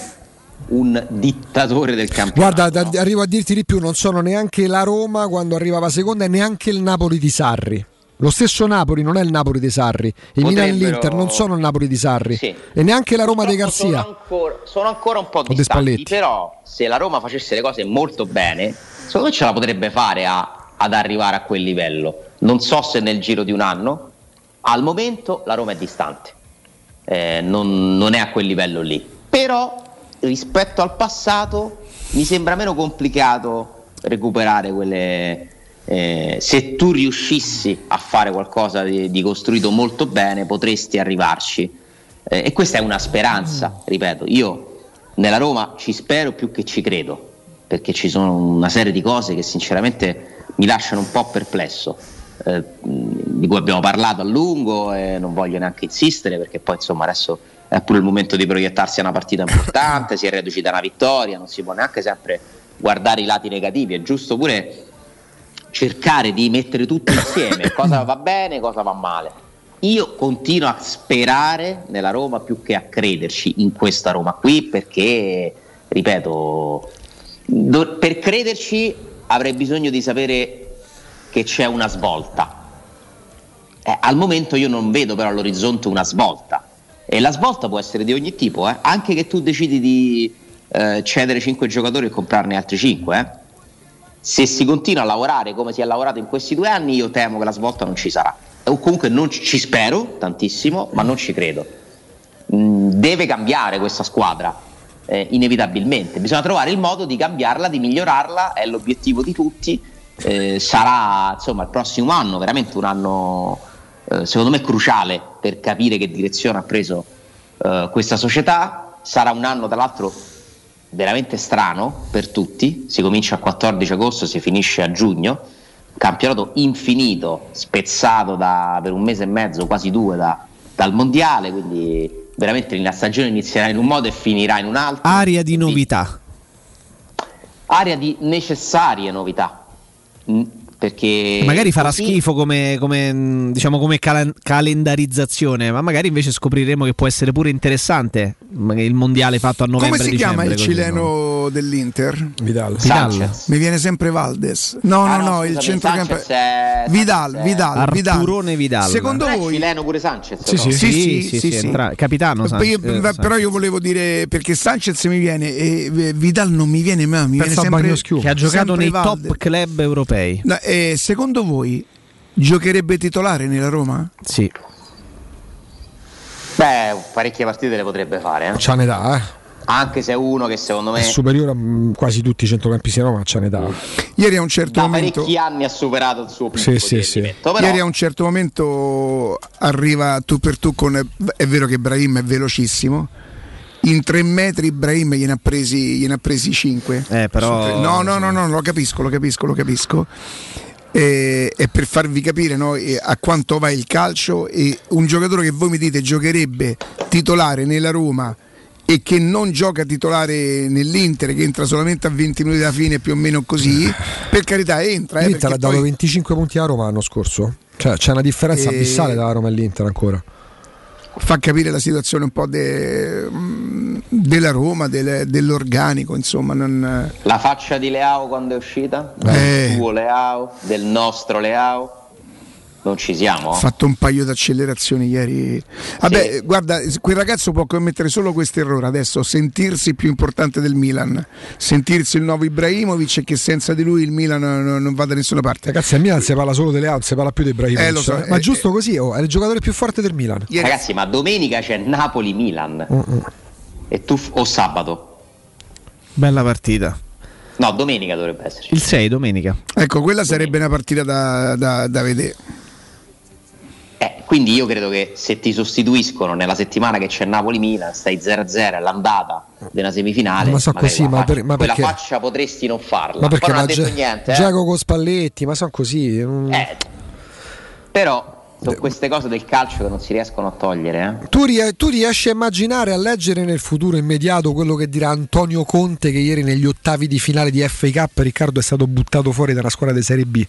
un dittatore del campionato. Guarda, da- arrivo a dirti di più, non sono neanche la Roma quando arrivava seconda e neanche il Napoli di Sarri. Lo stesso Napoli non è il Napoli di Sarri, il Milan e l'Inter non sono il Napoli di Sarri Sì. e neanche la Roma Purtroppo Garzia. Sono ancora, sono ancora un po' dei distanti, però se la Roma facesse le cose molto bene, secondo me ce la potrebbe fare a- ad arrivare a quel livello. Non so se nel giro di un anno, al momento la Roma è distante, Eh, non, non è a quel livello lì. Però rispetto al passato mi sembra meno complicato recuperare quelle... eh, se tu riuscissi a fare qualcosa di, di costruito molto bene, potresti arrivarci. Eh, e questa è una speranza, ripeto, io nella Roma ci spero più che ci credo, perché ci sono una serie di cose che sinceramente mi lasciano un po' perplesso, eh, di cui abbiamo parlato a lungo e non voglio neanche insistere perché poi insomma adesso è pure il momento di proiettarsi a una partita importante, si è reduci da una vittoria, non si può neanche sempre guardare i lati negativi, è giusto pure cercare di mettere tutto insieme, <coughs> cosa va bene, cosa va male. Io continuo a sperare nella Roma più che a crederci in questa Roma qui perché, ripeto, do- per crederci avrei bisogno di sapere che c'è una svolta. Eh, al momento io non vedo però all'orizzonte una svolta e la svolta può essere di ogni tipo, eh. anche che tu decidi di eh, cedere 5 giocatori e comprarne altri 5. Se si continua a lavorare come si è lavorato in questi due anni, io temo che la svolta non ci sarà. O comunque non ci, spero tantissimo, ma non ci credo. Mm, deve cambiare questa squadra, eh, inevitabilmente. Bisogna trovare il modo di cambiarla, di migliorarla, è l'obiettivo di tutti. Eh, sarà insomma il prossimo anno veramente un anno eh, secondo me cruciale per capire che direzione ha preso eh, questa società. Sarà un anno tra l'altro veramente strano per tutti, si comincia a 14 agosto, si finisce a giugno, campionato infinito, spezzato da- per un mese e mezzo, quasi due da- dal mondiale, quindi veramente la stagione inizierà in un modo e finirà in un altro. Aria di novità. Area di necessarie novità. Mm, Perché Magari farà così- schifo come, come, mh, diciamo, come calen- calendarizzazione, ma magari invece scopriremo che può essere pure interessante il mondiale fatto a novembre Come si chiama il cileno dell'Inter? Vidal. Vidal. Mi viene sempre Valdes. No, Ah, no, no, no, il scusami. Sanchez è- Vidal, Vidal, Vidal. Arturone Vidal. Secondo è voi cileno pure Sanchez? Sì, no? sì, Sì, sì, sì, sì, sì, entra- capitano Sanchez, eh, però io volevo dire perché Sanchez mi viene e eh, Vidal non mi viene mai, mi viene Pensa a sempre che ha giocato sempre nei Valdes. top club europei. No, eh, secondo voi giocherebbe titolare nella Roma? Sì. Beh, parecchie partite le potrebbe fare, eh. C'ha un'età, eh. anche se è uno che secondo me È superiore a mm, quasi tutti i centrocampisti di Roma, c'ha un'età. Ieri a un certo da momento parecchi anni ha superato il suo picco Sì, sì, sì. però Ieri a un certo momento arriva tu per tu con è vero che Brahim è velocissimo. In tre metri Ibrahim gliene ha presi, gliene ha presi cinque. Eh, però- No, no, no, no, lo capisco, lo capisco, lo capisco. E, e per farvi capire no, a quanto va il calcio e un giocatore che voi mi dite giocherebbe titolare nella Roma e che non gioca titolare nell'Inter, che entra solamente a 20 minuti dalla fine più o meno così, <laughs> per carità entra. Eh, L'Inter ha dato poi- 25 punti alla Roma l'anno scorso. Cioè, c'è una differenza E- abissale tra la Roma e l'Inter ancora. Fa capire la situazione un po' de- mh, della Roma, del- dell'organico, insomma. Non, la faccia di Leao quando è uscita, Eh. del tuo Leao, del nostro Leao, non ci siamo. ha fatto un paio di accelerazioni ieri. Vabbè, guarda, quel ragazzo può commettere solo questo errore adesso, sentirsi più importante del Milan, sentirsi il nuovo Ibrahimovic e che senza di lui il Milan non, non va da nessuna parte. Ragazzi, al Milan si parla solo delle altre, si parla più dei Ibrahimovic. Eh, lo so, Ma eh, giusto così, oh, è il giocatore più forte del Milan. Ragazzi, ma domenica c'è Napoli-Milan Mm-mm. e tu f- o sabato? Bella partita. No, domenica dovrebbe esserci. Il 6 domenica. Ecco, quella sarebbe una partita da, da- da vedere. Eh, quindi io credo che se ti sostituiscono nella settimana che c'è Napoli-Milan, stai 0-0 all'andata della semifinale, Ma so così, quella ma faccia- per- ma quella perché? faccia potresti non farla. Ma perché Poi non ha ma detto Gia- niente, eh. Giacomo con Spalletti, ma sono così. non- Eh, però sono queste cose del calcio che non si riescono a togliere. eh. Tu, tu riesci a immaginare, a leggere nel futuro immediato quello che dirà Antonio Conte che ieri negli ottavi di finale di FA Cup Riccardo è stato buttato fuori dalla squadra di Serie B?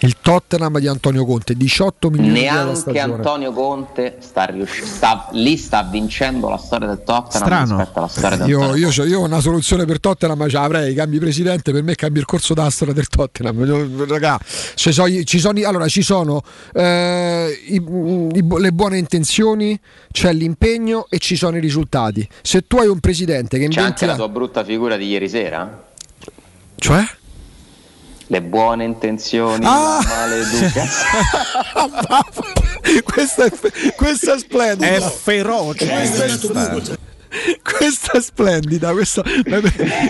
Il Tottenham di Antonio Conte, 18 milioni Neanche. Antonio Conte sta riusci- sta- lì sta vincendo la storia del Tottenham Strano. rispetto alla storia del Io, io, c'ho- io ho una soluzione per Tottenham, ma ce l'avrei, cambi presidente, per me cambi il corso della storia del Tottenham. Raga, ci sono, ci sono- allora, ci sono eh, i- i- le buone intenzioni, c'è l'impegno e ci sono i risultati. Se tu hai un presidente che C'è 20 anche la tua brutta figura di ieri sera? Cioè? Le buone intenzioni, Ah! la maleducazione. <laughs> questa, è, questa è splendida. È feroce. Questa è stupenda. Questa è splendida. Questa... <laughs>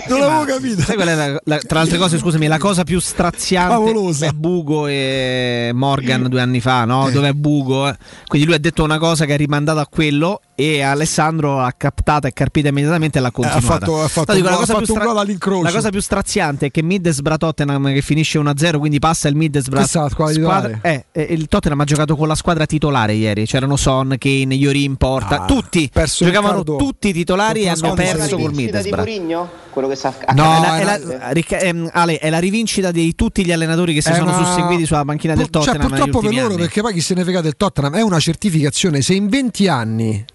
Non l'avevo capito. Sai qual è la- la- tra le altre cose, scusami, la cosa più straziante Favolosa. è Bugo e Morgan due anni fa, no? Dove è Bugo? Quindi lui ha detto una cosa che è rimandata a quello e Alessandro l'ha captata e carpita immediatamente e l'ha continuata. fatto- ha fatto No, dico, un la gol- cosa ha più fatto un gol all'incrocio. La cosa più straziante è che Middlesbrough Tottenham che finisce 1-0, quindi passa il squadra titolare. eh, eh, il Tottenham ha giocato con la squadra titolare ieri, c'erano Son, Kane, Yorin Porta, Ah, tutti giocavano tutti i titolari e hanno perso col Middlesbrough. Mourinho? Quello che sta No, accadendo? è la, è la- Ricca- ehm, Ale, è la rivincita di tutti gli allenatori che si È sono una- susseguiti sulla panchina del Cioè, Tottenham. purtroppo negli per loro, anni. perché poi chi se ne frega del Tottenham è una certificazione. Se in 20 anni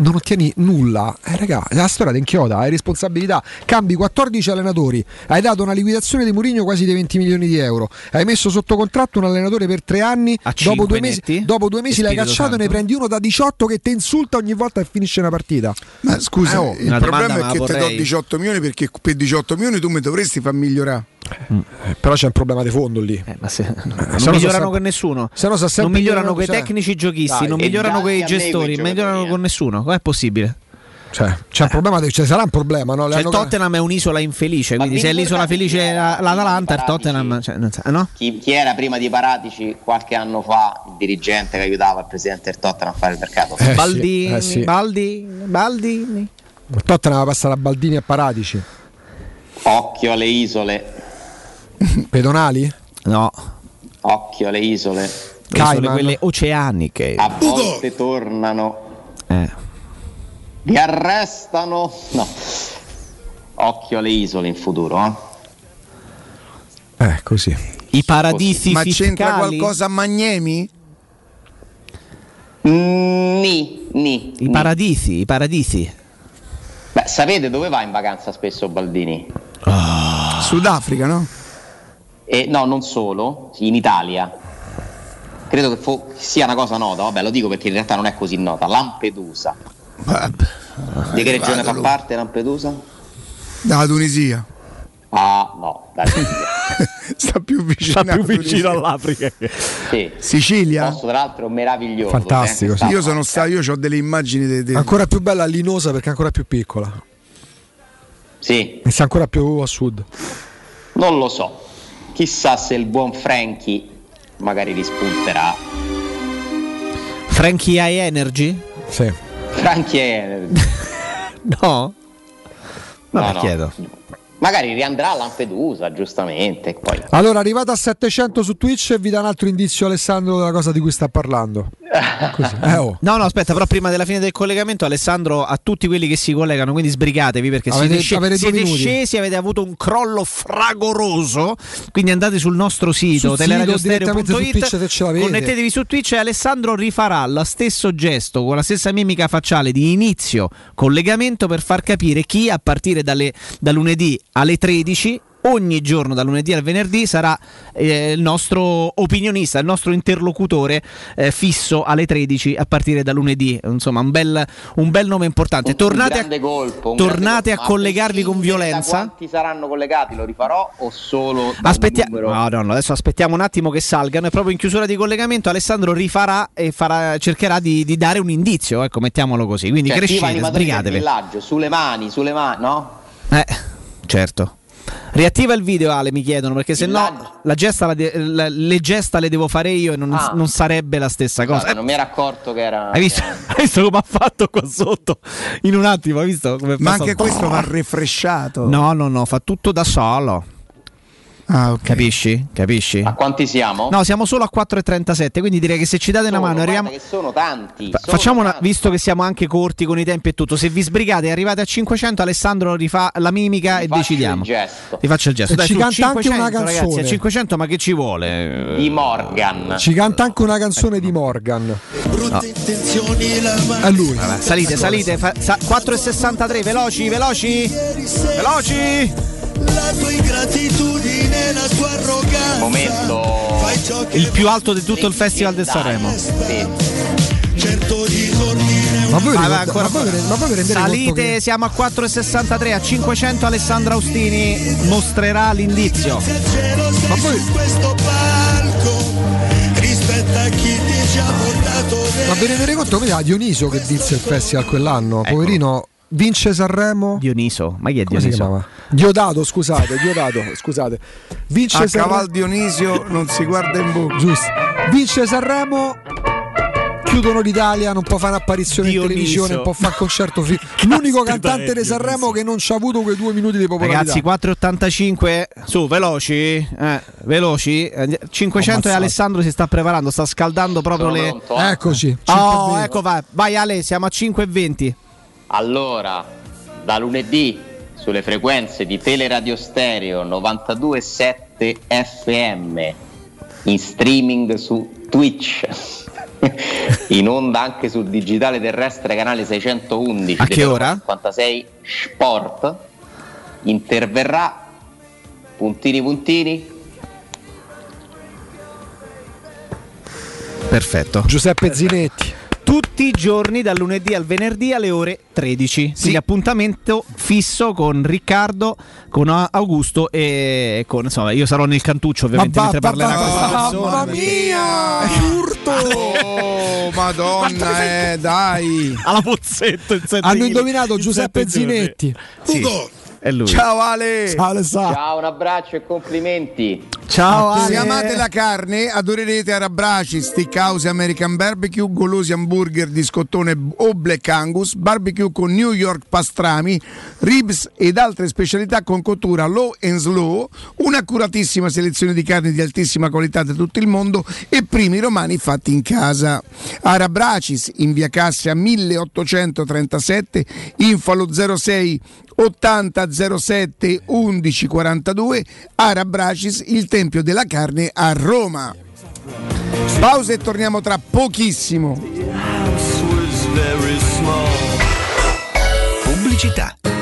non ottieni nulla, eh, raga, la storia di inchioda, hai responsabilità, cambi 14 allenatori, hai dato una liquidazione di Mourinho quasi di 20 milioni di euro, hai messo sotto contratto un allenatore per tre anni, dopo due, mesi, dopo due mesi E l'hai cacciato e ne prendi uno da 18 che ti insulta ogni volta che finisce una partita. Ma scusa, Eh, oh. il problema è che ti do vorrei. 18 milioni perché per 18 milioni tu mi dovresti far migliorare. Eh, però c'è un problema di fondo lì. Eh, ma se, se non no sa migliorano sempre- con nessuno. se no sa non migliorano migliorano, con i tecnici giochisti, Dai, non migliorano con i a gestori, non migliorano giocatori, con nessuno. Com'è possibile? Cioè, c'è un problema, di- cioè, sarà un problema, no? Cioè, il Tottenham è un'isola infelice, Ma quindi se è l'isola felice era la- l'Atalanta, il? Tottenham, cioè, non sa- no? Chi, chi era prima di Paratici qualche anno fa il dirigente che aiutava il presidente del Tottenham a fare il mercato? Eh, sì, Baldini, eh, sì. Baldini, Baldini. Il Tottenham passa da Baldini a Paratici. Occhio alle isole, <laughs> Pedonali? No, occhio alle isole. le isole Cayman. quelle oceaniche. A volte tornano, Eh. li arrestano. No. Occhio alle isole in futuro. Eh? Eh, così. I paradisi Ma fiscali. c'entra qualcosa a Magnemi? Ni, ni. I paradisi, i paradisi. Beh, sapete dove va in vacanza spesso Baldini? Sudafrica, no? E, no, non solo, in Italia. Credo che fo- sia una cosa nota, vabbè lo dico perché in realtà non è così nota. Lampedusa. Di che regione fa parte Lampedusa? Dalla Tunisia. Ah, no, dai. <laughs> Sta più vicino, Sta più vicino all'Africa. sì. Sicilia? Posto tra l'altro meraviglioso. Fantastico, eh, sì. Io sono stato, io ho delle immagini de- de- Ancora più bella Linosa perché è ancora più piccola. Sì, E sta ancora più a sud. non lo so. Chissà se il buon Frankie magari rispunterà. Frankie High Energy? Sì. Frankie è... <laughs> No. No, No, no. no. Magari riandrà a Lampedusa, giustamente. Poi... Allora, arrivata a 700 su Twitch, vi dà un altro indizio Alessandro della cosa di cui sta parlando. <laughs> Eh, oh. No, no, aspetta, però prima della fine del collegamento, Alessandro, a tutti quelli che si collegano, quindi sbrigatevi perché Avete- siete, avete siete scesi, avete avuto un crollo fragoroso. Quindi andate sul nostro sito, teleradiostereo.it, connettetevi su Twitch e Alessandro rifarà lo stesso gesto con la stessa mimica facciale di inizio collegamento per far capire chi a partire dalle- da lunedì alle 13 ogni giorno dal lunedì al venerdì sarà eh, il nostro opinionista, il nostro interlocutore eh, fisso alle 13 a partire da lunedì. Insomma, un bel, un bel nome importante. Un tornate grande a, colpo, un tornate a collegarvi con violenza. Da quanti saranno collegati? Lo rifarò o solo da un Aspettiamo, numero? no, no, no, adesso aspettiamo un attimo che salgano. E proprio in chiusura di collegamento, Alessandro rifarà e farà- cercherà di, di dare un indizio. Ecco, mettiamola così. Quindi Cioè, crescete, sbrigatevi. villaggio, sulle mani, sulle mani, no? Eh, certo. Riattiva il video, Ale, mi chiedono, perché se no la gesta la de- la- le gesta le devo fare io e non, Ah. non sarebbe la stessa cosa. Guarda, non mi ero accorto che era. Hai visto, <laughs> hai visto come ha fatto qua sotto? In un attimo, hai visto come Ma anche questo va refresciato. No, no, no, fa tutto da solo. Ah, ok. Capisci? Capisci? A quanti siamo? No, siamo solo a 4,37, quindi direi che se ci date una Sono, mano guarda arriviamo... che sono tanti. Fa- sono Facciamo una, tanti. visto che siamo anche corti con i tempi e tutto, se vi sbrigate e arrivate a 500, Alessandro rifà la mimica e Faccio decidiamo. Ti faccio il gesto. E Dai, ci canta anche 500, una Ragazzi, canzone. a 500 ma che ci vuole? Di Morgan. Ci canta anche una canzone di Morgan. No. È lui. Vabbè, salite, salite, fa- sa- 4,63, veloci, veloci, veloci. La tua ingratitudine, la tua arroganza. Momento. Il più alto di tutto il Festival del Sanremo. certo disordine. Ma voi, ricordate- ancora ma voi ve ne- ma voi vi rendete Salite, conto che siamo a 4,63, a 500 Alessandra Austini mostrerà l'indizio. Ma poi su questo palco rispetta chi ti ci ha portato Ma vi rendete conto che a Dioniso che vinse il festival quell'anno? Poverino, vince Sanremo. Dioniso, ma chi è Come Dioniso? Diodato, scusate, Diodato, scusate. Vince A Sanremo. caval Dionisio non si guarda in bocca. Giusto. Vince Sanremo. Chiudono l'Italia, non può fare un'apparizione in Dioniso. televisione, non può fare concerto. fi- <laughs> L'unico cantante di Sanremo che non ci ha avuto quei due minuti di popolarità. Ragazzi, 4,85 su, veloci, eh, veloci. Eh, 500 e. Alessandro si sta preparando, sta scaldando proprio Sono le. pronto, eh? Eccoci. Oh, 5-20. ecco va. Vai Ale, siamo a 5,20. Allora, da lunedì sulle frequenze di Teleradio Stereo 92.7 FM, in streaming su Twitch, <laughs> in onda anche sul digitale terrestre canale 611 A che ora? 56 Sport, interverrà puntini puntini Perfetto. Giuseppe Zinetti. Tutti i giorni dal lunedì al venerdì alle ore 13. Quindi appuntamento fisso con Riccardo, con Augusto e con insomma, io sarò nel cantuccio ovviamente Ma mentre va- parlerà va- questa persona. Mamma mia! Urto! <laughs> Oh, madonna, eh, dai. Alla sette Hanno indovinato in Giuseppe. Zinetti. Sì, è lui. Ciao Ale. Ciao. Ciao, un abbraccio e complimenti. Ciao Se Ale. amate la carne, adorerete Arabraci, Steakhouse American Barbecue, golosi hamburger di scottone o Black Angus, barbecue con New York pastrami, ribs ed altre specialità con cottura low and slow, un'accuratissima selezione di carni di altissima qualità da tutto il mondo e primi romani fatti in casa. Arabracis in via Cassia 1837, info allo 06 80 07 11 42 Arabracis, il Tempio della Carne a Roma. Pausa e torniamo tra pochissimo. Pubblicità.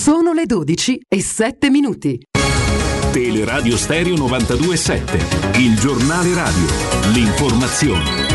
Sono le 12 e 7 minuti. Teleradio Stereo 927, il giornale radio, l'informazione.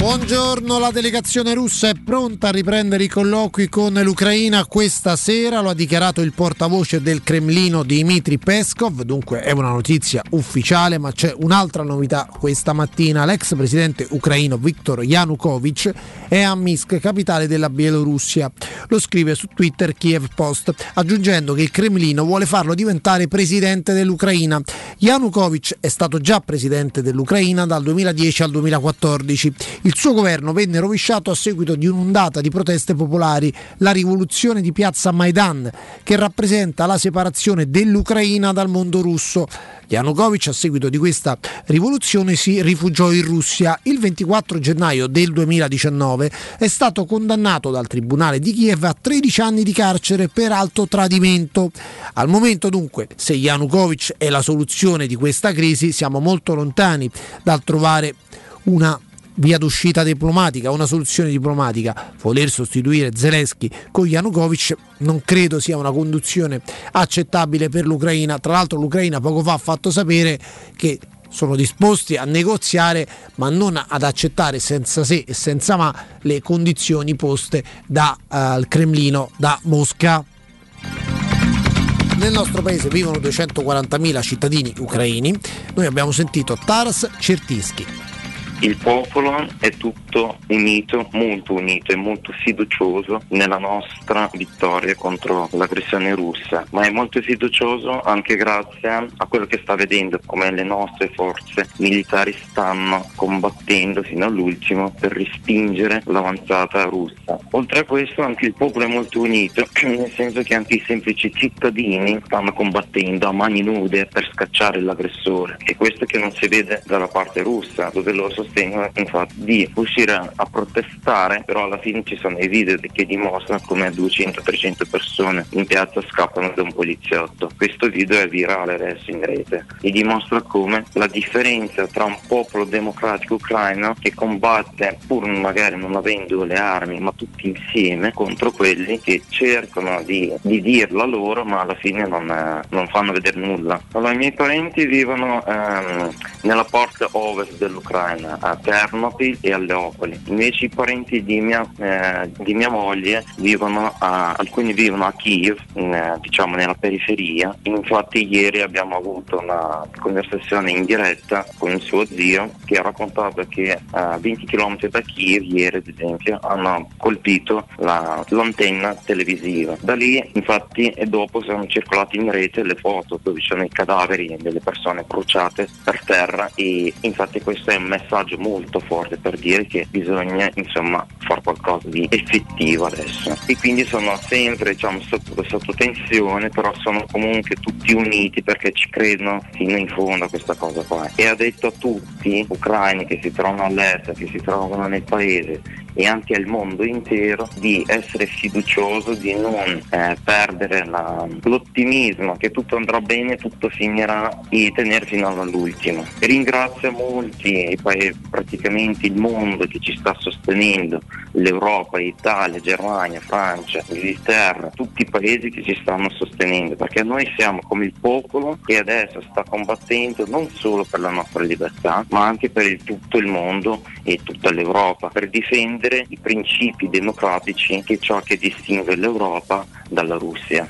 Buongiorno, la delegazione russa è pronta a riprendere i colloqui con l'Ucraina questa sera, lo ha dichiarato il portavoce del Cremlino Dmitry Peskov, dunque è una notizia ufficiale, ma c'è un'altra novità questa mattina, l'ex presidente ucraino Viktor Yanukovych è a Minsk, capitale della Bielorussia. Lo scrive su Twitter Kiev Post, aggiungendo che il Cremlino vuole farlo diventare presidente dell'Ucraina. Yanukovych è stato già presidente dell'Ucraina dal 2010 al 2014. Il suo governo venne rovesciato a seguito di un'ondata di proteste popolari, la rivoluzione di piazza Maidan, che rappresenta la separazione dell'Ucraina dal mondo russo. Yanukovych a seguito di questa rivoluzione si rifugiò in Russia. Il 24 gennaio del 2019 è stato condannato dal Tribunale di Kiev a 13 anni di carcere per alto tradimento. Al momento dunque, se Yanukovych è la soluzione di questa crisi, siamo molto lontani dal trovare una via d'uscita diplomatica, una soluzione diplomatica. Voler sostituire Zelensky con Yanukovych non credo sia una conduzione accettabile per l'Ucraina. Tra l'altro l'Ucraina poco fa ha fatto sapere che sono disposti a negoziare ma non ad accettare senza se e senza ma le condizioni poste dal Cremlino, da Mosca. Nel nostro paese vivono 240.000 cittadini ucraini. Noi abbiamo sentito Taras Certischi. Il popolo è tutto unito, molto unito e molto fiducioso nella nostra vittoria contro l'aggressione russa, ma è molto fiducioso anche grazie a quello che sta vedendo, come le nostre forze militari stanno combattendo fino all'ultimo per respingere l'avanzata russa. Oltre a questo anche il popolo è molto unito, <clears throat> nel senso che anche i semplici cittadini stanno combattendo a mani nude per scacciare l'aggressore e questo che non si vede dalla parte russa, dove loro sostengono infatti di uscire a protestare, però alla fine ci sono i video che dimostrano come 200-300 persone in piazza scappano da un poliziotto. Questo video è virale adesso in rete e dimostra come la differenza tra un popolo democratico ucraino che combatte pur magari non avendo le armi ma tutti insieme contro quelli che cercano di, di dirla loro ma alla fine non, eh, non fanno vedere nulla. Allora, i miei parenti vivono ehm, nella parte ovest dell'Ucraina, a Ternopil e a Leopoli. Invece i parenti di mia, eh, di mia moglie vivono a, alcuni vivono a Kiev, in, eh, diciamo nella periferia. Infatti ieri abbiamo avuto una conversazione in diretta con il suo zio che ha raccontato che a 20 km da Kiev ieri ad esempio hanno colpito la- l'antenna televisiva. Da lì infatti e dopo sono circolate in rete le foto dove ci sono i cadaveri delle persone bruciate per terra e infatti questo è un messaggio molto forte per dire che bisogna insomma fare qualcosa di effettivo adesso. E quindi sono sempre diciamo, sotto, sotto tensione però sono comunque tutti uniti perché ci credono fino in fondo a questa cosa qua. E ha detto a tutti ucraini che si trovano all'estero che si trovano nel paese e anche al mondo intero di essere fiducioso, di non eh, perdere la- l'ottimismo che tutto andrà bene, tutto finirà e tenere fino all'ultimo. Ringrazio molti, e poi praticamente il mondo che ci sta sostenendo, l'Europa, Italia, Germania, Francia, Inghilterra, tutti i paesi che ci stanno sostenendo, perché noi siamo come il popolo che adesso sta combattendo non solo per la nostra libertà, ma anche per il- tutto il mondo e tutta l'Europa, per difendere i principi democratici che è ciò che distingue l'Europa dalla Russia.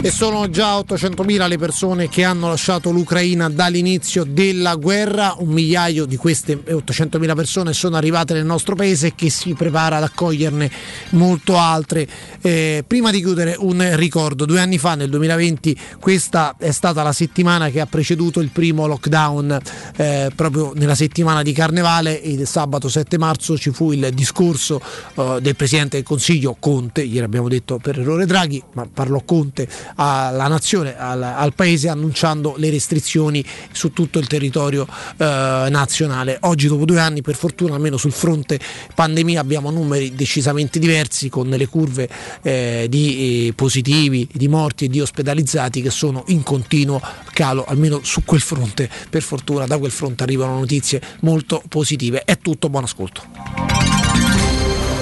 E sono già 800.000 le persone che hanno lasciato l'Ucraina dall'inizio della guerra, un migliaio di queste 800.000 persone sono arrivate nel nostro paese che si prepara ad accoglierne molto altre. Eh, prima di chiudere un ricordo, due anni fa nel 2020 questa è stata la settimana che ha preceduto il primo lockdown, eh, proprio nella settimana di Carnevale, il sabato 7 marzo ci fu il discorso eh, del Presidente del Consiglio Conte, ieri abbiamo detto per errore Draghi, ma parlò Conte alla nazione, al, al paese annunciando le restrizioni su tutto il territorio eh, nazionale. Oggi dopo due anni per fortuna almeno sul fronte pandemia abbiamo numeri decisamente diversi con le curve eh, di eh, positivi, di morti e di ospedalizzati che sono in continuo calo, almeno su quel fronte per fortuna da quel fronte arrivano notizie molto positive. È tutto, buon ascolto.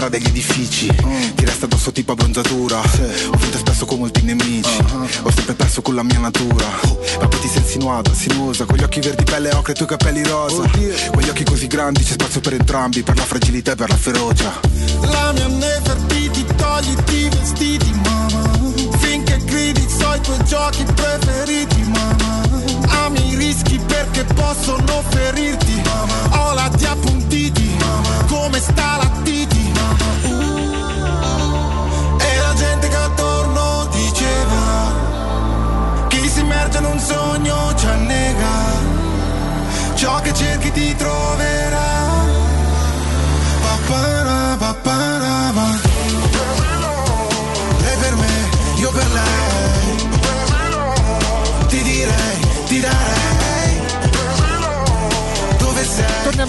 Strade e gli edifici Ti resta addosso tipo abbronzatura. Ho vinto spesso con molti nemici. Ho sempre perso con la mia natura. Ma poi ti sei insinuata, sinuosa Con gli occhi verdi pelle ocre e i tuoi capelli rosa. Quegli occhi così grandi c'è spazio per entrambi Per la fragilità e per la ferocia. La mia Nefertiti togliti i vestiti mamma. Finché gridi so i tuoi giochi preferiti mamma. Ami i rischi perché possono ferirti mamma. Ho lati appuntiti mamma. Come sta la sogno ci annega. Ciò che cerchi ti troverà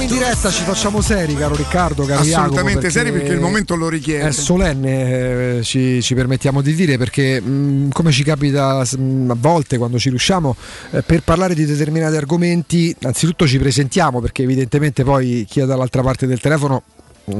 in diretta, ci facciamo seri, caro Riccardo, caro Assolutamente Jacopo, seri perché il momento lo richiede. È solenne, eh, ci, ci permettiamo di dire, perché mh, come ci capita mh, a volte quando ci riusciamo, eh, per parlare di determinati argomenti, anzitutto ci presentiamo, perché evidentemente poi chi è dall'altra parte del telefono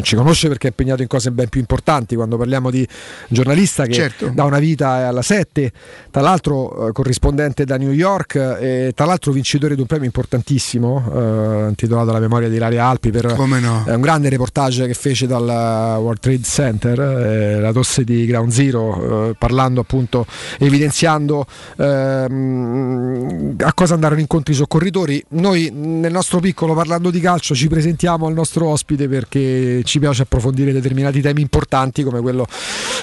ci conosce perché è impegnato in cose ben più importanti quando parliamo di giornalista che Certo. da una vita alla 7, tra l'altro eh, corrispondente da New York e tra l'altro vincitore di un premio importantissimo eh, intitolato La memoria di Ilaria Alpi per Come no? eh, un grande reportage che fece dal World Trade Center, eh, la tosse di Ground Zero, eh, parlando appunto, evidenziando ehm, a cosa andarono incontro i soccorritori. Noi nel nostro piccolo parlando di calcio ci presentiamo al nostro ospite perché ci piace approfondire determinati temi importanti come quello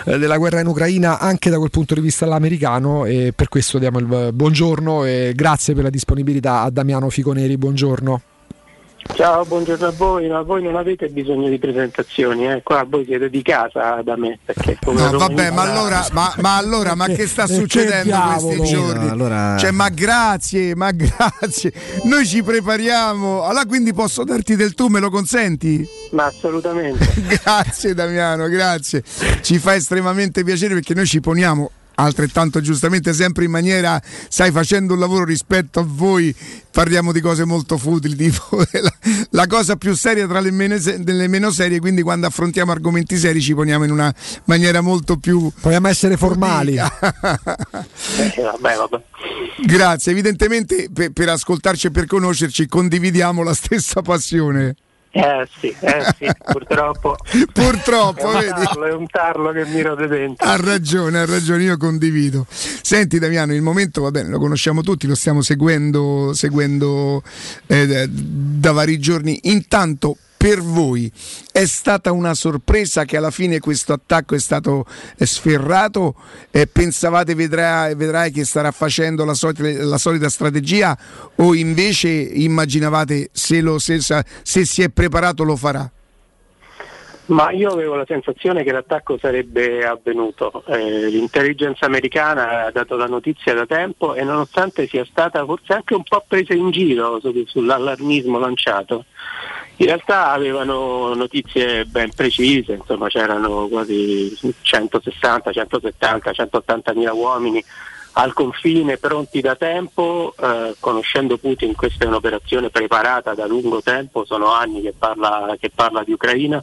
eh, della guerra in Ucraina anche da quel punto di vista all'americano e per questo diamo il buongiorno e grazie per la disponibilità a Damiano Ficoneri, buongiorno. Ciao, buongiorno a voi, ma voi non avete bisogno di presentazioni, eh? qua voi siete di casa da me. Perché come No, vabbè, ma allora, ma, ma allora, ma <laughs> che sta Che succedendo questi diavolo? giorni? Allora- Cioè, ma grazie, ma grazie. Noi ci prepariamo. Allora, quindi posso darti del tu, me lo consenti? Ma assolutamente. <laughs> grazie Damiano, grazie. Ci fa estremamente piacere perché noi ci poniamo altrettanto giustamente sempre in maniera stai facendo un lavoro rispetto a voi. Parliamo di cose molto futili <laughs> tipo la, la cosa più seria tra le meno, delle meno serie quindi quando affrontiamo argomenti seri ci poniamo in una maniera molto più Vogliamo essere formali. Eh, vabbè, vabbè. grazie. Evidentemente per, per ascoltarci e per conoscerci condividiamo la stessa passione Eh sì, eh sì, purtroppo. <laughs> Purtroppo, è un tarlo, è un tarlo che mi rode dentro. Ha ragione, ha ragione, io condivido. Senti Damiano, il momento va bene, lo conosciamo tutti, lo stiamo seguendo, seguendo eh, da vari giorni. Intanto per voi è stata una sorpresa che alla fine questo attacco è stato sferrato? Eh, pensavate vedrai, vedrai che starà facendo la solita, la solita strategia o invece immaginavate se, lo, se, se si è preparato lo farà? Ma io avevo la sensazione che l'attacco sarebbe avvenuto. Eh, l'intelligence americana ha dato la notizia da tempo e nonostante sia stata forse anche un po' presa in giro su- sull'allarmismo lanciato, in realtà avevano notizie ben precise, insomma c'erano quasi 160, 170, 180 mila uomini al confine pronti da tempo, eh, conoscendo Putin questa è un'operazione preparata da lungo tempo, sono anni che parla, che parla di Ucraina,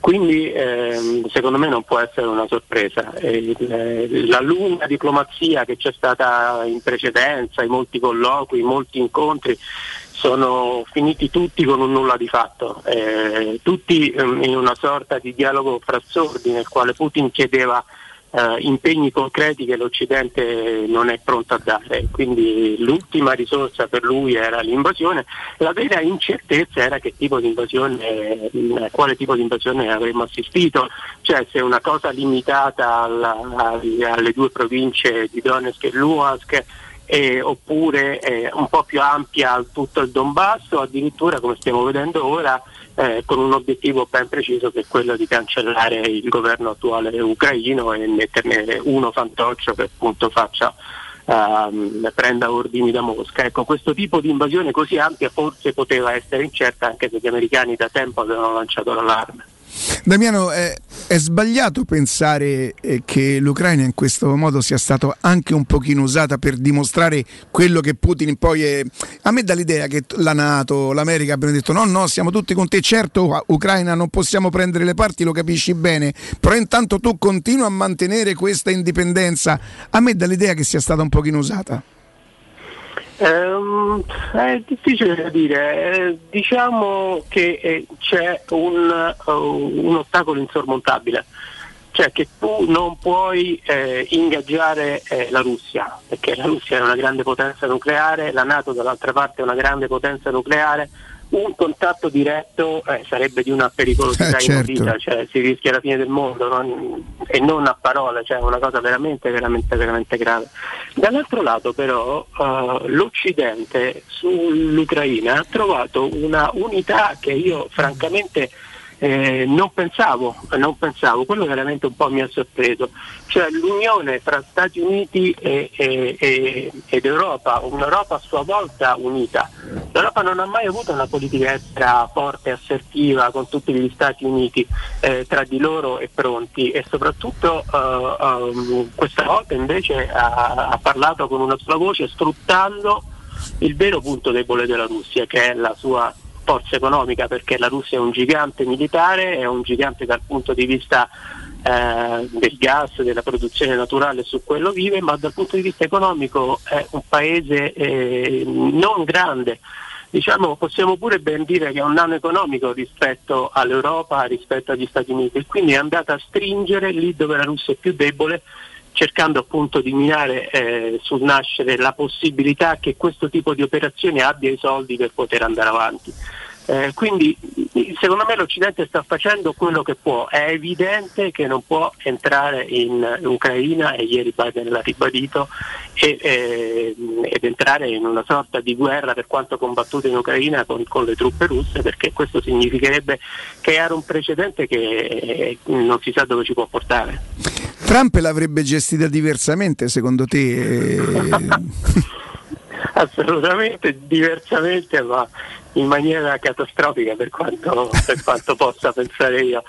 quindi ehm, secondo me non può essere una sorpresa. E il- la lunga diplomazia che c'è stata in precedenza, i molti colloqui, i molti incontri, sono finiti tutti con un nulla di fatto, eh, tutti ehm, in una sorta di dialogo fra sordi nel quale Putin chiedeva eh, impegni concreti che l'Occidente non è pronto a dare. Quindi l'ultima risorsa per lui era l'invasione, la vera incertezza era che tipo di invasione, a quale tipo di invasione avremmo assistito, cioè se una cosa limitata alla- alle due province di Donetsk e Luhansk eh, oppure eh, un po' più ampia a tutto il Donbass o addirittura come stiamo vedendo ora eh, con un obiettivo ben preciso che è quello di cancellare il governo attuale ucraino e metterne uno fantoccio che appunto faccia ehm, prenda ordini da Mosca. Ecco, questo tipo di invasione così ampia forse poteva essere incerta anche se gli americani da tempo avevano lanciato l'allarme. Damiano, è, è sbagliato pensare eh, che l'Ucraina in questo modo sia stata anche un pochino usata per dimostrare quello che Putin poi è. A me dà l'idea che la Nato, l'America abbiano detto no, no, siamo tutti con te, certo Ucraina non possiamo prendere le parti, lo capisci bene, però intanto tu continua a mantenere questa indipendenza. A me dà l'idea che sia stata un pochino usata. Ehm, è difficile da dire, Eh, diciamo che eh, c'è un, eh, un ostacolo insormontabile, cioè che tu non puoi eh, ingaggiare eh, la Russia, perché la Russia è una grande potenza nucleare, la Nato dall'altra parte è una grande potenza nucleare, un contatto diretto eh, sarebbe di una pericolosità Eh, certo. inaudita, cioè si rischia la fine del mondo non- e non a parole, cioè è una cosa veramente, veramente, veramente grave. Dall'altro lato però eh, l'Occidente sull'Ucraina ha trovato una unità che io francamente eh, non pensavo, non pensavo, quello veramente un po' mi ha sorpreso, cioè l'unione tra Stati Uniti e- e- e- ed Europa, un'Europa a sua volta unita. L'Europa non ha mai avuto una politica estera forte assertiva con tutti gli Stati Uniti eh, tra di loro e pronti e soprattutto eh, ehm, questa volta invece ha, ha parlato con una sola voce sfruttando il vero punto debole della Russia che è la sua forza economica perché la Russia è un gigante militare, è un gigante dal punto di vista eh, del gas, della produzione naturale, su quello vive, ma dal punto di vista economico è un paese eh, non grande. Diciamo, possiamo pure ben dire che è un nano economico rispetto all'Europa, rispetto agli Stati Uniti, e quindi è andata a stringere lì dove la Russia è più debole, cercando appunto di minare eh, sul nascere la possibilità che questo tipo di operazione abbia i soldi per poter andare avanti. Eh, quindi secondo me l'Occidente sta facendo quello che può, è evidente che non può entrare in Ucraina e ieri Biden l'ha ribadito e, eh, ed entrare in una sorta di guerra per quanto combattuto in Ucraina con, con le truppe russe perché questo significherebbe creare un precedente che eh, non si sa dove ci può portare. Trump l'avrebbe gestita diversamente secondo te? <laughs> Assolutamente diversamente, ma in maniera catastrofica per quanto, per quanto possa pensare io.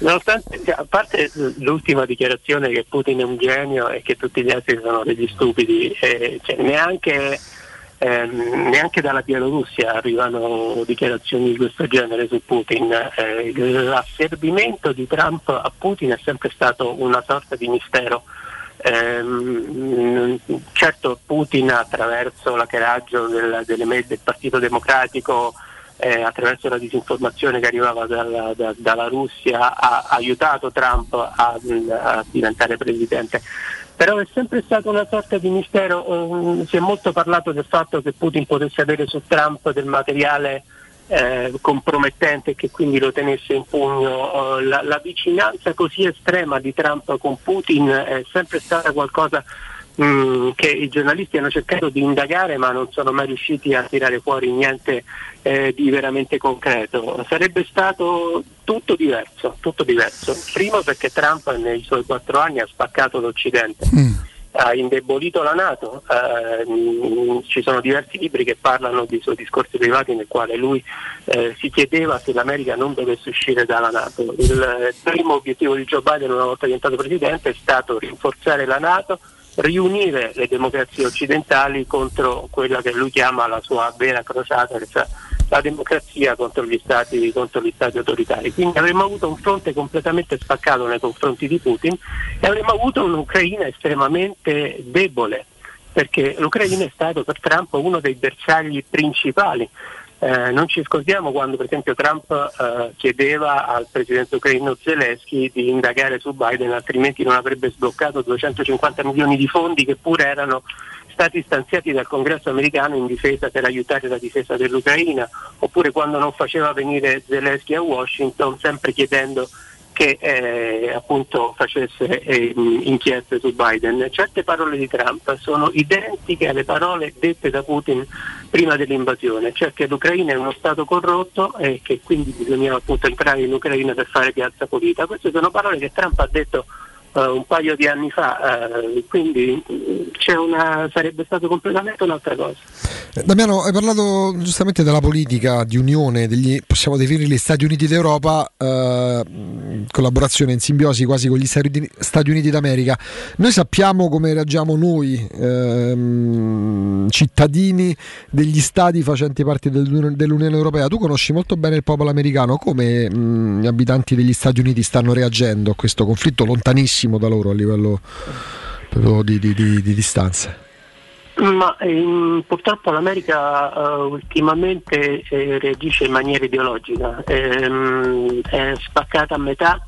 Nonostante, a parte l'ultima dichiarazione che Putin è un genio e che tutti gli altri sono degli stupidi, eh, cioè, neanche, ehm, neanche dalla Bielorussia arrivano dichiarazioni di questo genere su Putin. Eh, l'asservimento di Trump a Putin è sempre stato una sorta di mistero. Ehm, certo Putin attraverso l'hackeraggio del, delle del Partito Democratico, eh, attraverso la disinformazione che arrivava dalla, da- dalla Russia, ha aiutato Trump a, a diventare presidente. Però è sempre stata una sorta di mistero, ehm, si è molto parlato del fatto che Putin potesse avere su Trump del materiale eh, compromettente e che quindi lo tenesse in pugno. Eh, la, la vicinanza così estrema di Trump con Putin è sempre stata qualcosa mh, che i giornalisti hanno cercato di indagare ma non sono mai riusciti a tirare fuori niente eh, di veramente concreto. Sarebbe stato tutto diverso, tutto diverso. Primo perché Trump nei suoi quattro anni ha spaccato l'Occidente ha indebolito la Nato, eh, ci sono diversi libri che parlano di suoi discorsi privati nel quale lui eh, si chiedeva se l'America non dovesse uscire dalla Nato. Il primo obiettivo di Joe Biden una volta diventato presidente è stato rinforzare la Nato, riunire le democrazie occidentali contro quella che lui chiama la sua vera crociata, cioè la democrazia contro gli stati, contro gli stati autoritari. Quindi avremmo avuto un fronte completamente spaccato nei confronti di Putin e avremmo avuto un'Ucraina estremamente debole, perché l'Ucraina è stato per Trump uno dei bersagli principali. Eh, non ci scordiamo quando per esempio Trump eh, chiedeva al presidente ucraino Zelensky di indagare su Biden, altrimenti non avrebbe sbloccato 250 milioni di fondi che pure erano stati stanziati dal congresso americano in difesa per aiutare la difesa dell'Ucraina, oppure quando non faceva venire Zelensky a Washington, sempre chiedendo che eh, appunto facesse eh, inchieste su Biden. Certe parole di Trump sono identiche alle parole dette da Putin prima dell'invasione, cioè che l'Ucraina è uno Stato corrotto e che quindi bisognava appunto entrare in Ucraina per fare piazza pulita. Queste sono parole che Trump ha detto eh, un paio di anni fa, eh, quindi c'è una, sarebbe stato completamente un'altra cosa. Eh, Damiano, hai parlato giustamente della politica di unione, degli, possiamo definire gli Stati Uniti d'Europa, eh, collaborazione in simbiosi quasi con gli Stati Uniti d'America. Noi sappiamo come reagiamo noi, ehm, cittadini degli stati facenti parte del- dell'Unione Europea. Tu conosci molto bene il popolo americano, come mh, gli abitanti degli Stati Uniti stanno reagendo a questo conflitto lontanissimo da loro a livello proprio di, di- di- di distanze? Ma ehm, purtroppo l'America eh, ultimamente eh, reagisce in maniera ideologica, Ehm, è spaccata a metà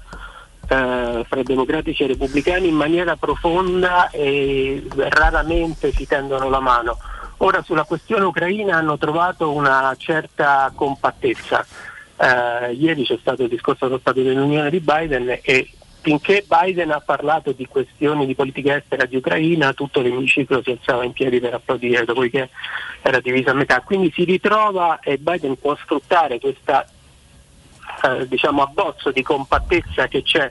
eh, fra democratici e repubblicani in maniera profonda e raramente si tendono la mano. Ora sulla questione ucraina hanno trovato una certa compattezza. Eh, ieri c'è stato il discorso dello Stato dell'Unione di Biden e finché Biden ha parlato di questioni di politica estera di Ucraina, tutto l'emiciclo si alzava in piedi per applaudire, dopodiché era diviso a metà. Quindi si ritrova e Biden può sfruttare questa eh, diciamo, abbozzo di compattezza che c'è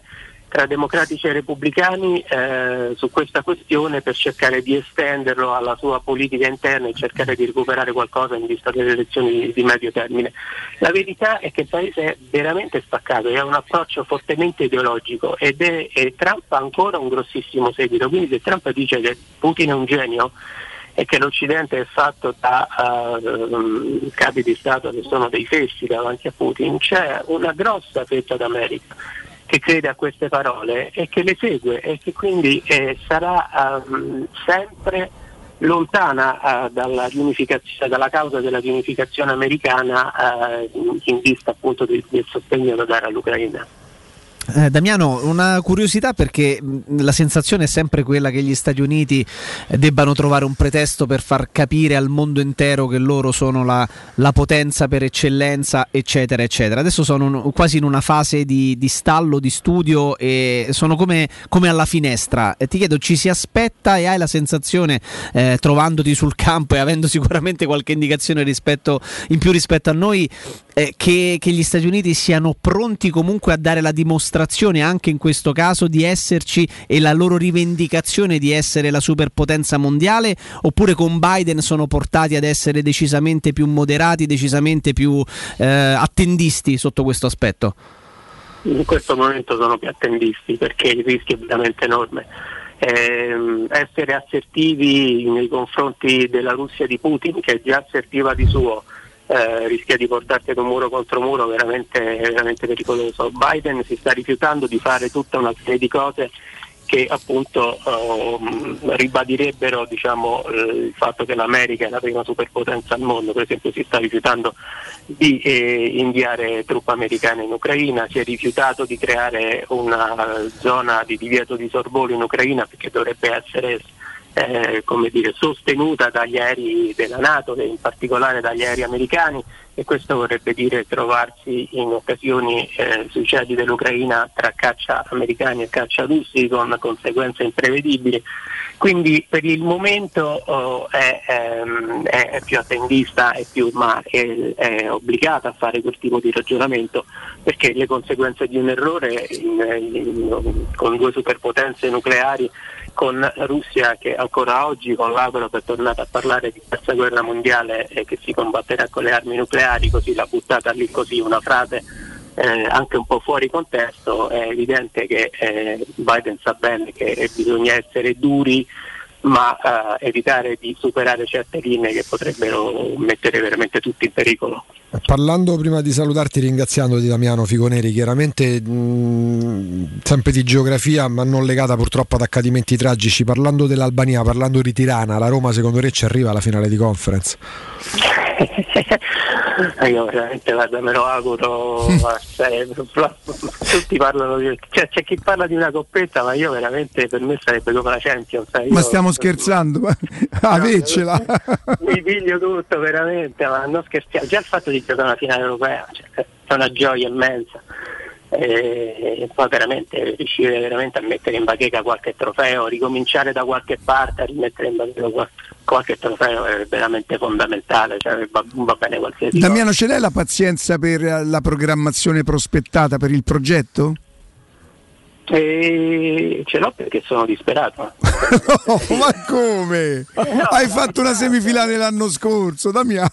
tra democratici e repubblicani eh, su questa questione per cercare di estenderlo alla sua politica interna e cercare di recuperare qualcosa in vista delle elezioni di, di medio termine. La verità è che il paese è veramente spaccato ha un approccio fortemente ideologico ed è, e Trump ha ancora un grossissimo seguito, quindi se Trump dice che Putin è un genio e che l'Occidente è fatto da eh, capi di Stato che sono dei fessi davanti a Putin, c'è una grossa fetta d'America che crede a queste parole e che le segue e che quindi eh, sarà ehm, sempre lontana eh, dalla, dalla causa della riunificazione americana eh, in vista appunto del, del sostegno da dare all'Ucraina. Eh, Damiano, una curiosità perché la sensazione è sempre quella che gli Stati Uniti eh, debbano trovare un pretesto per far capire al mondo intero che loro sono la, la potenza per eccellenza, eccetera, eccetera. Adesso sono un- quasi in una fase di, di stallo, di studio e sono come, come alla finestra. E ti chiedo, ci si aspetta e hai la sensazione, eh, trovandoti sul campo e avendo sicuramente qualche indicazione rispetto, in più rispetto a noi, eh, che, che gli Stati Uniti siano pronti comunque a dare la dimostrazione anche in questo caso di esserci e la loro rivendicazione di essere la superpotenza mondiale oppure con Biden sono portati ad essere decisamente più moderati, decisamente più eh, attendisti sotto questo aspetto? In questo momento sono più attendisti perché il rischio è veramente enorme. Ehm, essere assertivi nei confronti della Russia di Putin, che è già assertiva di suo, eh, rischia di portarsi da un muro contro muro veramente, veramente pericoloso. Biden si sta rifiutando di fare tutta una serie di cose che appunto ehm, ribadirebbero diciamo, eh, il fatto che l'America è la prima superpotenza al mondo, per esempio si sta rifiutando di eh, inviare truppe americane in Ucraina, si è rifiutato di creare una zona di divieto di sorvolo in Ucraina perché dovrebbe essere eh, come dire, sostenuta dagli aerei della Nato e in particolare dagli aerei americani e questo vorrebbe dire trovarsi in occasioni eh, sui cieli dell'Ucraina tra caccia americani e caccia russi con conseguenze imprevedibili. Quindi per il momento oh, è, ehm, è più attendista e più, ma è, è obbligata a fare quel tipo di ragionamento perché le conseguenze di un errore in- in- con due superpotenze nucleari con Russia che ancora oggi con l'Avrov è tornata a parlare di terza guerra mondiale e che si combatterà con le armi nucleari, così l'ha buttata lì così una frase eh, anche un po' fuori contesto, è evidente che eh, Biden sa bene che bisogna essere duri ma eh, evitare di superare certe linee che potrebbero mettere veramente tutti in pericolo. Parlando prima di salutarti, ringraziandoti Damiano Figoneri, chiaramente mh, sempre di geografia, ma non legata purtroppo ad accadimenti tragici. Parlando dell'Albania, parlando di Tirana, la Roma secondo te ci arriva alla finale di conference? Eh, Io veramente guarda, me lo auguro a sé. tutti parlano di cioè, c'è chi parla di una coppetta ma io veramente per me sarebbe come la Champions eh. Ma stiamo scherzando? Ma- <laughs> Avercela. <laughs> mi piglio tutto veramente ma non scherziamo già il fatto di giocare una finale europea cioè, è una gioia immensa e poi veramente riuscire veramente a mettere in bacheca qualche trofeo ricominciare da qualche parte a rimettere in bacheca qual- qualche trofeo è veramente fondamentale cioè, va, va bene qualsiasi cosa. Damiano, ce l'hai la pazienza per eh, la programmazione prospettata per il progetto? E ce l'ho perché sono disperato. <laughs> Oh, ma come? Hai fatto una semifinale l'anno scorso, Damiano.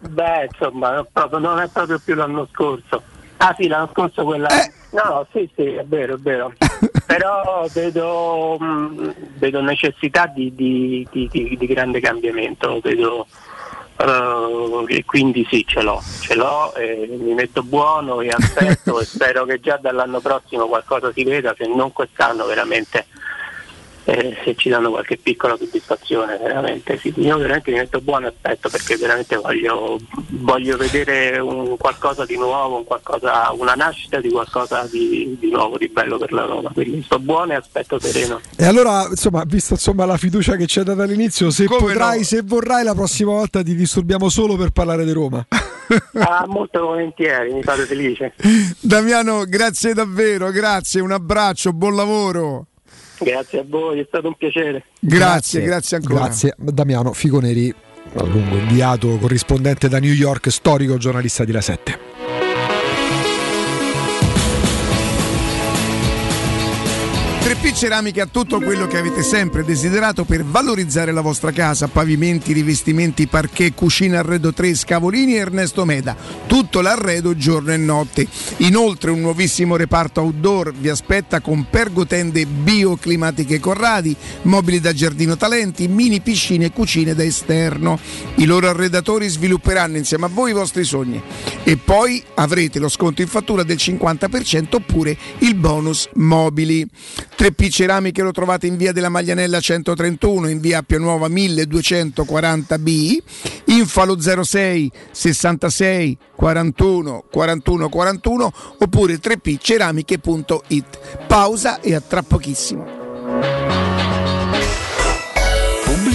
Beh, insomma, non, proprio- non è proprio più l'anno scorso. Ah sì, l'anno scorso quella... Eh. No, sì, sì, è vero, è vero. <laughs> Però vedo, mh, vedo necessità di, di- di- di- di grande cambiamento, vedo... eh, e quindi sì, ce l'ho, ce l'ho, e mi metto buono e aspetto <laughs> e spero che già dall'anno prossimo qualcosa si veda, se non quest'anno veramente eh, se ci danno qualche piccola soddisfazione, veramente sì. Io veramente mi metto buono aspetto perché veramente voglio, voglio vedere un qualcosa di nuovo, un qualcosa, una nascita di qualcosa di, di nuovo, di bello per la Roma. Quindi sto buono e aspetto sereno. E allora, insomma, visto insomma, la fiducia che ci hai dato all'inizio, se Come potrai, no? se vorrai, la prossima volta ti disturbiamo solo per parlare di Roma. <laughs> Ah, molto volentieri, mi fate felice. Damiano, grazie davvero, grazie, un abbraccio, buon lavoro. Grazie a voi, è stato un piacere. Grazie, grazie, ancora. Grazie, Damiano Figoneri, a lungo inviato corrispondente da New York, storico giornalista di La 7. 3P Ceramiche ha tutto quello che avete sempre desiderato per valorizzare la vostra casa: pavimenti, rivestimenti, parquet, cucina arredo 3, scavolini e Ernesto Meda. Tutto l'arredo giorno e notte. Inoltre un nuovissimo reparto outdoor vi aspetta con pergotende bioclimatiche Corradi, mobili da giardino talenti, mini piscine e cucine da esterno. I loro arredatori svilupperanno insieme a voi i vostri sogni. E poi avrete lo sconto in fattura del 50% oppure il bonus mobili. 3P Ceramiche lo trovate in via della Maglianella 131, in via Appia Nuova 1240B, info allo 06 66 41 41 41 oppure 3pceramiche.it. Pausa e a tra pochissimo.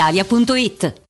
brispalitalia.it.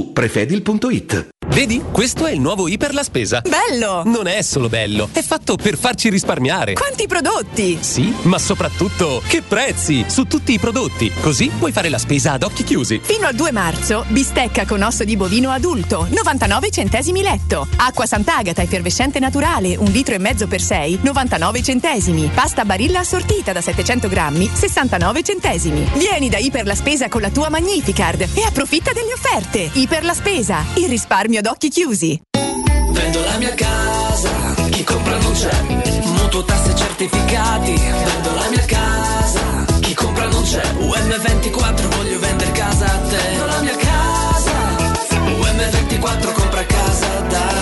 prefedil.it. Vedi? Questo è il nuovo Iper la spesa. Bello! Non è solo bello, è fatto per farci risparmiare. Quanti prodotti! Sì, ma soprattutto che prezzi su tutti i prodotti. Così puoi fare la spesa ad occhi chiusi. Fino al 2 marzo, bistecca con osso di bovino adulto, 99 centesimi letto. Acqua Sant'Agata effervescente naturale, un litro e mezzo per 6, 99 centesimi. Pasta Barilla assortita da 700 grammi, 69 centesimi. Vieni da Iper la Spesa con la tua Magnificard e approfitta delle offerte. Iper la Spesa, il risparmio ad occhi chiusi. Vendo la mia casa, chi compra non c'è. Mutuo tasse certificati, vendo la mia casa, chi compra non c'è. UM24 voglio vendere casa a te. Vendo la mia casa, UM24 compra casa da me.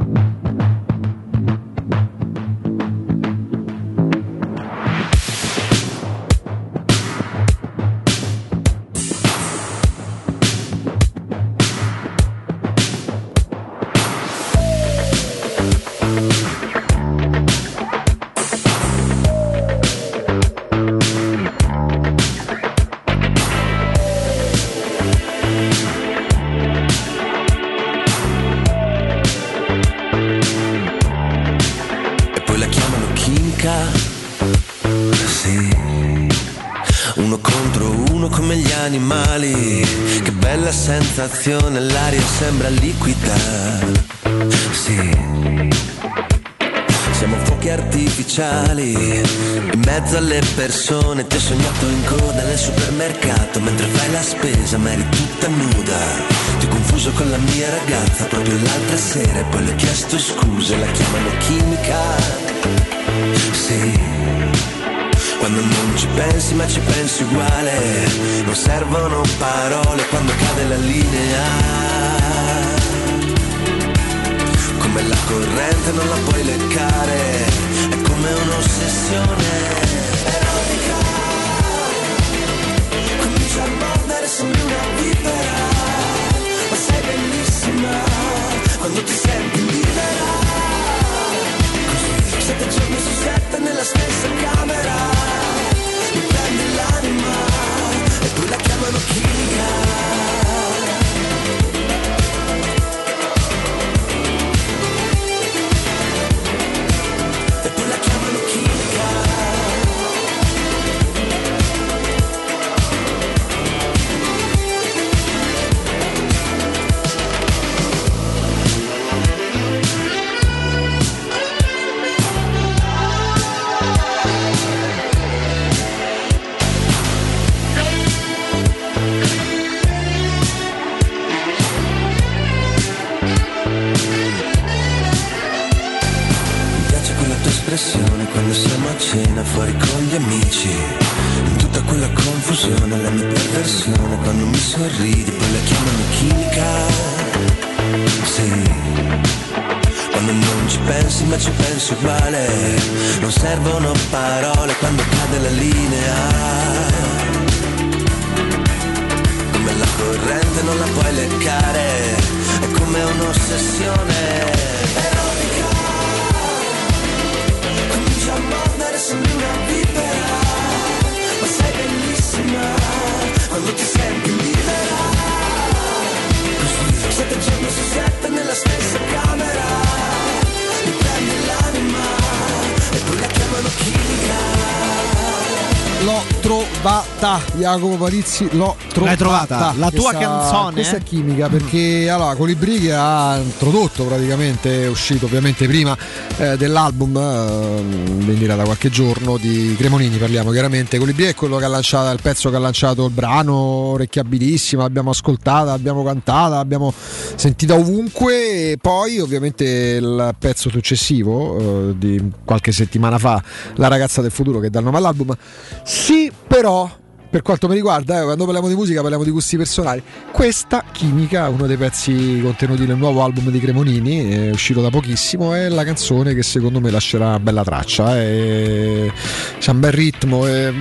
Sensazione, l'aria sembra liquida. Sì. Siamo fuochi artificiali in mezzo alle persone. Ti ho sognato in coda nel supermercato mentre fai la spesa, ma eri tutta nuda. Ti ho confuso con la mia ragazza proprio l'altra sera e poi le ho chiesto scusa, la chiamano chimica. Sì. Quando non ci pensi ma ci pensi uguale, non servono parole quando cade la linea. Come la corrente non la puoi leccare, è come un'ossessione erotica. Comincia a mordere, sembri una vipera, ma sei bellissima. Quando ti senti sette giorni su sette nella stessa camera, mi prendi l'anima e poi la chiamano chimica. Ma ci pensi uguale, non servono parole quando cade la linea. Come la corrente non la puoi leccare, è come un'ossessione erotica. Comincia a mordere, sembri una vipera, ma sei bellissima quando ti senti libera. Sette giorni su sette nella stessa camera, L'ho trovata, Jacopo Parizzi, l'ho trovata. L'hai trovata? La tua canzone? Questa è chimica perché allora Colibri che ha introdotto praticamente, è uscito ovviamente prima eh, dell'album, eh, vendita da qualche giorno di Cremonini parliamo chiaramente. Colibri è quello che ha lanciato, il pezzo che ha lanciato il brano, orecchiabilissima, l'abbiamo ascoltata, l'abbiamo cantata, l'abbiamo sentita ovunque e poi ovviamente il pezzo successivo eh, di qualche settimana fa, La ragazza del futuro che dà il nome all'album. Sì, però per quanto mi riguarda, eh, quando parliamo di musica parliamo di gusti personali. Questa Chimica, uno dei pezzi contenuti nel nuovo album di Cremonini, è uscito da pochissimo, è la canzone che secondo me lascerà una bella traccia. eh, C'è un bel ritmo, e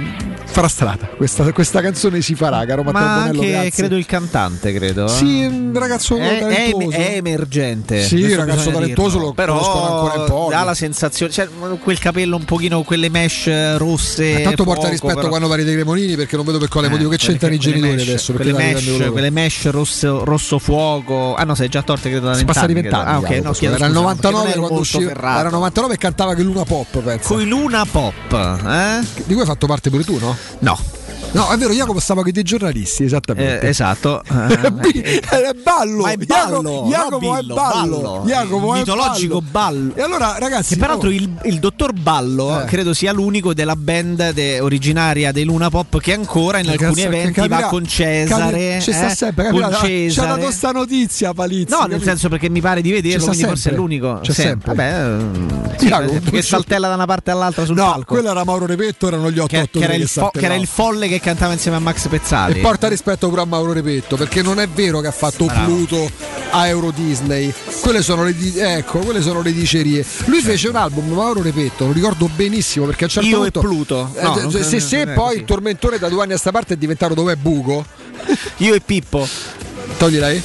farà strada. Questa, questa canzone si farà, caro Matteo Ma Bonello. anche grazie. credo il cantante, credo. eh. Sì, un ragazzo è, talentuoso. è emergente. Sì, questo ragazzo talentuoso, dirlo. lo conoscono ancora però pochi. dà la sensazione, cioè quel capello un pochino quelle mesh rosse. Intanto porta fuoco, rispetto però- quando parli dei Cremonini perché non vedo per quale Eh, motivo che c'entrano i genitori mesh- adesso. Quelle mesh, quelle mesh rosso, rosso fuoco. Ah no, sei già torte credo da vent'anni, credo. vent'anni. Ah, ok, no, chiedo era il scusa, 99 perché non ero quando ferrato. Era il 99 e cantava che Luna Pop. Con i Luna Pop, eh? Di cui hai fatto parte pure tu, no? No. No, è vero, Jacopo stava con i dei giornalisti, esattamente. Eh, esatto. <laughs> è ballo, Ma è ballo, Jacopo no, è ballo. Jacopo Mitologico ballo. E allora, ragazzi, Che peraltro il, il dottor Ballo Eh. credo sia l'unico della band de- originaria dei Luna Pop che ancora in che alcuni che eventi capirà- va con Cesare. capi- ci sta eh, sempre, capirà? Cesare. dato sta notizia, Palizzi. No, nel senso perché mi pare di vederlo, quindi forse è sempre. l'unico. C'è sempre. Vabbè, sì, Jacopo, perché tu- saltella da una parte all'altra sul No, palco. quello era Mauro Repetto, erano gli 883 che, che era il fo- che che cantava insieme a Max Pezzali. E porta rispetto pure a Mauro Repetto, perché non è vero che ha fatto Bravo. Pluto a Euro Disney. Quelle sono le, ecco, quelle sono le dicerie. Lui fece un album, Mauro Repetto, lo ricordo benissimo perché a un certo Io e punto. Pluto. Eh, No, se- non- se, se poi il tormentore da due anni a sta parte è diventato dov'è Buco. Io e Pippo. Toglierai?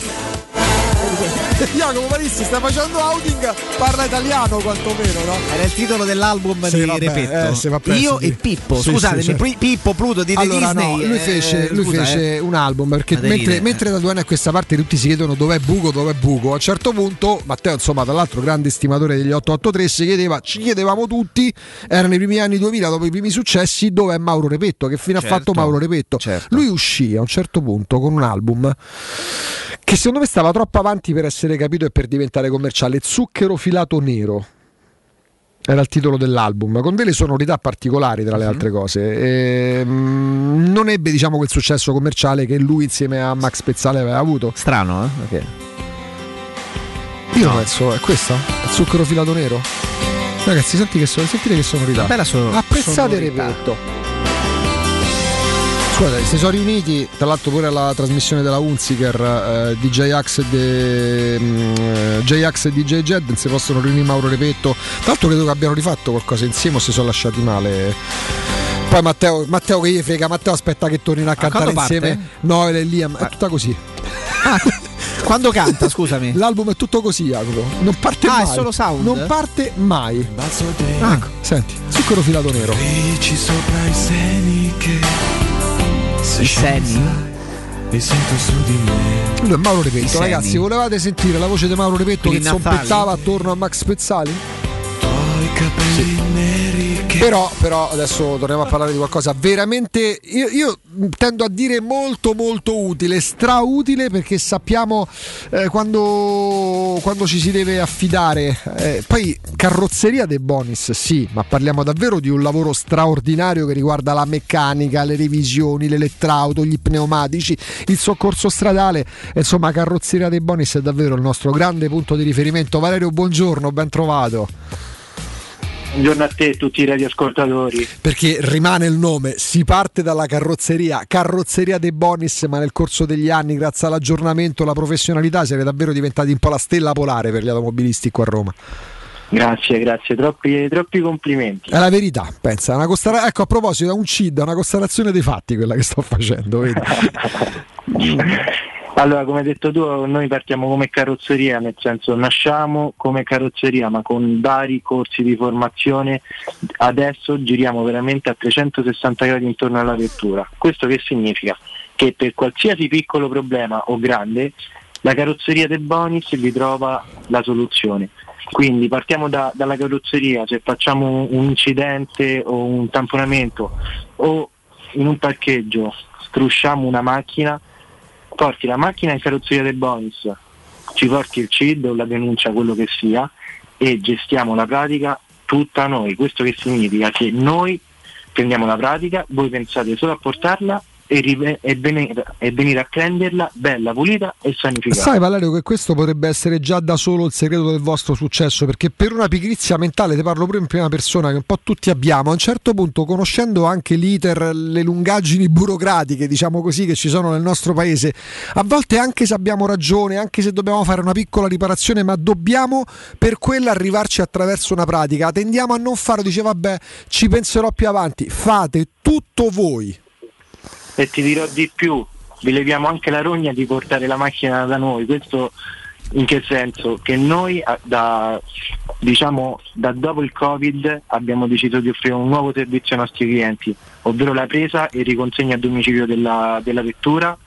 <laughs> Jacopo Parissi sta facendo outing, parla italiano quantomeno, no? Era il titolo dell'album Sì, di vabbè, Repetto. eh, Io sì. e Pippo. Sì, Scusatemi, sì, certo. Pi- Pippo Pluto di Allora, Disney. no, lui eh, fece, lui scusa, fece eh. un album perché mentre, mentre da due anni a questa parte tutti si chiedono dov'è buco, dov'è buco, a un certo punto Matteo, insomma, tra l'altro grande stimatore degli 883, si chiedeva, ci chiedevamo tutti, erano i primi anni 2000, dopo i primi successi, dov'è Mauro Repetto, che fine ha Certo, fatto Mauro Repetto. Lui uscì a un certo punto con un album che secondo me stava troppo avanti per essere capito e per diventare commerciale, Zucchero filato nero. Era il titolo dell'album, con delle sonorità particolari tra le altre cose. Ehm, non ebbe diciamo quel successo commerciale che lui insieme a Max Pezzale aveva avuto. Strano, eh? Io penso, è questa? Zucchero filato nero? Ragazzi, senti che so- sentite che sonorità. Bella so- Apprezzate sonorità. Repetto. Scusate, si sono riuniti, tra l'altro pure alla trasmissione della Unziker, eh, DJ Axe e, de- mm, eh, J-Ax e DJ Jed, si possono riunire Mauro Repetto. Tra l'altro credo che abbiano rifatto qualcosa insieme o si sono lasciati male. Poi Matteo, Matteo che gli frega, Matteo aspetta che tornino a cantare parte? insieme Noel e Liam, è tutta così. Quando canta, scusami? <laughs> L'album è tutto così, Jacopo. Non parte Ah, è mai. solo sound? Non parte mai. Ecco, senti, zucchero filato nero. Dici sopra i seni che I seni? li sento su di me. Lui è Mauro I Repetto, seni. ragazzi. Volevate sentire la voce di Mauro Repetto Per che i zompettava attorno a Max Pezzali? Tuoi capelli neri che Però, però adesso torniamo a parlare di qualcosa veramente. Io, io tendo a dire molto, molto utile, strautile perché sappiamo eh, quando, quando ci si deve affidare. Eh, poi, carrozzeria De Bonis, sì, ma parliamo davvero di un lavoro straordinario che riguarda la meccanica, le revisioni, l'elettrauto, gli pneumatici, il soccorso stradale. Insomma, carrozzeria De Bonis è davvero il nostro grande punto di riferimento. Valerio, buongiorno, ben trovato. Buongiorno a te e tutti i radioascoltatori. perché rimane il nome, si parte dalla carrozzeria, carrozzeria De Bonis, ma nel corso degli anni, grazie all'aggiornamento, alla professionalità, siete davvero diventati un po' la stella polare per gli automobilisti qua a Roma. Grazie, grazie, troppi, troppi complimenti. È la verità, pensa, costara- ecco a proposito, è un CID, è una costellazione dei fatti quella che sto facendo, vedi? <laughs> Allora, come hai detto tu, noi partiamo come carrozzeria, nel senso nasciamo come carrozzeria, ma con vari corsi di formazione. Adesso giriamo veramente a 360 gradi intorno alla vettura. Questo che significa? Che per qualsiasi piccolo problema o grande, la carrozzeria del Bonis vi trova la soluzione. Quindi partiamo da- dalla carrozzeria, se facciamo un incidente o un tamponamento o in un parcheggio strusciamo una macchina, porti la macchina in carrozzeria del bonus, ci porti il CID o la denuncia, quello che sia, e gestiamo la pratica tutta noi. Questo che significa che noi prendiamo la pratica, voi pensate solo a portarla e, rive- e venire, e venire a prenderla bella, pulita e sanificata. Sai Valerio che questo potrebbe essere già da solo il segreto del vostro successo, perché per una pigrizia mentale, ti parlo pure in prima persona, che un po' tutti abbiamo, a un certo punto conoscendo anche l'iter, le lungaggini burocratiche, diciamo così, che ci sono nel nostro paese, a volte anche se abbiamo ragione, anche se dobbiamo fare una piccola riparazione, ma dobbiamo per quella arrivarci attraverso una pratica, tendiamo a non farlo, dice vabbè ci penserò più avanti, fate tutto voi. E ti dirò di più, vi leviamo anche la rogna di portare la macchina da noi. Questo in che senso? Che noi da, diciamo, da dopo il Covid abbiamo deciso di offrire un nuovo servizio ai nostri clienti, ovvero la presa e riconsegna a domicilio della, della vettura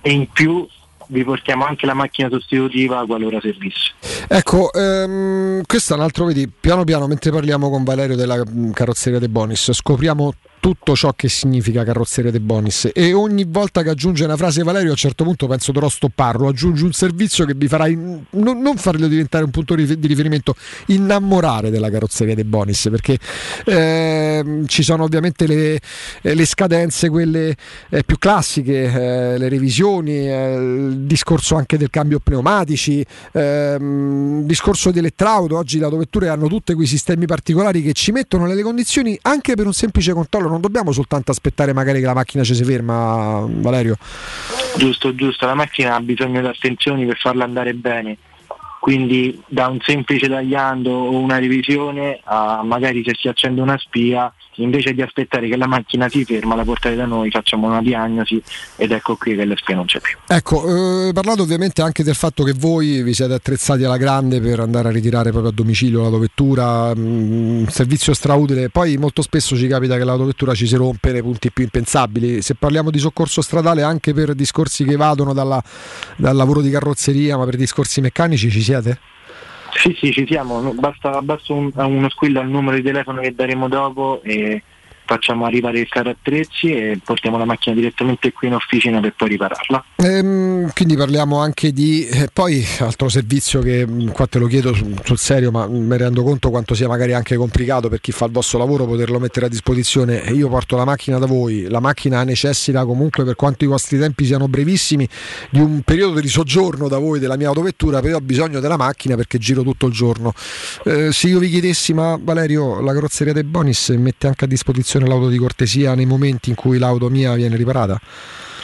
e in più vi portiamo anche la macchina sostitutiva qualora servisse. Ecco, ehm, questo è un altro, vedi, piano piano mentre parliamo con Valerio della mm, carrozzeria De Bonis, scopriamo tutto ciò che significa carrozzeria De Bonis. E ogni volta che aggiunge una frase Valerio a un certo punto penso dovrò stopparlo, aggiungi un servizio che vi farà in- non, non farlo diventare un punto di riferimento, innamorare della carrozzeria De Bonis perché ehm, ci sono ovviamente le, eh, le scadenze, quelle eh, più classiche, eh, le revisioni, eh, il discorso anche del cambio pneumatici, ehm, il discorso di elettrauto, oggi le autovetture hanno tutti quei sistemi particolari che ci mettono nelle condizioni anche per un semplice controllo, non dobbiamo soltanto aspettare magari che la macchina ci si ferma, Valerio. Giusto, giusto, la macchina ha bisogno di attenzioni per farla andare bene quindi da un semplice tagliando o una revisione a magari se si accende una spia, invece di aspettare che la macchina si ferma, la portate da noi, facciamo una diagnosi ed ecco qui che la spia non c'è più. Ecco, eh, parlato ovviamente anche del fatto che voi vi siete attrezzati alla grande per andare a ritirare proprio a domicilio l'autovettura, mh, servizio strautile, poi molto spesso ci capita che l'autovettura ci si rompe nei punti più impensabili, se parliamo di soccorso stradale anche per discorsi che evadono dalla- dal lavoro di carrozzeria, ma per discorsi meccanici ci siete? Sì, sì, ci siamo, basta, basta un- uno squillo al numero di telefono che daremo dopo e facciamo arrivare il carro attrezzi e portiamo la macchina direttamente qui in officina per poi ripararla. Ehm, quindi parliamo anche di eh, poi altro servizio che mh, qua te lo chiedo sul, serio, ma mi rendo conto quanto sia magari anche complicato per chi fa il vostro lavoro poterlo mettere a disposizione. Io porto la macchina da voi, la macchina necessita comunque per quanto i vostri tempi siano brevissimi di un periodo di soggiorno da voi della mia autovettura, però ho bisogno della macchina perché giro tutto il giorno. Eh, se io vi chiedessi, ma Valerio, la carrozzeria dei Bonis mette anche a disposizione l'auto di cortesia nei momenti in cui l'auto mia viene riparata?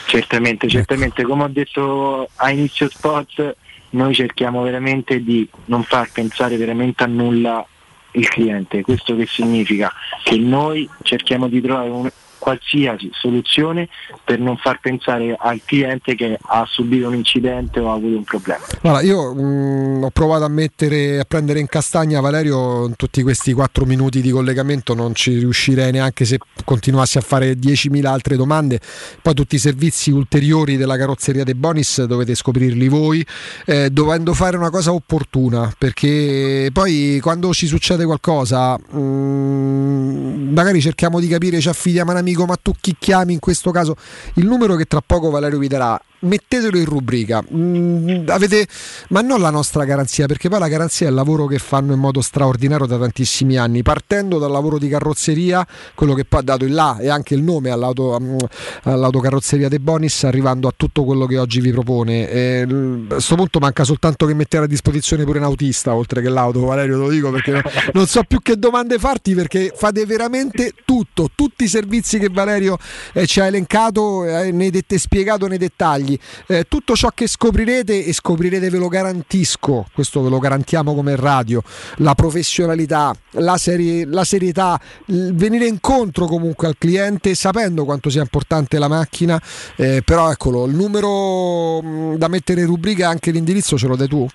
Certamente, certamente, come ho detto a inizio spot, noi cerchiamo veramente di non far pensare veramente a nulla il cliente. Questo che significa? Che noi cerchiamo di trovare un- qualsiasi soluzione per non far pensare al cliente che ha subito un incidente o ha avuto un problema. Guarda, io mh, ho provato a mettere a prendere in castagna Valerio in tutti questi 4 minuti di collegamento, non ci riuscirei neanche se continuassi a fare 10.000 altre domande. Poi tutti i servizi ulteriori della carrozzeria dei Bonis dovete scoprirli voi, eh, dovendo fare una cosa opportuna, perché poi quando ci succede qualcosa, mh, magari cerchiamo di capire, ci affidiamo a un amico, ma tu chi chiami in questo caso? Il numero che tra poco Valerio vi darà mettetelo in rubrica. Mm, avete, ma non la nostra garanzia, perché poi la garanzia è il lavoro che fanno in modo straordinario da tantissimi anni, partendo dal lavoro di carrozzeria, quello che poi ha dato il là e anche il nome all'auto, mm, all'autocarrozzeria De Bonis, arrivando a tutto quello che oggi vi propone. E, l- a questo punto manca soltanto che mettere a disposizione pure un autista, oltre che l'auto, Valerio, te lo dico perché no- non so più che domande farti, perché fate veramente tutto, tutti i servizi che Valerio eh, ci ha elencato, eh, nei det- spiegato nei dettagli. Eh, tutto ciò che scoprirete e scoprirete ve lo garantisco, questo ve lo garantiamo come radio, la professionalità, la, serie- la serietà, venire incontro comunque al cliente sapendo quanto sia importante la macchina, eh, però eccolo, il numero mh, da mettere in rubrica anche l'indirizzo ce lo dai tu?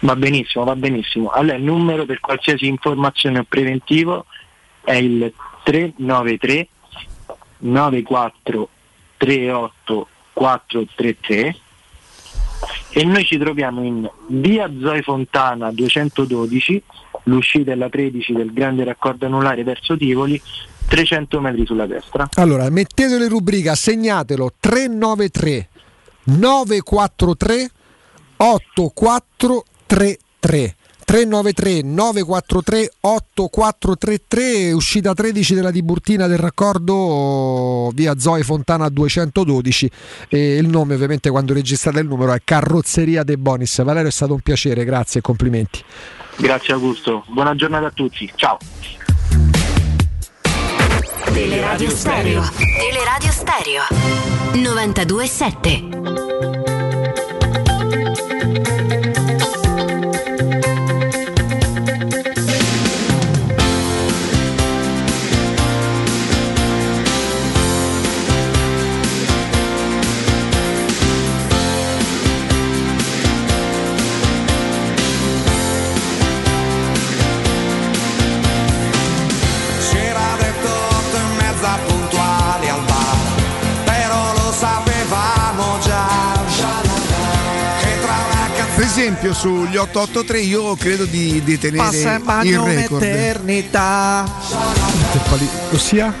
Va benissimo, va benissimo. Allora il numero per qualsiasi informazione o preventivo è il 393 94 38 433 e noi ci troviamo in via Zoe Fontana 212, l'uscita è la 13 del grande raccordo anulare verso Tivoli, 300 metri sulla destra. Allora, mettetelo in rubrica, segnatelo 393 943 8433 393 943 8433 uscita 13 della Tiburtina del raccordo via Zoe Fontana 212 e il nome ovviamente quando registrate il numero è Carrozzeria De Bonis Valerio è stato un piacere grazie e complimenti Grazie Augusto, buona giornata a tutti, ciao! Teleradio Stereo. Teleradio Stereo. 92.7. esempio sugli 883 io credo di, di tenere Passa in bagno il record. Eternità. Ossia?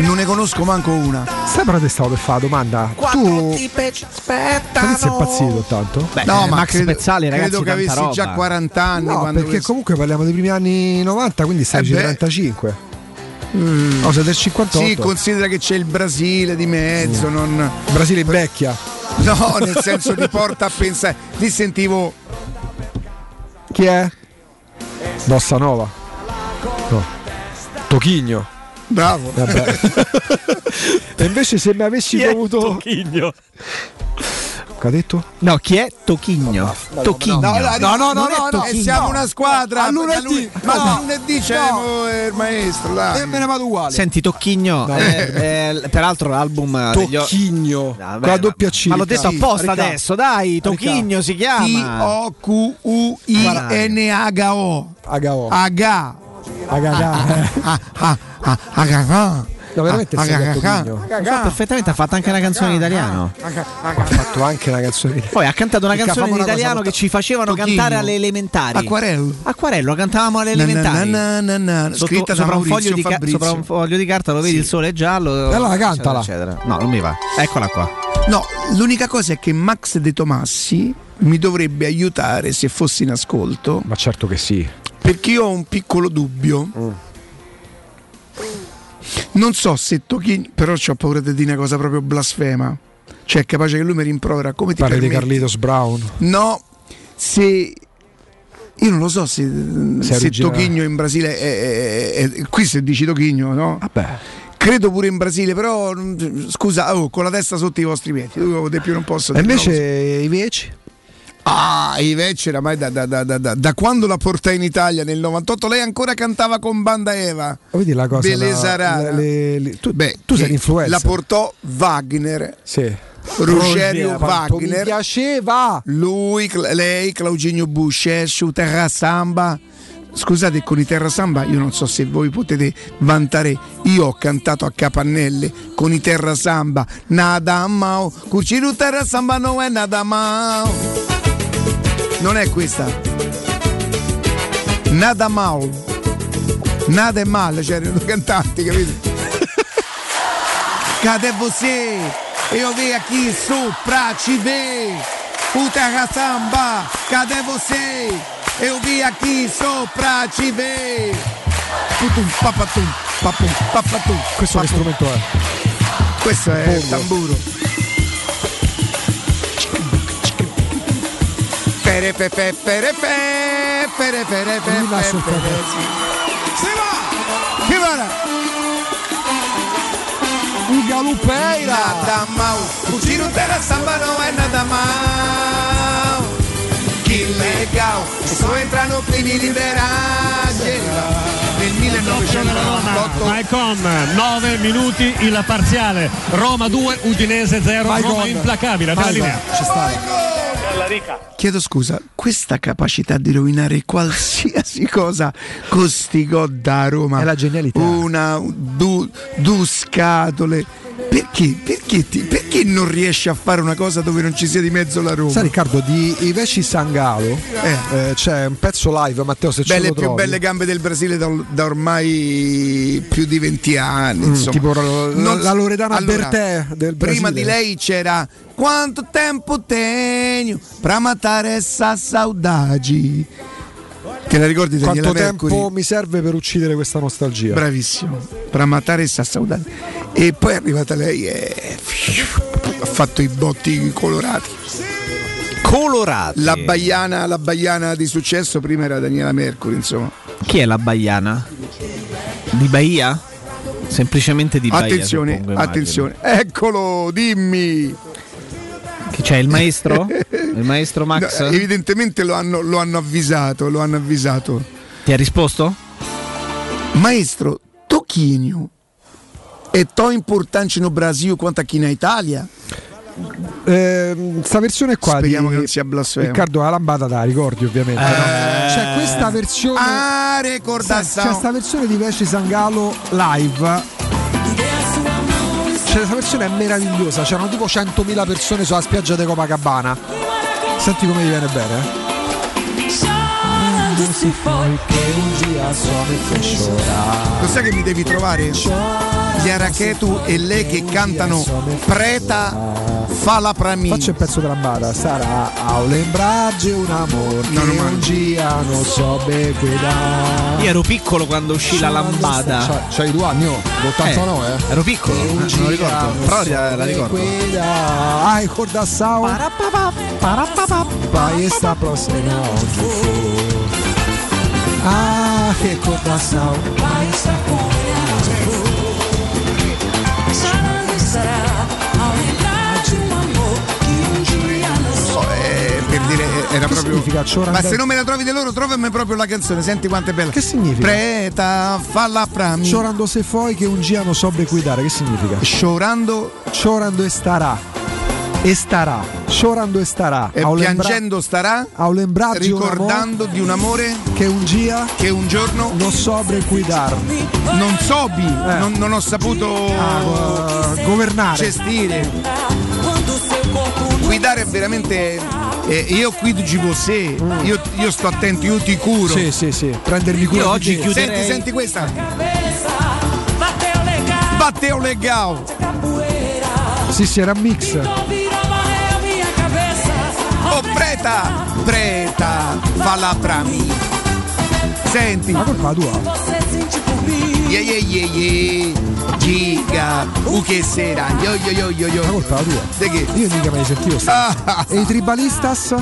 Non ne conosco manco una. Sai però te stavo per fare domanda. Quando tu ti pe- sei impazzito tanto? Beh, no, eh, ma Max credo, Pezzali, ragazzi, credo che avessi roba. già 40 anni. No, perché questo... comunque parliamo dei primi anni 90, quindi eh stai eh 45. Mm. No, sei del 58. Sì, considera che c'è il Brasile di mezzo. Mm. Non... Brasile vecchia. No, nel senso ti porta a pensare. Ti sentivo. Chi è? Bossa Nova. No. Tochigno. Bravo. <laughs> e invece se mi avessi Chi dovuto. Tochigno. Che ha detto? No, chi è Tocchigno? Tocchigno. No, la- No, no, no, non è no, no, siamo una squadra. A lunedì. Ma lunedì c'è eh, il maestro. E me ne vado uguale. Senti, Tocchigno, No. eh, eh, peraltro l'album Tocchigno. Con la doppia C. Ma l'ho detto apposta adesso, dai, Tocchigno si chiama. T-O-Q-U-I-N-H-O. Agao. Aga. Agagà. Ah, ah, ah, Aga. No, veramente Ah, sei aga, detto aga. Tocchigno. So perfettamente, ha fatto anche una canzone in italiano. Ha fatto anche una canzone di Poi ha cantato una canzone in italiano che ci facevano cantare alle elementari. Acquarello. Acquarello, lo cantavamo alle elementari. Scritta sopra, un foglio di sopra un foglio di carta lo vedi il sole è giallo. E allora cantala. No, non mi va. Eccola qua. No, l'unica cosa è che Max De Tomassi mi dovrebbe aiutare se fossi in ascolto. Ma certo che sì. Perché io ho un piccolo dubbio. Mm. Non so se Tocchigno, però ho paura di dire una cosa proprio blasfema. Cioè, è capace che lui mi rimprovera come ti Parli di? Carlitos Brown. No, se io non lo so se, se originale. Tocchigno in Brasile è, è- è- qui se dici Tocchigno, no? Vabbè. Credo pure in Brasile, però mm, scusa, oh, con la testa sotto i vostri piedi, io di più non posso E invece i veci? Ah, Ivece oramai da, da, da, da, da- da quando la portai in Italia nel 98 lei ancora cantava con Banda Eva. Vedi la cosa? Bellezza la- rara. le- le- tu, Beh, tu sei che l'influencer. La portò Wagner. Sì. Ruggero quanto Mi Wagner. piaceva. Lui, lei, Clauginio Buscescu, Terra Samba. Scusate, con i Terra Samba io non so se voi potete vantare. Io ho cantato a Capannelle con i Terra Samba. Nada mau, cucino Terra Samba non è nada mau. Non è questa. Nada mau. Nada è male, c'erano due cantanti, capito? <laughs> Cadê você? Eu vim aqui sopra te ver. Terra Samba, cadê você? Eu vim aqui sopra te ver. Putum, papatum, papum, papatum. Questo che strumento è? Questo è il tamburo. Pere pe pe pere pe pere pere pere sì. Si va! Chi va? Uga Lupeira. Nada mal. O tiro della samba não é nada mal. Que legal. E só entra no clima e liberagem. Nel 1998 Maicon 9 minuti il parziale Roma 2 Udinese 0 Maicon. Roma implacabile della Maicon. Ci Chiedo scusa, questa capacità di rovinare qualsiasi <laughs> cosa con sti god da Roma. È la genialità. Una, du, du scatole. Perché? Perché, ti- perché non riesci a fare una cosa dove non ci sia di mezzo la Roma? Sai Riccardo, di Iveci Sangalo eh, c'è un pezzo live, Matteo, se ce Belle lo più trovi. belle gambe del Brasile da, da ormai più di 20 anni. Mm, tipo la- Non- la Loredana Allora, Bertè del Prima Brasile. di lei c'era Quanto tempo tenho pra matare essa saudade. Te la ricordi Daniela Quanto Mercury? tempo mi serve per uccidere questa nostalgia? Bravissimo, per matare essa saudade. E poi è arrivata lei e ha fatto i botti colorati. Colorati. La baiana, la baiana di successo prima era Daniela Mercury, insomma. Chi è la Baiana? Di Bahia? Semplicemente di Bahia. attenzione, immagino. attenzione. Eccolo, dimmi. C'è il maestro? il maestro Max? No, evidentemente lo hanno, lo hanno avvisato, lo hanno avvisato. Ti ha risposto? Maestro, Tocchino è tão importante no Brasil quanto aqui na Italia? Ehm, sta versione qua Speriamo di che non sia blasfemo. Riccardo la lambada da ricordi ovviamente no? c'è questa versione Ah, c'è, ricordazione. c'è sta versione di Vesci Sangalo live questa versione è meravigliosa c'erano tipo 100.000 persone sulla spiaggia di Copacabana senti come gli viene bene eh? Lo sai che mi devi trovare? Gli Arachetu e lei che cantano Preta fala pra mim. Faccio il pezzo della lambada sarà a lembrarci un amore No, non che un dia non so be cuidare Io ero piccolo quando uscì la lambada. C'hai- c'hai due anni oh, l'89 eh, Ero piccolo, eh, non lo ricordo. Però la, la ricordo. Ai cordação Pai está próximo onde for Ah, recordação Pai está Sarà, sarà, ao lembrar de um amor que era Che proprio. significa Ma se non me la trovi di loro, trovami proprio la canzone, senti quanto è bella. Che significa? Preta, falla prami. Chorando se foi che un giano sobre cuidare, che significa? Chorando. Chorando e starà. E starà. Chorando e starà. E piangendo starà. Di un amor Ricordando di un amore che un gia che un giorno non sobre cuidar. non sobi, non, non ho saputo Ah, governare. gestire. Guidare è veramente. eh, io qui ci você, io, io sto attento, io ti curo. Sì, sì, sì. Prendermi cura Io oggi chiuderei- Senti, senti questa. Batteo legal. Sì, sì, era mix. Oh, preta, preta, falla pra me. Senti. Ma colpa tua. Yeah, yeah, yeah, yeah. Giga, u che sera? Yo, yo, yo, yo, yo. Ma colpa tua. De che? Io mica mai sentivo. Ah, E i tribalistas?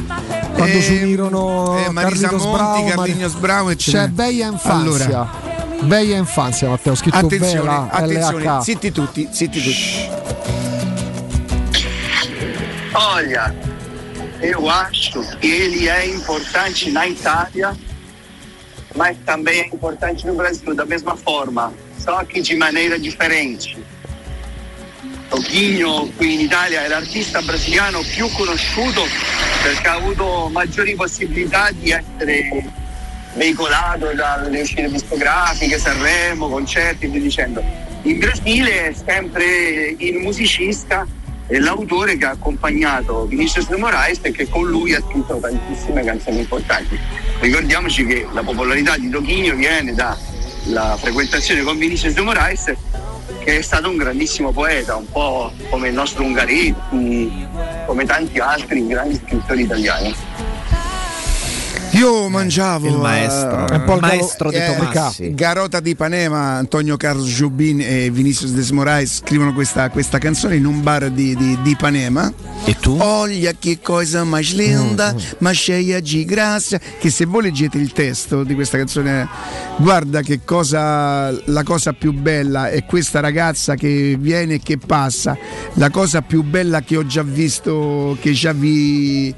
Quando Eh, si unirono eh, Marisa Carlitos Monti, Brown, Carlignos Brown, eccetera. C'è Bella Infanzia. Allora. Bella Infanzia, Matteo, ho scritto Attenzione, Bella attenzione, LH. zitti tutti, zitti tutti. Olha, eu acho que ele é importante na Itália, mas também é importante no Brasil, da mesma forma, só que de maneira differente. Toquinho qui in Italia è l'artista brasiliano più conosciuto perché ha avuto maggiori possibilità di essere veicolato dalle uscite discografiche, Sanremo, concerti e via dicendo. In Brasile è sempre il musicista e l'autore che ha accompagnato Vinicius de Moraes e che con lui ha scritto tantissime canzoni importanti. Ricordiamoci che la popolarità di Toquinho viene dalla frequentazione con Vinicius de Moraes che è stato un grandissimo poeta, un po' come il nostro Ungaretti, come tanti altri grandi scrittori italiani. Io mangiavo Il maestro. eh, un po' il maestro di eh. Garota di Panema, Antonio Carlos Jubin e Vinicius De Moraes scrivono questa, questa canzone in un bar di, di, di Panema. E tu? Olha che cosa mais linda, ma cheia di grazia. Che se voi leggete il testo di questa canzone, guarda che cosa, la cosa più bella è questa ragazza che viene e che passa. La cosa più bella che ho già visto, che già vi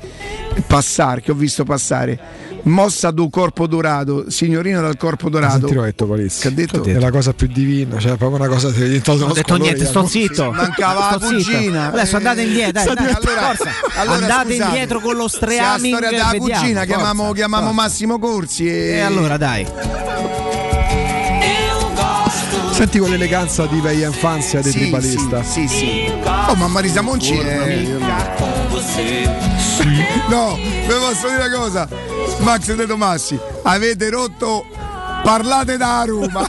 passare, che ho visto passare. Mossa do corpo dorato, signorina dal corpo dorato. Senti, l'ho detto Palizzi. Che ha detto? È la cosa più divina, cioè proprio una cosa che è diventato Non ho detto niente, sto zitto. Mancava Sto la zitto. cugina. Adesso andate indietro, dai, dai, forza. allora, andate scusate, indietro con lo se la streaming. storia della vediamo, cugina, forza, chiamiamo, chiamiamo forza. Massimo Corsi e, E allora dai. Senti quell'eleganza di vecchia infanzia dei Sì, tribalista. Sì, sì, sì. Oh, ma Marisa Monci è... No, vi posso dire una cosa. Max De Tomassi, avete rotto... Parlate da Roma.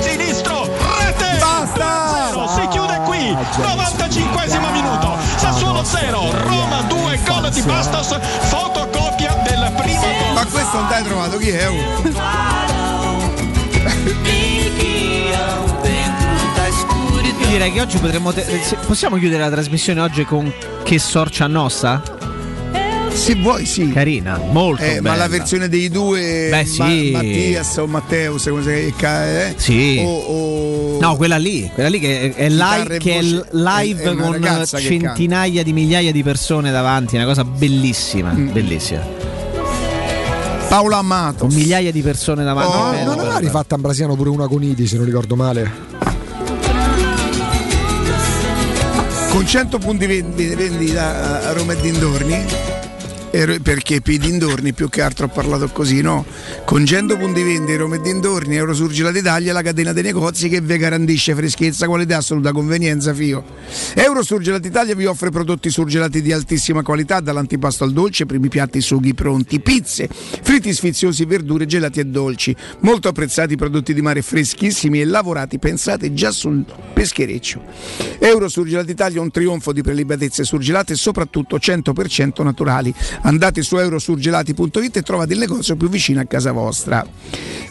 Sinistro, rete! Basta! Si chiude qui, 95 minuto. Sassuolo 0, Roma 2, gol di Bastos, fotocopia del primo gol. Ma questo non t'hai trovato chi è? Io direi che oggi potremmo. te- possiamo chiudere la trasmissione oggi con Che sorcia nossa? Se vuoi, sì. Carina, molto Eh, ma la versione dei due Beh, sì. Ma- Mattias o Matteo, se come eh? Sì. O, o- No, quella lì, quella lì che è, è live, che è live È- con centinaia di migliaia di persone davanti, una cosa bellissima, Mm. bellissima. Paolo Amato. Con migliaia di persone davanti. Bello, non aveva rifatta Ambrasiano pure una con Idi, se non ricordo male. Con 100 punti vendi- vendita a Roma e dintorni. Perché per i dintorni più che altro ho parlato così, no? Con 100 punti vendita Roma e dintorni, Eurosurgelati Italia, la catena dei negozi che vi garantisce freschezza, qualità, assoluta convenienza, fio. Eurosurgelati Italia vi offre prodotti surgelati di altissima qualità, dall'antipasto al dolce, primi piatti sughi pronti, pizze, fritti sfiziosi, verdure, gelati e dolci. Molto apprezzati prodotti di mare freschissimi e lavorati, pensate già sul peschereccio. Eurosurgelati Italia è un trionfo di prelibatezze surgelate e soprattutto 100% naturali. Andate su eurosurgelati.it e trovate il negozio più vicino a casa vostra.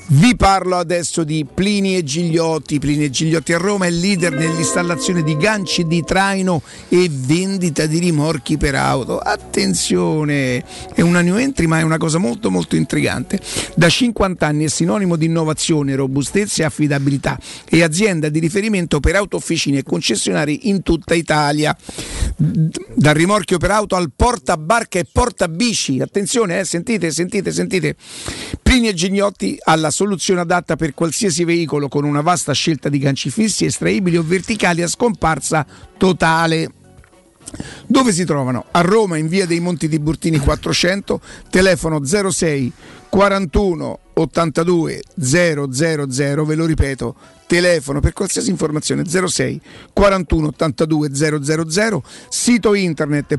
Vi parlo adesso di Plini e Gigliotti. Plini e Gigliotti a Roma è leader nell'installazione di ganci di traino e vendita di rimorchi per auto. Attenzione, è una new entry ma è una cosa molto molto intrigante. Da 50 anni è sinonimo di innovazione, robustezza e affidabilità e azienda di riferimento per autofficine e concessionari in tutta Italia. Dal rimorchio per auto al portabarca e portabici. Attenzione, eh, sentite, sentite, sentite. Plini e Gignotti alla soluzione adatta per qualsiasi veicolo con una vasta scelta di ganci fissi, estraibili o verticali a scomparsa totale. Dove si trovano? A Roma in via dei Monti Tiburtini 400, telefono 06 41 82 000, ve lo ripeto, telefono per qualsiasi informazione 06 41 82 000, sito internet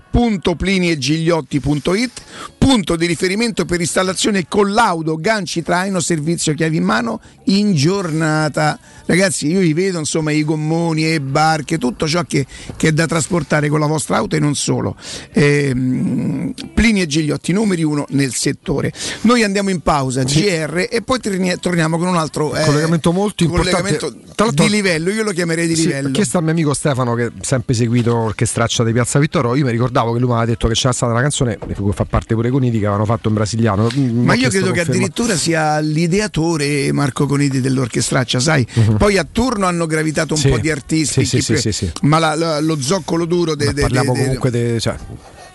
.pliniegigliotti.it, punto di riferimento per installazione collaudo, ganci traino, servizio chiavi in mano in giornata. Ragazzi, io vi vedo insomma i gommoni e barche, tutto ciò che, che è da trasportare con la vostra auto e non solo. Ehm, Plini e Gigliotti, numeri uno nel settore. Noi andiamo in pausa, GR, e poi torni- torniamo con un altro eh, collegamento molto importante. collegamento di livello, io lo chiamerei di Sì, livello. Perché sta il mio amico Stefano che ha sempre seguito Orchestraccia di Piazza Vittorio. Io mi ricordavo che lui mi aveva detto che c'era stata una canzone di cui fa parte pure Coniti che avevano fatto in brasiliano. Mm, Ma ho io chiesto credo che conferma. addirittura sia l'ideatore Marco Coniti dell'orchestraccia, sai? Poi attorno hanno gravitato un. Sì. po' di artisti, Sì, sì, sì. ma la- la- lo zoccolo duro de- de- parliamo de- de- comunque di cioè,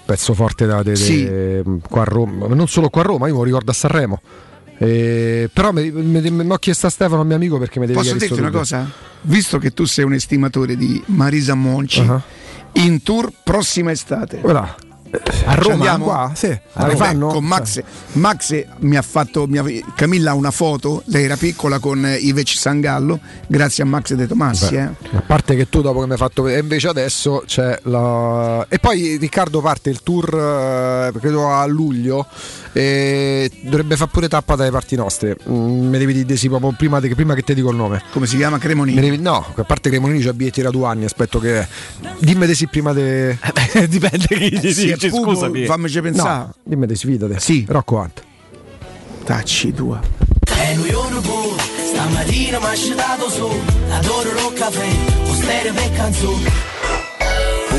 pezzo forte da, de- de- Sì. qua a Roma, ma non solo qua a Roma, io me lo ricordo a Sanremo. Eh, però mi, mi- mi ho chiesto a Stefano, mio amico, perché mi deve Posso dirti una cosa? Visto che tu sei un estimatore di Marisa Monci, Uh-huh. in tour prossima estate. Ora, A Roma? andiamo? Qua? Sì. A Roma. rifanno? Con Max, Max mi ha fatto mi ha- Camilla ha una foto, lei era piccola con eh, Ivec Sangallo, grazie a Max De Tomassi. Beh, eh. A parte che tu dopo che mi hai fatto vedere, invece adesso c'è la. E poi Riccardo parte il tour, eh, credo a luglio, e dovrebbe fare pure tappa dalle parti nostre. Mm, mi devi dire sì, proprio prima, de- prima che ti dico il nome. Come si chiama Cremonini? Devi- no, a parte Cremonini c'ha biglietti da due anni, aspetto che. Dimmi di sì prima di. <laughs> Dipende chi gli Sì, dice, Pupo, scusami. fammici pensare. No, dimmi di sfidate. Sì. Rocco Hunt. Tacci tua. Stamattina mi ha dato su, adoro lo caffè, o stereo per canzone.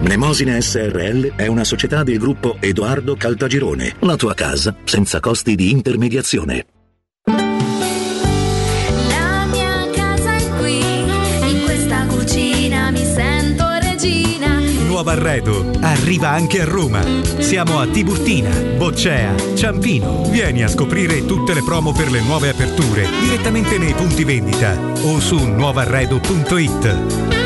Mnemosine SRL è una società del gruppo Edoardo Caltagirone. La tua casa senza costi di intermediazione. La mia casa è qui, in questa cucina mi sento regina. Nuovo arredo arriva anche a Roma. Siamo a Tiburtina, Boccea, Ciampino. Vieni a scoprire tutte le promo per le nuove aperture direttamente nei punti vendita o su nuovarredo.it.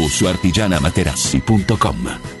su artigianamaterassi.com.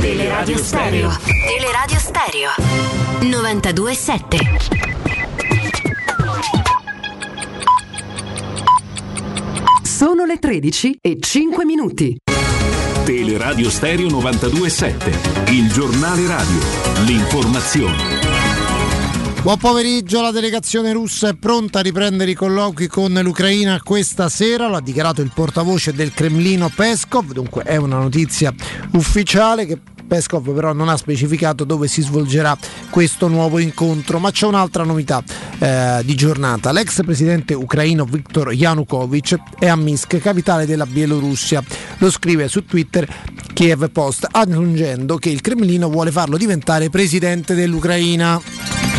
Teleradio Stereo. Teleradio Stereo. 92.7. Sono le 13 e 5 minuti. Teleradio Stereo 92.7, il giornale radio, l'informazione. Buon pomeriggio, la delegazione russa è pronta a riprendere i colloqui con l'Ucraina questa sera, lo ha dichiarato il portavoce del Cremlino Peskov, dunque è una notizia ufficiale che Peskov però non ha specificato dove si svolgerà questo nuovo incontro, ma c'è un'altra novità eh, di giornata. L'ex presidente ucraino Viktor Yanukovych è a Minsk, capitale della Bielorussia. Lo scrive su Twitter Kiev Post, aggiungendo che il Cremlino vuole farlo diventare presidente dell'Ucraina.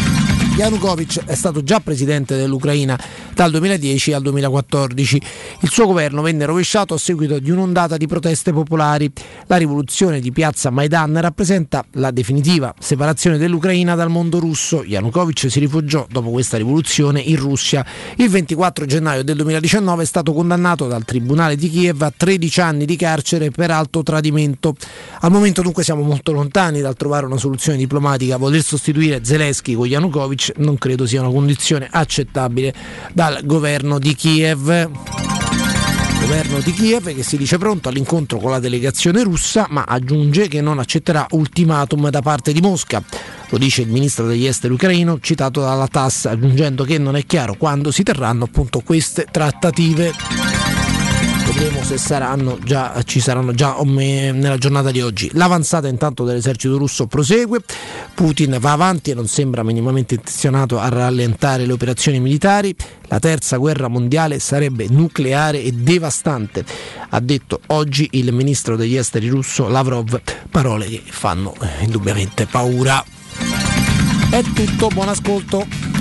Yanukovych è stato già presidente dell'Ucraina dal 2010 al 2014. Il suo governo venne rovesciato a seguito di un'ondata di proteste popolari. La rivoluzione di piazza Maidan rappresenta la definitiva separazione dell'Ucraina dal mondo russo. Yanukovych si rifugiò dopo questa rivoluzione in Russia. Il 24 gennaio del 2019 è stato condannato dal Tribunale di Kiev a 13 anni di carcere per alto tradimento. Al momento dunque siamo molto lontani dal trovare una soluzione diplomatica. Voler sostituire Zelensky con Yanukovych non credo sia una condizione accettabile dal governo di Kiev. Governo di Kiev che si dice pronto all'incontro con la delegazione russa, ma aggiunge che non accetterà ultimatum da parte di Mosca. Lo dice il ministro degli esteri ucraino, citato dalla TAS, aggiungendo che non è chiaro quando si terranno appunto queste trattative. Vedremo se saranno già, ci saranno già nella giornata di oggi. L'avanzata intanto dell'esercito russo prosegue, Putin va avanti e non sembra minimamente intenzionato a rallentare le operazioni militari. La terza guerra mondiale sarebbe nucleare e devastante, ha detto oggi il ministro degli esteri russo Lavrov, parole che fanno eh, indubbiamente paura. È tutto, buon ascolto.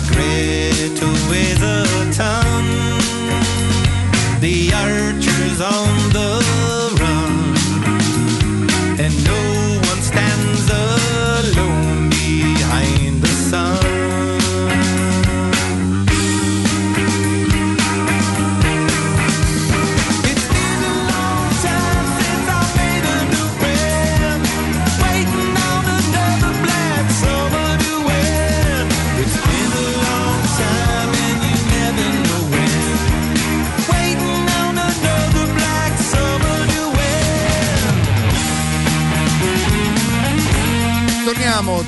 My Greta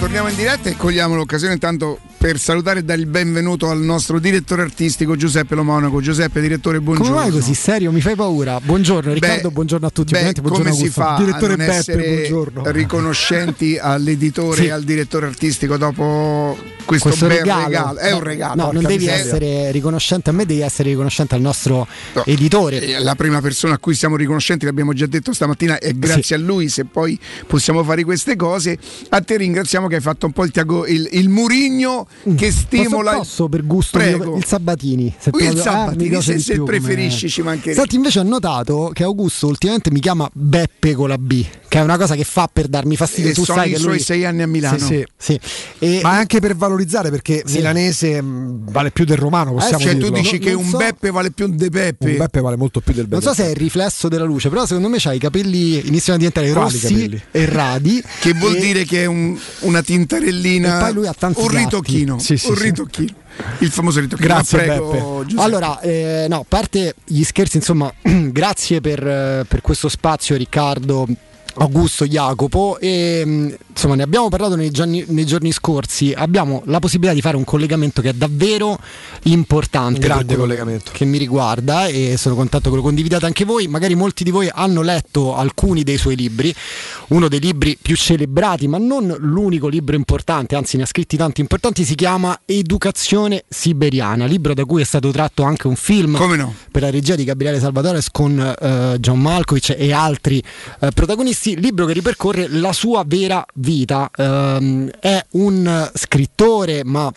Torniamo, in diretta e cogliamo l'occasione intanto per salutare e dare il benvenuto al nostro direttore artistico Giuseppe Lo Monaco. Giuseppe, direttore, buongiorno. Come mai così serio? Mi fai paura. Buongiorno Riccardo, Beh, buongiorno a tutti. Beh, buongiorno come si Augusto. fa Direttore a non Beppe, buongiorno. riconoscenti <laughs> all'editore Sì. e al direttore artistico dopo questo, Questo bel regalo. regalo. È No, un regalo. No, non devi miseria. essere riconoscente a me, devi essere riconoscente al nostro editore. Eh, La prima persona a cui siamo riconoscenti, l'abbiamo già detto stamattina, è grazie a lui se poi possiamo fare queste cose. A te ringraziamo che hai fatto un po' il, il, il Murigno che stimola. Mm. Posso, posso per gusto mio- il Sabatini. Se Il proprio- ah, Sabatini, piace se- se più come- preferisci, ci mancherebbe. Senti, invece ho notato che Augusto ultimamente mi chiama Beppe con la B, che è una cosa che fa per darmi fastidio. E tu sai i che suoi lui... sei anni a Milano. Sì, sì. E- Ma anche per valorizzare perché Sì. milanese mh, vale più del romano, possiamo cioè, tu dirlo. dici No, che non un so- Beppe vale più di Beppe. Un Beppe vale molto più del Non Beppe. so se è il riflesso della luce, però secondo me c'ha i capelli iniziano a diventare rossi capelli? e radi. Che vuol e- dire che è un- una tintarellina. E poi lui ritocchino. Sì, sì, un ritocchino. Il famoso ritocchino. Grazie prego. Allora, eh, no, a parte gli scherzi, insomma, <clears throat> grazie per, eh, per questo spazio Riccardo. Augusto, Jacopo e mh, insomma ne abbiamo parlato nei giorni, nei giorni scorsi. Abbiamo la possibilità di fare un collegamento che è davvero importante. Un grande collegamento. che mi riguarda e sono contento che lo condividate anche voi. Magari molti di voi hanno letto alcuni dei suoi libri. Uno dei libri più celebrati ma non l'unico libro importante anzi ne ha scritti tanti importanti si chiama Educazione siberiana libro da cui è stato tratto anche un film Come no? per la regia di Gabriele Salvatore con eh, John Malkovich e altri eh, protagonisti, libro che ripercorre la sua vera vita. Ehm, è un scrittore, ma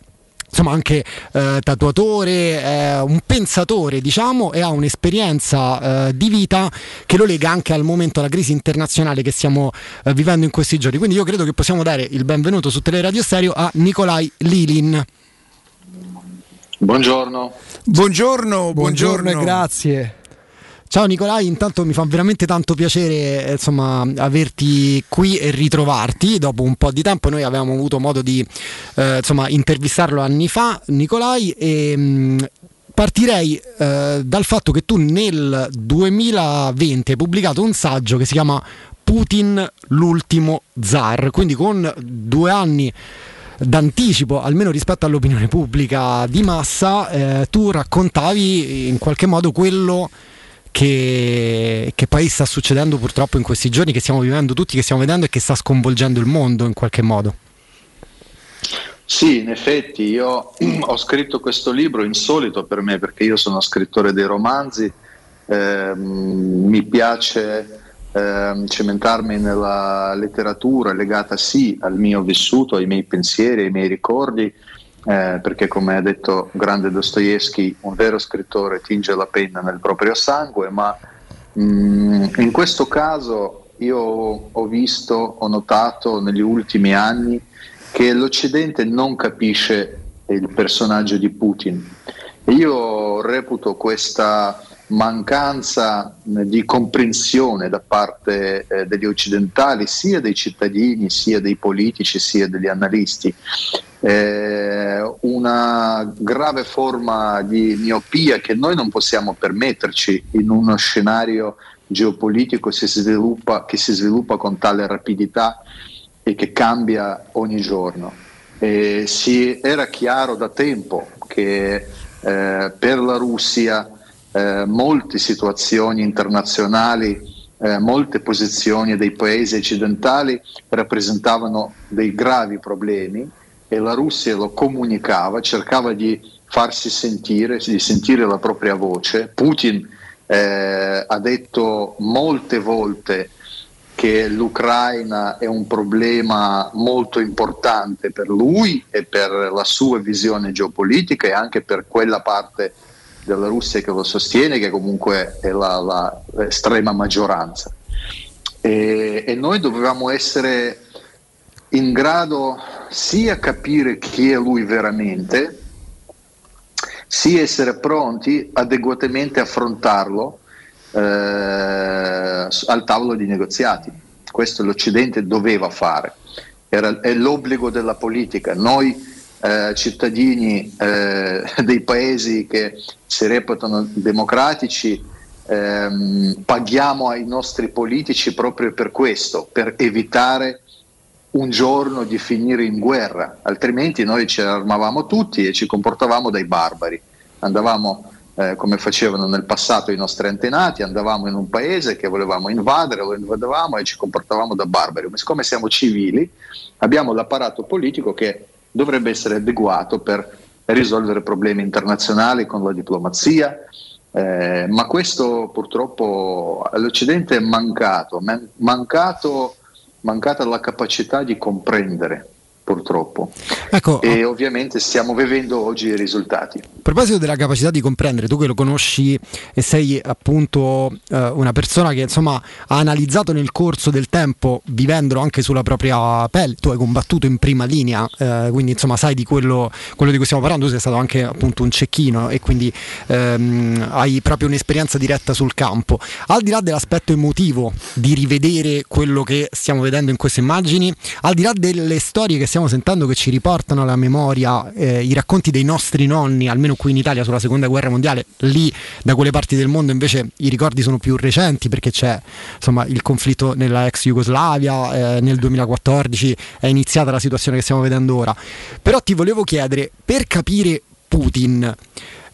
insomma anche eh, tatuatore, è un pensatore diciamo e ha un'esperienza eh, di vita che lo lega anche al momento alla crisi internazionale che stiamo eh, vivendo in questi giorni. Quindi io credo che possiamo dare il benvenuto su Teleradio Stereo a Nikolai Lilin. Buongiorno. Buongiorno, Buongiorno e grazie. Ciao Nicolai, intanto mi fa veramente tanto piacere eh, insomma, averti qui e ritrovarti dopo un po' di tempo. Noi avevamo avuto modo di eh, insomma, intervistarlo anni fa, Nicolai, e mh, partirei eh, dal fatto che tu nel 2020 hai pubblicato un saggio che si chiama Putin l'ultimo zar, quindi con due anni d'anticipo, almeno rispetto all'opinione pubblica di massa, eh, tu raccontavi in qualche modo quello che, che poi sta succedendo purtroppo in questi giorni, che stiamo vivendo tutti, che stiamo vedendo e che sta sconvolgendo il mondo in qualche modo. Sì, in effetti io <clears throat> ho scritto questo libro insolito per me perché io sono scrittore dei romanzi, ehm, mi piace ehm, cementarmi nella letteratura legata sì al mio vissuto, ai miei pensieri, ai miei ricordi, eh, perché come ha detto grande Dostoevsky, un vero scrittore tinge la penna nel proprio sangue, ma mm, in questo caso io ho visto, ho notato negli ultimi anni che l'Occidente non capisce il personaggio di Putin. Io reputo questa mancanza eh, di comprensione da parte eh, degli occidentali, sia dei cittadini, sia dei politici, sia degli analisti. Eh, una grave forma di miopia che noi non possiamo permetterci in uno scenario geopolitico si sviluppa, che si sviluppa con tale rapidità e che cambia ogni giorno. E si, era chiaro da tempo che eh, per la Russia eh, molte situazioni internazionali, eh, molte posizioni dei paesi occidentali rappresentavano dei gravi problemi e la Russia lo comunicava, cercava di farsi sentire, di sentire la propria voce. Putin eh, ha detto molte volte che l'Ucraina è un problema molto importante per lui e per la sua visione geopolitica e anche per quella parte della Russia che lo sostiene, che comunque è la, la estrema maggioranza. E, e noi dovevamo essere in grado sia capire chi è lui veramente, sia essere pronti adeguatamente a affrontarlo eh, al tavolo di negoziati. Questo l'Occidente doveva fare, Era, è l'obbligo della politica. Noi eh, cittadini eh, dei paesi che si reputano democratici ehm, paghiamo ai nostri politici proprio per questo, per evitare un giorno di finire in guerra, altrimenti noi ci armavamo tutti e ci comportavamo dai barbari. Andavamo eh, come facevano nel passato i nostri antenati, andavamo in un paese che volevamo invadere, lo invadevamo e ci comportavamo da barbari. Ma siccome siamo civili, abbiamo l'apparato politico che dovrebbe essere adeguato per risolvere problemi internazionali con la diplomazia, eh, ma questo purtroppo all'Occidente è mancato, man- mancato, mancata la capacità di comprendere purtroppo. Ecco, e ovviamente stiamo vivendo oggi i risultati. Proposito della capacità di comprendere, tu che lo conosci e sei appunto eh, una persona che insomma ha analizzato nel corso del tempo, vivendolo anche sulla propria pelle, tu hai combattuto in prima linea, eh, quindi insomma sai di quello, quello, di cui stiamo parlando, tu sei stato anche appunto un cecchino e quindi ehm, hai proprio un'esperienza diretta sul campo. Al di là dell'aspetto emotivo di rivedere quello che stiamo vedendo in queste immagini, al di là delle storie che stiamo sentendo che ci riportano alla memoria eh, i racconti dei nostri nonni, almeno qui in Italia sulla seconda guerra mondiale, lì da quelle parti del mondo invece i ricordi sono più recenti perché c'è insomma il conflitto nella ex Jugoslavia, eh, nel 2014 è iniziata la situazione che stiamo vedendo ora. Però ti volevo chiedere, per capire Putin,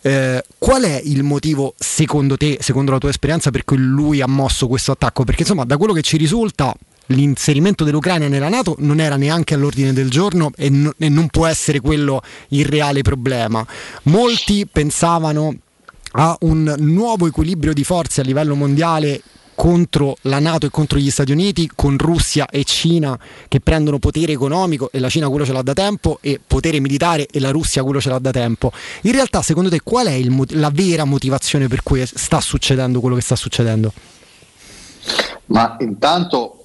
eh, qual è il motivo secondo te, secondo la tua esperienza, per cui lui ha mosso questo attacco? Perché insomma, da quello che ci risulta, l'inserimento dell'Ucraina nella Nato non era neanche all'ordine del giorno e, no, e non può essere quello il reale problema. Molti pensavano a un nuovo equilibrio di forze a livello mondiale contro la Nato e contro gli Stati Uniti, con Russia e Cina che prendono potere economico e la Cina quello ce l'ha da tempo e potere militare e la Russia quello ce l'ha da tempo. In realtà secondo te qual è il, la vera motivazione per cui sta succedendo quello che sta succedendo? Ma intanto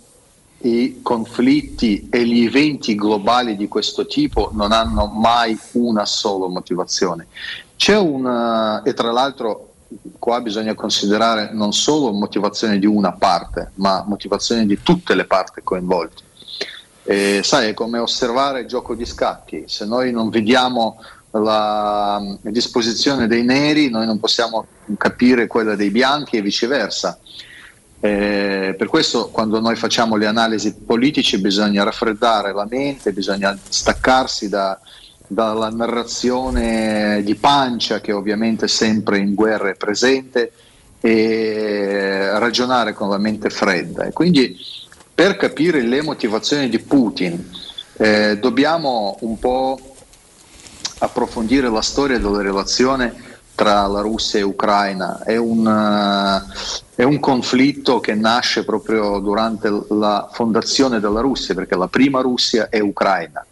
i conflitti e gli eventi globali di questo tipo non hanno mai una sola motivazione. C'è una, e tra l'altro qua bisogna considerare non solo motivazione di una parte, ma motivazione di tutte le parti coinvolte. E, sai, è come osservare il gioco di scacchi, se noi non vediamo la disposizione dei neri, noi non possiamo capire quella dei bianchi e viceversa. Eh, per questo quando noi facciamo le analisi politiche bisogna raffreddare la mente, bisogna staccarsi da, dalla narrazione di pancia che ovviamente sempre in guerra è presente e ragionare con la mente fredda. E quindi per capire le motivazioni di Putin eh, dobbiamo un po' approfondire la storia della relazione tra la Russia e l'Ucraina. È un, uh, è un conflitto che nasce proprio durante la fondazione della Russia, perché la prima Russia è Ucraina.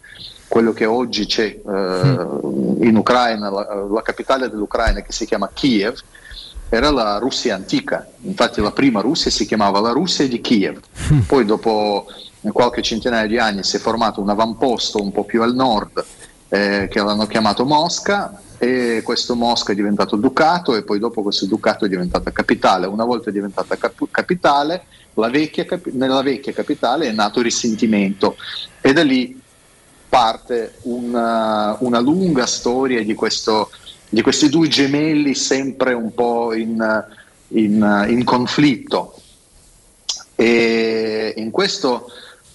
Quello che oggi c'è uh, in Ucraina, la, la, capitale dell'Ucraina che si chiama Kiev, era la Russia antica. Infatti la prima Russia si chiamava la Russia di Kiev. Poi dopo qualche centinaio di anni si è formato un avamposto un po' più al nord eh, che l'hanno chiamato Mosca e questo Mosca è diventato ducato e poi dopo questo ducato è diventata capitale. Una volta diventata cap- capitale, vecchia capi- nella vecchia capitale è nato il risentimento e da lì parte una, una lunga storia di, questo, di questi due gemelli sempre un po' in, in- in conflitto. E in questo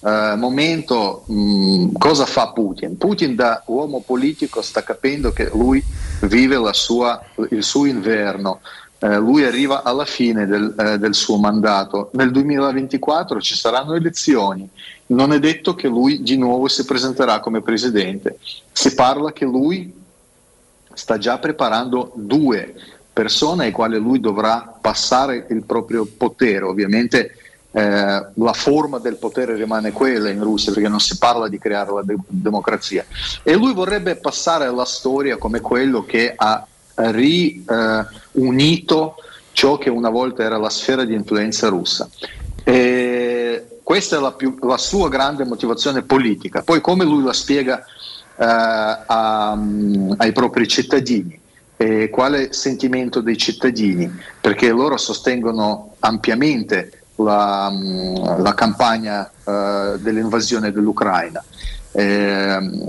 eh, momento mh, cosa fa Putin? Putin da uomo politico sta capendo che lui vive sua- il suo inverno, Eh, lui arriva alla fine del, eh, del suo mandato. Nel 2024 ci saranno elezioni, non è detto che lui di nuovo si presenterà come presidente. Si parla che lui sta già preparando due persone ai quali lui dovrà passare il proprio potere. Ovviamente eh, la forma del potere rimane quella in Russia perché non si parla di creare la de- democrazia. E lui vorrebbe passare alla storia come quello che ha riunito ciò che una volta era la sfera di influenza russa. E questa è la, più- la sua grande motivazione politica. Poi come lui la spiega eh, a- ai propri cittadini? Quale sentimento dei cittadini? Perché loro sostengono ampiamente la, mm, la campagna eh, dell'invasione dell'Ucraina. Ehm,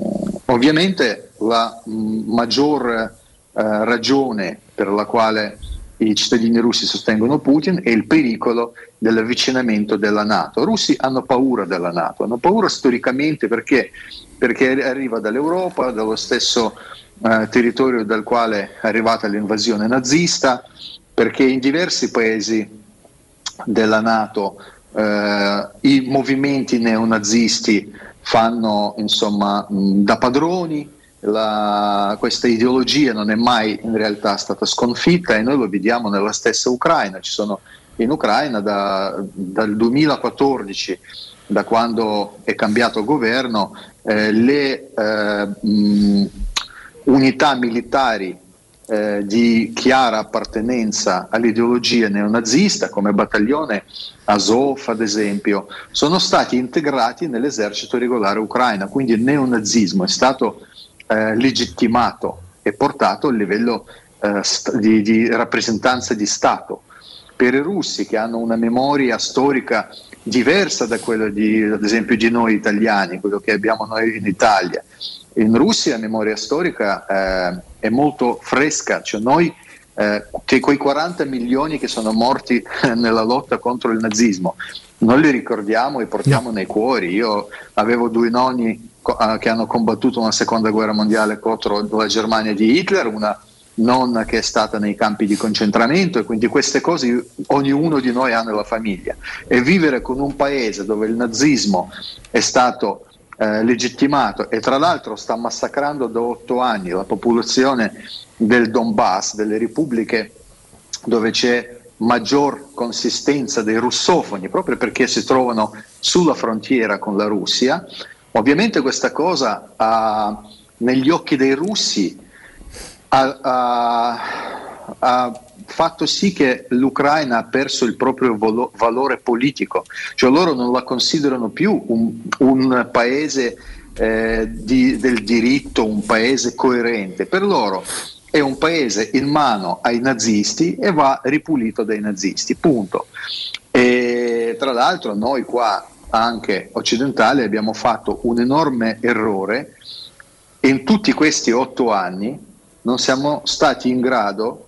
ovviamente la mm, maggior eh, ragione per la quale i cittadini russi sostengono Putin è il pericolo dell'avvicinamento della Nato. I russi hanno paura della Nato, hanno paura storicamente perché, perché arriva dall'Europa, dallo stesso eh, territorio dal quale è arrivata l'invasione nazista, perché in diversi paesi della Nato eh, i movimenti neonazisti fanno insomma mh, da padroni, la- questa ideologia non è mai in realtà stata sconfitta e noi lo vediamo nella stessa Ucraina. Ci sono in Ucraina da- dal 2014, da quando è cambiato governo, eh, le eh, mh, unità militari eh, di chiara appartenenza all'ideologia neonazista, come battaglione Azov ad esempio, sono stati integrati nell'esercito regolare ucraino, quindi il neonazismo è stato eh, legittimato e portato a livello eh, di, di rappresentanza di Stato. Per i russi che hanno una memoria storica diversa da quella di, ad esempio di noi italiani, quello che abbiamo noi in Italia, in Russia la memoria storica eh, è molto fresca, cioè noi eh, che quei 40 milioni che sono morti <laughs> nella lotta contro il nazismo, non li ricordiamo e portiamo nei cuori. Io avevo due nonni co- eh, che hanno combattuto una seconda guerra mondiale contro la Germania di Hitler, una nonna che è stata nei campi di concentramento e quindi queste cose ognuno di noi ha nella famiglia. E vivere con un paese dove il nazismo è stato eh, legittimato e tra l'altro sta massacrando da otto anni la popolazione del Donbass, delle repubbliche dove c'è maggior consistenza dei russofoni, proprio perché si trovano sulla frontiera con la Russia. Ovviamente questa cosa ha, negli occhi dei russi ha, ha- ha fatto sì che l'Ucraina ha perso il proprio volo- valore politico, cioè loro non la considerano più un, un paese eh, di- del diritto, un paese coerente. Per loro è un paese in mano ai nazisti e va ripulito dai nazisti, punto. E tra l'altro noi qua anche occidentali abbiamo fatto un enorme errore in tutti questi otto anni non siamo stati in grado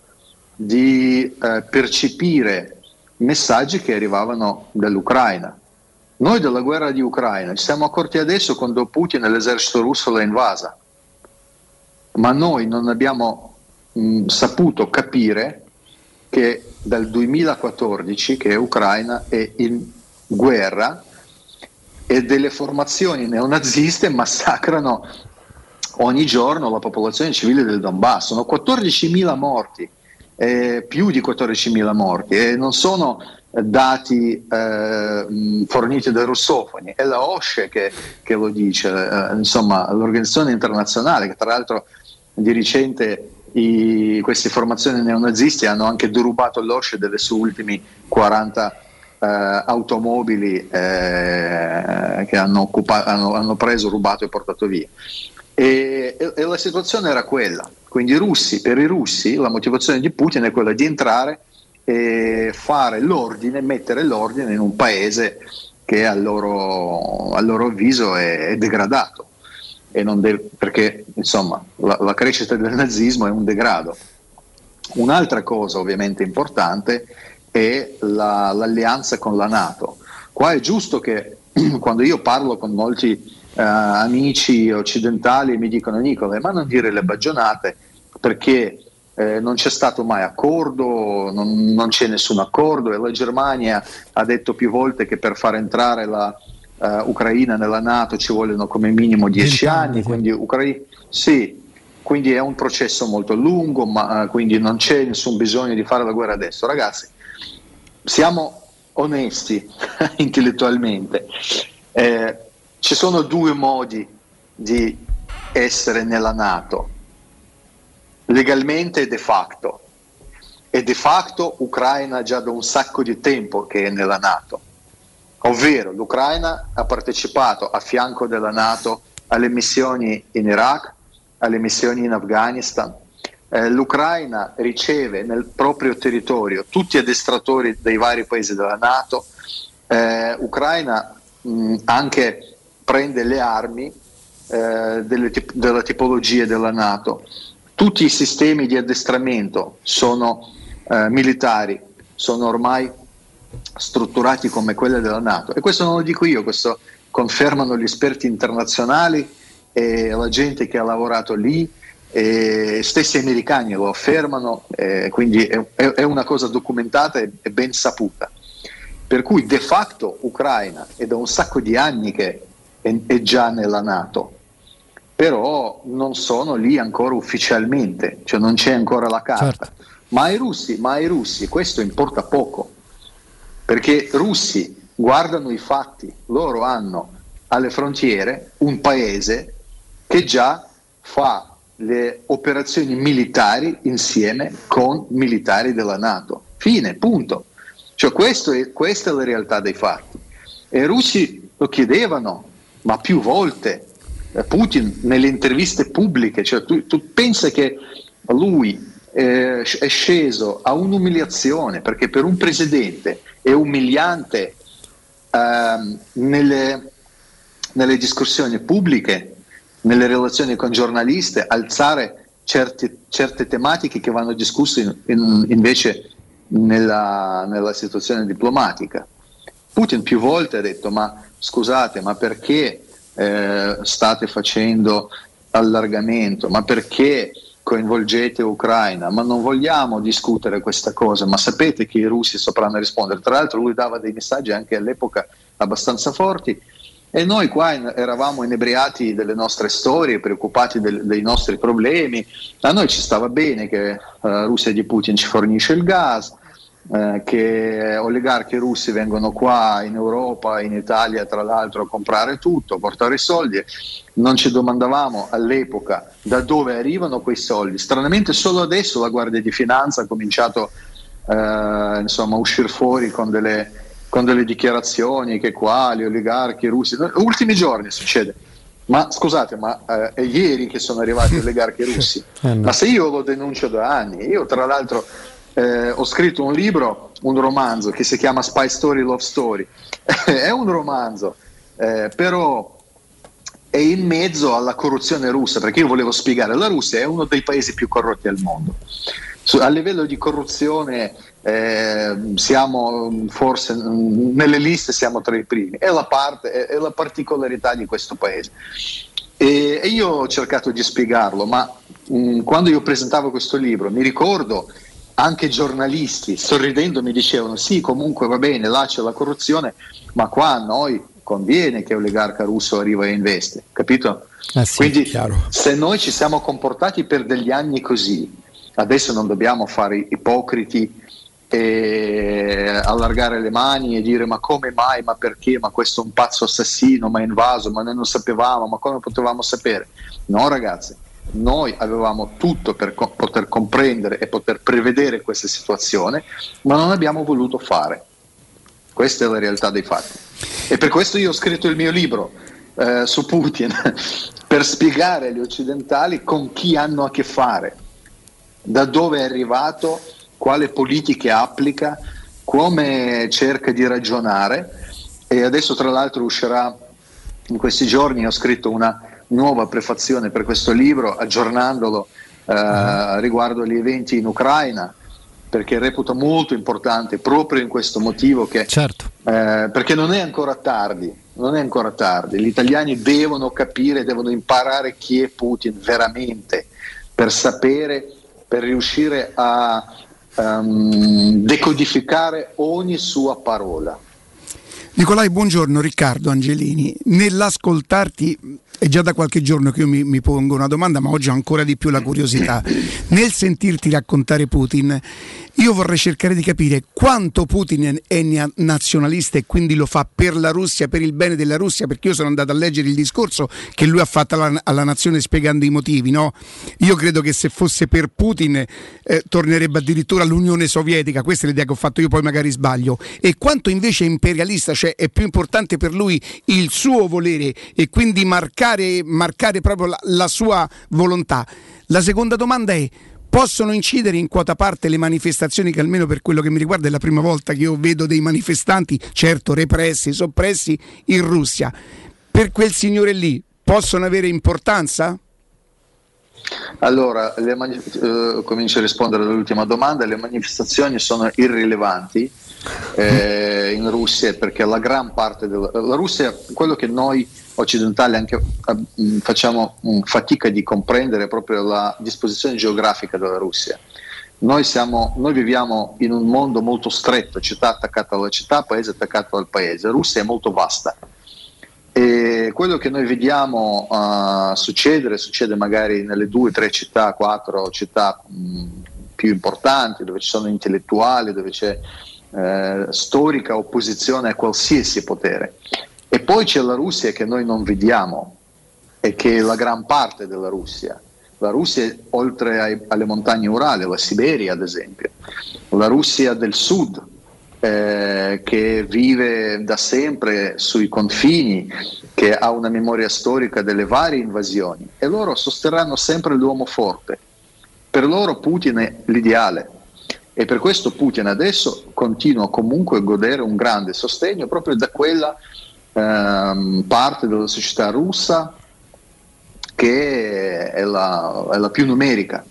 di eh, percepire messaggi che arrivavano dall'Ucraina. Noi della guerra di Ucraina ci siamo accorti adesso quando Putin e l'esercito russo l'ha invasa, ma noi non abbiamo mh, saputo capire che dal 2014 che Ucraina è in guerra e delle formazioni neonaziste massacrano ogni giorno la popolazione civile del Donbass. Sono 14.000 morti, eh, più di 14.000 morti, e non sono eh, dati eh, forniti dai russofoni, è la OSCE che, che lo dice, eh, insomma l'organizzazione internazionale che tra l'altro di recente i- queste formazioni neonazisti hanno anche derubato l'OSCE delle sue ultime 40 eh, automobili eh, che hanno, occupa- hanno- hanno preso, rubato e portato via. E, e- e la situazione era quella. Quindi russi, per i russi la motivazione di Putin è quella di entrare e fare l'ordine, mettere l'ordine in un paese che a loro, a loro avviso è, è degradato. Deve- perché insomma la, la crescita del nazismo è un degrado. Un'altra cosa ovviamente importante è la- l'alleanza con la Nato. Qua è giusto che <clears throat> quando io parlo con molti eh, amici occidentali mi dicono Nicola, ma non dire le bagionate perché eh, non c'è stato mai accordo, non, non c'è nessun accordo e la Germania ha detto più volte che per far entrare la eh, Ucraina nella Nato ci vogliono come minimo dieci anni, quindi Ucraina sì, quindi è un processo molto lungo, ma eh, quindi non c'è nessun bisogno di fare la guerra adesso. Ragazzi, siamo onesti <laughs> intellettualmente. Eh, ci sono due modi di essere nella Nato, legalmente e de facto. E de facto Ucraina già da un sacco di tempo che è nella Nato. Ovvero l'Ucraina ha partecipato a fianco della Nato alle missioni in Iraq, alle missioni in Afghanistan. Eh, L'Ucraina riceve nel proprio territorio tutti addestratori dei vari paesi della Nato. Eh, Ucraina mh, anche prende le armi eh, delle della tipologia della Nato. Tutti i sistemi di addestramento sono eh, militari, sono ormai strutturati come quelle della Nato. E questo non lo dico io, questo confermano gli esperti internazionali e la gente che ha lavorato lì, e stessi americani lo affermano, eh, quindi è, è- una cosa documentata e ben saputa. Per cui de facto Ucraina è da un sacco di anni che è, è già nella Nato, però non sono lì ancora ufficialmente, cioè non c'è ancora la carta. Ma ai russi, ma ai russi questo importa poco, perché i russi guardano i fatti, loro hanno alle frontiere un paese che già fa le operazioni militari insieme con militari della Nato. Fine, punto. Cioè è- questa è la realtà dei fatti. E i russi lo chiedevano, ma più volte. Eh, Putin nelle interviste pubbliche, cioè tu, tu pensa che lui eh, è sceso a un'umiliazione, perché per un presidente è umiliante ehm, nelle, nelle discussioni pubbliche, nelle relazioni con giornalisti, alzare certi- certe tematiche che vanno discusse in- in- invece nella, nella situazione diplomatica. Putin più volte ha detto ma scusate ma perché eh, state facendo allargamento, ma perché coinvolgete Ucraina, ma non vogliamo discutere questa cosa, ma sapete che i russi sapranno rispondere. Tra l'altro lui dava dei messaggi anche all'epoca abbastanza forti e noi qua in- eravamo inebriati delle nostre storie, preoccupati del- dei nostri problemi. A noi ci stava bene che eh, la Russia di Putin ci fornisce il gas, eh, che oligarchi russi vengono qua in Europa, in Italia tra l'altro a comprare tutto, a portare i soldi. Non ci domandavamo all'epoca da dove arrivano quei soldi. Stranamente solo adesso la Guardia di Finanza ha cominciato eh, insomma, a uscire fuori con delle, con delle dichiarazioni che qua gli oligarchi russi... Ultimi giorni succede. Ma scusate, ma eh, è ieri che sono arrivati gli oligarchi <laughs> russi? Ma se io lo denuncio da anni, io tra l'altro eh, ho scritto un libro, un romanzo che si chiama Spy Story Love Story. <laughs> è un romanzo, eh, però è in mezzo alla corruzione russa, perché io volevo spiegare, la Russia è uno dei paesi più corrotti al mondo. A livello di corruzione eh, siamo forse mm, nelle liste siamo tra i primi, è la, parte, è- la particolarità di questo paese. E, e io ho cercato di spiegarlo, ma mh, quando io presentavo questo libro mi ricordo anche giornalisti sorridendo mi dicevano sì comunque va bene là c'è la corruzione ma qua a noi conviene che l'oligarca russo arriva e investe capito? quindi se noi ci siamo comportati per degli anni così adesso non dobbiamo fare ipocriti e allargare le mani e dire ma come mai, ma perché, ma questo è un pazzo assassino, ma è invaso, ma noi non sapevamo, ma come potevamo sapere? No ragazzi, noi avevamo tutto per co- poter comprendere e poter prevedere questa situazione, ma non abbiamo voluto fare. Questa è la realtà dei fatti. E per questo io ho scritto il mio libro eh, su Putin, <laughs> per spiegare agli occidentali con chi hanno a che fare, da dove è arrivato, quale politiche applica, come cerca di ragionare e adesso tra l'altro uscirà in questi giorni, ho scritto una nuova prefazione per questo libro aggiornandolo eh, riguardo gli eventi in Ucraina perché reputo molto importante proprio in questo motivo che Certo. eh, perché non è ancora tardi, non è ancora tardi. Gli italiani devono capire, devono imparare chi è Putin veramente per sapere, per riuscire a ehm, decodificare ogni sua parola. Nicolai, buongiorno, Riccardo Angelini. Nell'ascoltarti, è già da qualche giorno che io mi, mi pongo una domanda, ma oggi ho ancora di più la curiosità. <clears throat> Nel sentirti raccontare Putin, io vorrei cercare di capire quanto Putin è na- nazionalista e quindi lo fa per la Russia, per il bene della Russia, perché io sono andato a leggere il discorso che lui ha fatto alla, alla nazione spiegando i motivi. No? Io credo che se fosse per Putin eh, tornerebbe addirittura all'Unione Sovietica, questa è l'idea che ho fatto io, poi magari sbaglio. E quanto invece è imperialista, cioè è più importante per lui il suo volere e quindi marcare, marcare proprio la, la sua volontà. La seconda domanda è possono incidere in quota parte le manifestazioni che almeno per quello che mi riguarda è la prima volta che io vedo dei manifestanti, certo repressi, soppressi in Russia. Per quel signore lì possono avere importanza? Allora, mani- eh, comincio a rispondere all'ultima domanda, le manifestazioni sono irrilevanti eh, in Russia perché la gran parte della la Russia, quello che noi occidentali anche eh, mh, facciamo mh, fatica di comprendere proprio la disposizione geografica della Russia. Noi, siamo, noi viviamo in un mondo molto stretto, città attaccata alla città, paese attaccato al paese. Russia è molto vasta. E quello che noi vediamo uh, succedere, succede magari nelle due, tre città, quattro città mh, più importanti, dove ci sono intellettuali, dove c'è eh, storica opposizione a qualsiasi potere. E poi c'è la Russia che noi non vediamo e che è la gran parte della Russia. La Russia, oltre ai- alle montagne Urali, la Siberia ad esempio, la Russia del sud, eh, che vive da sempre sui confini, che ha una memoria storica delle varie invasioni e loro sosterranno sempre l'uomo forte. Per loro Putin è l'ideale e per questo Putin adesso continua comunque a godere un grande sostegno proprio da quella ehm, parte della società russa che è la, è la più numerica,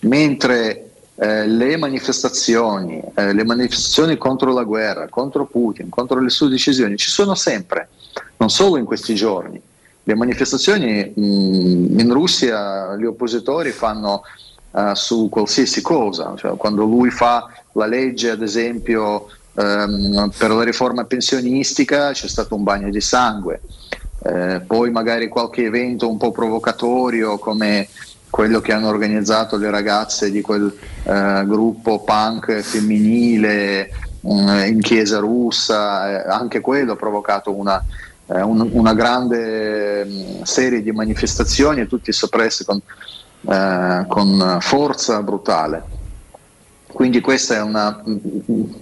mentre eh, le manifestazioni, eh, le manifestazioni contro la guerra, contro Putin, contro le sue decisioni ci sono sempre, non solo in questi giorni. Le manifestazioni mh, in Russia gli oppositori fanno eh, su qualsiasi cosa, cioè, quando lui fa la legge ad esempio ehm, per la riforma pensionistica c'è stato un bagno di sangue, eh, poi magari qualche evento un po' provocatorio come quello che hanno organizzato le ragazze di quel eh, gruppo punk femminile mm, in chiesa russa, eh, anche quello ha provocato una, eh, un- una grande mm, serie di manifestazioni e tutti soppressi con, eh, con forza brutale. Quindi questa è una,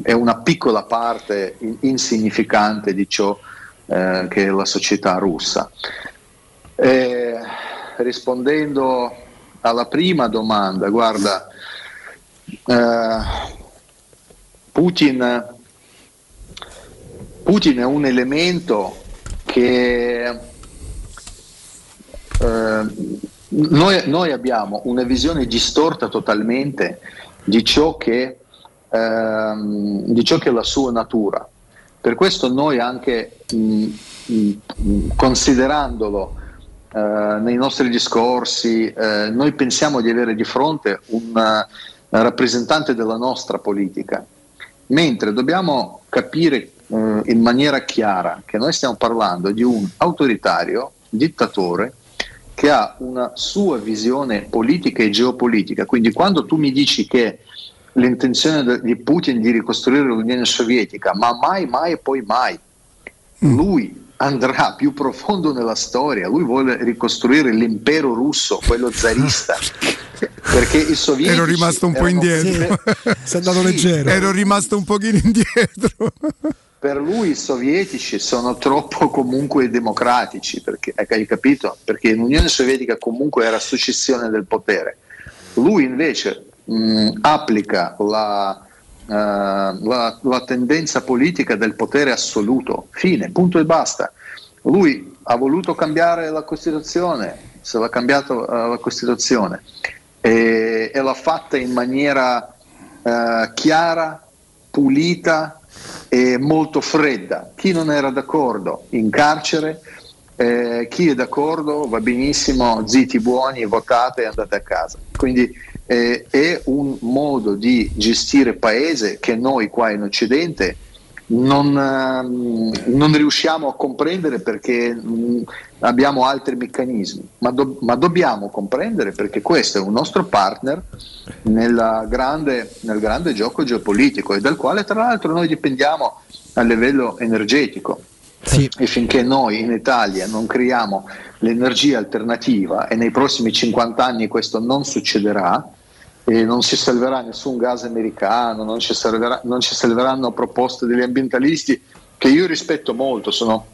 è una piccola parte in- insignificante di ciò eh, che è la società russa. Eh, rispondendo alla prima domanda, guarda, eh, Putin, Putin è un elemento che eh, noi, noi abbiamo una visione distorta totalmente di ciò, che, ehm, di ciò che è la sua natura. Per questo noi anche mh, mh, considerandolo eh, nei nostri discorsi, eh, noi pensiamo di avere di fronte un eh, rappresentante della nostra politica, mentre dobbiamo capire eh, in maniera chiara che noi stiamo parlando di un autoritario, dittatore, che ha una sua visione politica e geopolitica. Quindi quando tu mi dici che l'intenzione di Putin di ricostruire l'Unione Sovietica, ma mai, mai e poi mai, lui andrà più profondo nella storia, lui vuole ricostruire l'impero russo, quello zarista, <laughs> perché i sovietici Ero rimasto un po' indietro. Sei andato leggero. Ero rimasto un pochino indietro. Per lui i sovietici sono troppo <laughs> comunque democratici, perché, ecco, hai capito? Perché l'Unione Sovietica comunque era successione del potere. Lui invece mh, applica la, eh, la- la tendenza politica del potere assoluto, fine, punto e basta. Lui ha voluto cambiare la Costituzione, se l'ha cambiato eh, la Costituzione e, e l'ha fatta in maniera eh, chiara, pulita e molto fredda. Chi non era d'accordo in carcere, eh, chi è d'accordo va benissimo, zitti buoni, votate e andate a casa. Quindi eh, è un modo di gestire paese che noi qua in Occidente non, ehm, non riusciamo a comprendere perché mh, abbiamo altri meccanismi, ma, do- ma dobbiamo comprendere perché questo è un nostro partner nella grande- nel grande gioco geopolitico e dal quale tra l'altro noi dipendiamo a livello energetico. E finché noi in Italia non creiamo l'energia alternativa e nei prossimi 50 anni questo non succederà, e non ci salverà nessun gas americano, non ci, salverà- non ci salveranno proposte degli ambientalisti che io rispetto molto, sono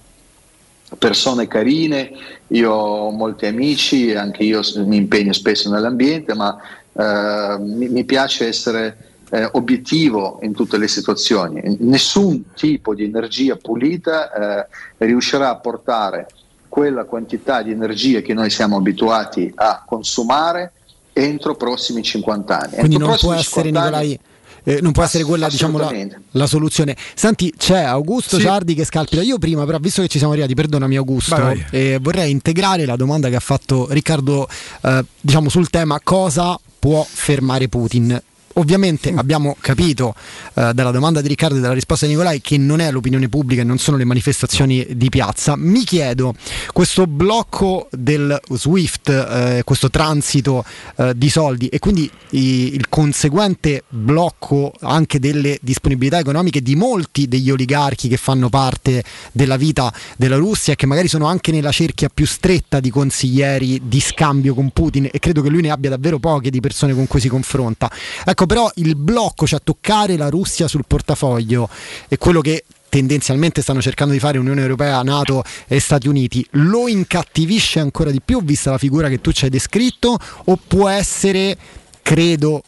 persone carine, io ho molti amici, anche io mi impegno spesso nell'ambiente, ma eh, mi, mi piace essere eh, obiettivo in tutte le situazioni. Nessun tipo di energia pulita eh, riuscirà a portare quella quantità di energia che noi siamo abituati a consumare entro i prossimi 50 anni. Quindi Entro non può essere 50 anni- Nicolai. eh, non può essere quella diciamo, la, la soluzione. Senti, c'è Augusto Sì. Ciardi che scalpita. Io prima, però, visto che ci siamo arrivati, perdonami Augusto, Vai, vai. eh, vorrei integrare la domanda che ha fatto Riccardo, eh, diciamo sul tema cosa può fermare Putin. Ovviamente abbiamo capito eh, dalla domanda di Riccardo e dalla risposta di Nicolai che non è l'opinione pubblica e non sono le manifestazioni di piazza. Mi chiedo, questo blocco del SWIFT, eh, questo transito eh, di soldi e quindi i- il conseguente blocco anche delle disponibilità economiche di molti degli oligarchi che fanno parte della vita della Russia e che magari sono anche nella cerchia più stretta di consiglieri di scambio con Putin e credo che lui ne abbia davvero poche di persone con cui si confronta. Ecco però il blocco, cioè toccare la Russia sul portafoglio è quello che tendenzialmente stanno cercando di fare Unione Europea, Nato e Stati Uniti, lo incattivisce ancora di più vista la figura che tu ci hai descritto o può essere, credo,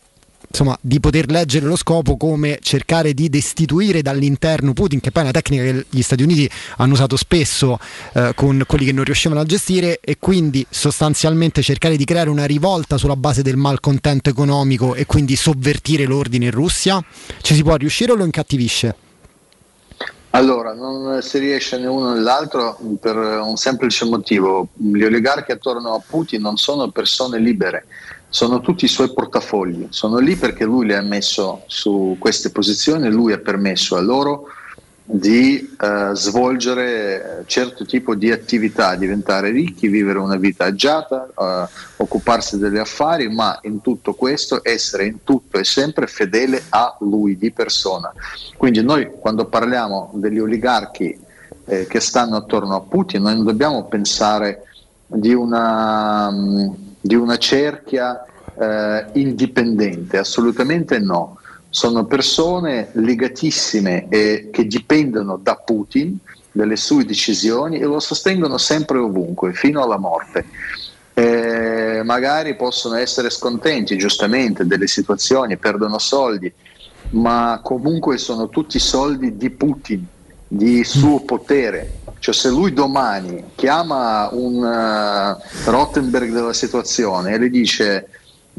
insomma, di poter leggere lo scopo come cercare di destituire dall'interno Putin, che poi è una tecnica che gli Stati Uniti hanno usato spesso eh, con quelli che non riuscivano a gestire e quindi sostanzialmente cercare di creare una rivolta sulla base del malcontento economico e quindi sovvertire l'ordine in Russia? Ci si può riuscire o lo incattivisce? Allora, non si riesce né uno né l'altro per un semplice motivo. Gli oligarchi attorno a Putin non sono persone libere, sono tutti i suoi portafogli. Sono lì perché lui li ha messo su queste posizioni, lui ha permesso a loro di eh, svolgere certo tipo di attività, diventare ricchi, vivere una vita agiata, eh, occuparsi degli affari, ma in tutto questo essere in tutto e sempre fedele a lui di persona. Quindi noi quando parliamo degli oligarchi eh, che stanno attorno a Putin, noi non dobbiamo pensare di una, mm, di una cerchia eh, indipendente, assolutamente no. Sono persone legatissime e che dipendono da Putin, dalle sue decisioni e lo sostengono sempre ovunque, fino alla morte. Eh, magari possono essere scontenti giustamente delle situazioni, perdono soldi, ma comunque sono tutti soldi di Putin, di suo potere. Cioè se lui domani chiama un eh, Rottenberg della situazione e le dice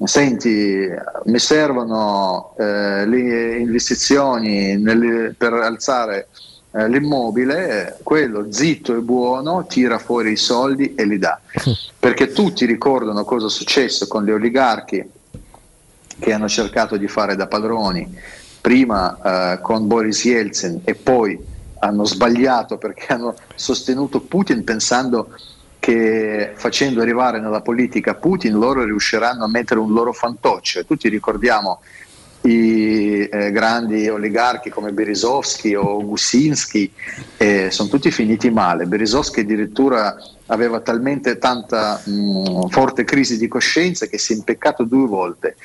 senti mi servono eh, le investizioni nelle- per alzare eh, l'immobile, quello zitto e buono tira fuori i soldi e li dà. <laughs> Perché tutti ricordano cosa è successo con gli oligarchi che hanno cercato di fare da padroni, prima eh, con Boris Yeltsin e poi hanno sbagliato perché hanno sostenuto Putin pensando che facendo arrivare nella politica Putin loro riusciranno a mettere un loro fantoccio. E tutti ricordiamo i eh, grandi oligarchi come Berisovsky o Gusinski, eh, sono tutti finiti male. Berisovsky addirittura aveva talmente tanta mh, forte crisi di coscienza che si è impeccato due volte.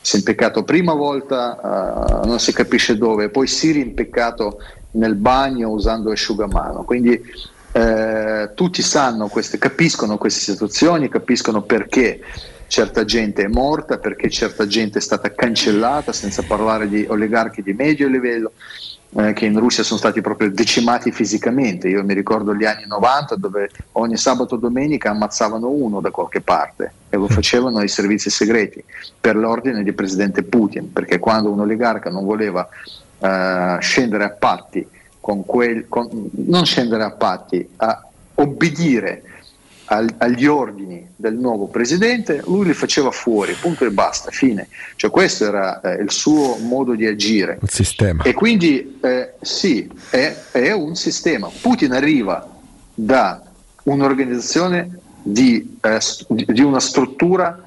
Si è impeccato prima volta, eh, non si capisce dove, poi si è rimpeccato nel bagno usando asciugamano. Quindi eh, tutti sanno queste, capiscono queste situazioni, capiscono perché certa gente è morta, perché certa gente è stata cancellata, senza parlare di oligarchi di medio livello, eh, che in Russia sono stati proprio decimati fisicamente. Io mi ricordo gli anni 90 dove ogni sabato e domenica ammazzavano uno da qualche parte e lo facevano i servizi segreti per l'ordine del presidente Putin, perché quando un oligarca non voleva eh, scendere a patti con quel, con- non scendere a patti, a obbedire al- agli ordini del nuovo presidente, lui li faceva fuori, punto e basta, fine. Cioè questo era eh, il suo modo di agire. Il sistema. E quindi eh, sì, è, è un sistema. Putin arriva da un'organizzazione di, eh, di una struttura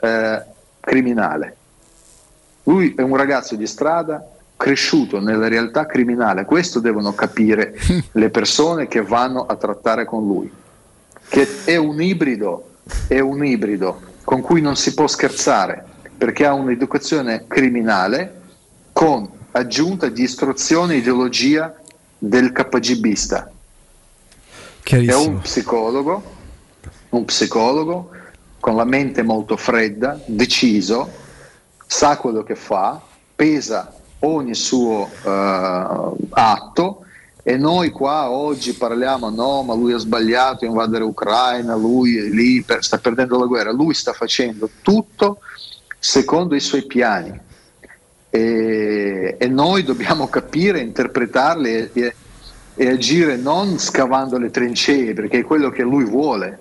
eh, criminale. Lui è un ragazzo di strada cresciuto nella realtà criminale, questo devono capire <laughs> le persone che vanno a trattare con lui, che è un ibrido, è un ibrido con cui non si può scherzare, perché ha un'educazione criminale con aggiunta di istruzione e ideologia del KGBista. È un psicologo, un psicologo con la mente molto fredda, deciso, sa quello che fa, pesa ogni suo eh, atto. E noi qua oggi parliamo no ma lui ha sbagliato invadere Ucraina, lui è lì, per- sta perdendo la guerra, lui sta facendo tutto secondo i suoi piani. E, e noi dobbiamo capire, interpretarli e, e- e agire non scavando le trincee perché è quello che lui vuole.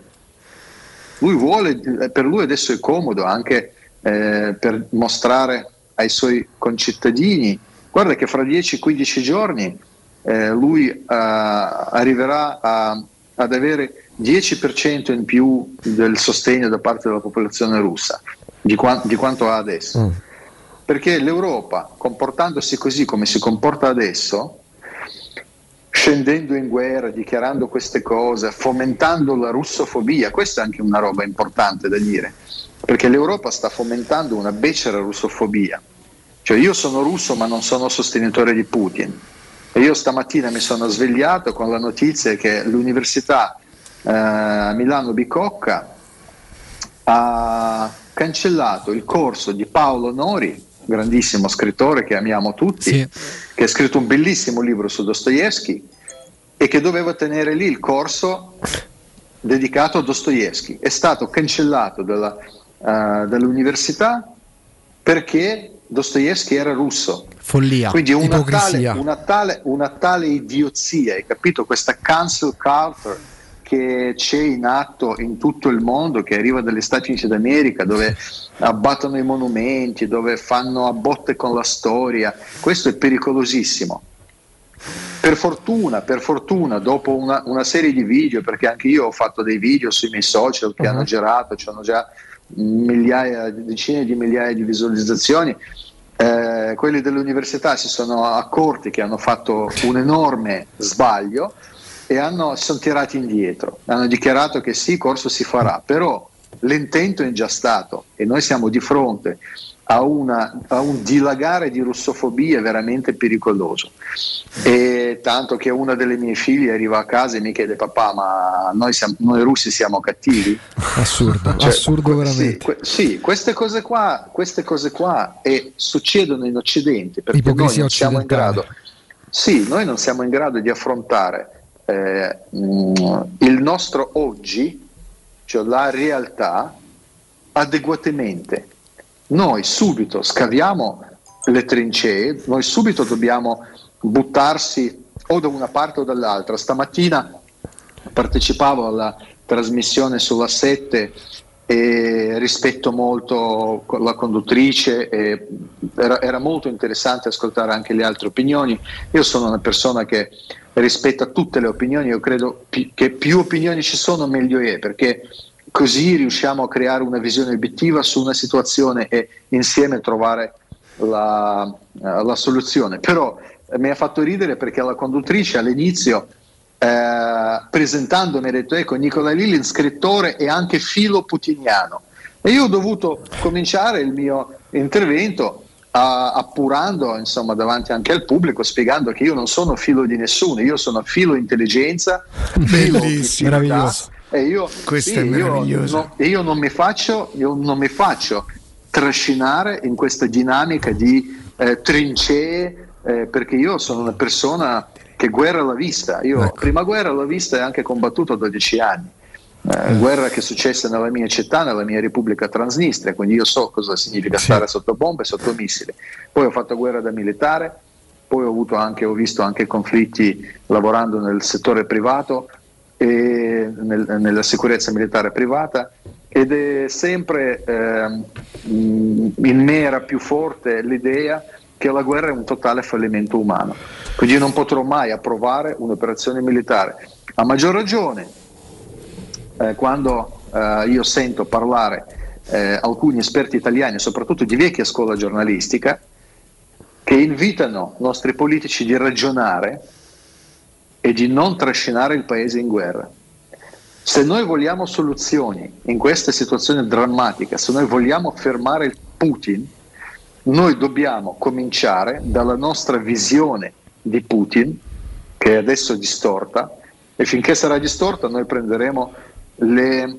Lui vuole, per lui adesso è comodo anche eh, per mostrare ai suoi concittadini, guarda che fra 10-15 giorni eh, lui eh, arriverà a- ad avere 10% in più del sostegno da parte della popolazione russa di, qua- di quanto ha adesso. Perché l'Europa, comportandosi così come si comporta adesso, scendendo in guerra, dichiarando queste cose, fomentando la russofobia, questa è anche una roba importante da dire, perché l'Europa sta fomentando una becera russofobia. Cioè io sono russo ma non sono sostenitore di Putin. E io stamattina mi sono svegliato con la notizia che l'Università eh, Milano Bicocca ha cancellato il corso di Paolo Nori, grandissimo scrittore che amiamo tutti, che ha scritto un bellissimo libro su Dostoevsky e che doveva tenere lì il corso dedicato a Dostoevsky. È stato cancellato dalla- dall'università perché Dostoevsky era russo. Follia. Quindi una tale, una, tale, una tale idiozia, hai capito? Questa cancel culture che c'è in atto in tutto il mondo, che arriva dagli Stati Uniti d'America, dove abbattono i monumenti, dove fanno a botte con la storia, questo è pericolosissimo. Per fortuna, per fortuna, dopo una, una serie di video, perché anche io ho fatto dei video sui miei social che hanno girato, hanno già migliaia, decine di migliaia di visualizzazioni, eh, quelli dell'università si sono accorti che hanno fatto un enorme sbaglio e hanno, si sono tirati indietro, hanno dichiarato che sì, il corso si farà, però l'intento è già stato e noi siamo di fronte a, una- a un dilagare di russofobia veramente pericoloso. E tanto che una delle mie figlie arriva a casa e mi chiede papà ma noi, siamo- noi russi siamo cattivi? Assurdo, Cioè, assurdo veramente. Sì, que- sì, queste cose qua, queste cose qua e succedono in Occidente perché noi non siamo in grado. Sì, noi non siamo in grado di affrontare eh, il nostro oggi, cioè la realtà, adeguatamente. Noi subito scaviamo le trincee, noi subito dobbiamo buttarsi o da una parte o dall'altra. Stamattina partecipavo alla trasmissione sulla 7 e rispetto molto la conduttrice era, era molto interessante ascoltare anche le altre opinioni. Io sono una persona che rispetta tutte le opinioni, io credo pi- che più opinioni ci sono meglio è perché così riusciamo a creare una visione obiettiva su una situazione e insieme trovare la, eh, la soluzione. Però eh, mi ha fatto ridere perché la conduttrice all'inizio eh, presentando mi ha detto ecco Nicola Lillin scrittore e anche filo putiniano e io ho dovuto cominciare il mio intervento a- appurando insomma, davanti anche al pubblico, spiegando che io non sono filo di nessuno, io sono filo intelligenza, filo meraviglioso. E io, Questo sì, è io meraviglioso. no- e io non mi faccio, io non mi faccio trascinare in questa dinamica di eh, trincee, eh, perché io sono una persona che guerra l'ha vista. Io prima guerra l'ho vista e anche combattuto a 12 anni. Eh, Guerra che è successa nella mia città, nella mia Repubblica Transnistria, quindi io so cosa significa stare sotto bombe, sotto missili. Poi ho fatto guerra da militare, poi ho, avuto anche, ho visto anche conflitti lavorando nel settore privato e nel- nella sicurezza militare privata ed è sempre mh, in me era più forte l'idea che la guerra è un totale fallimento umano. Quindi io non potrò mai approvare un'operazione militare. A maggior ragione eh, quando eh, io sento parlare eh, alcuni esperti italiani, soprattutto di vecchia scuola giornalistica, che invitano i nostri politici di ragionare e di non trascinare il paese in guerra. Se noi vogliamo soluzioni in questa situazione drammatica, se noi vogliamo fermare Putin, noi dobbiamo cominciare dalla nostra visione di Putin, che adesso è distorta, e finché sarà distorta noi prenderemo le,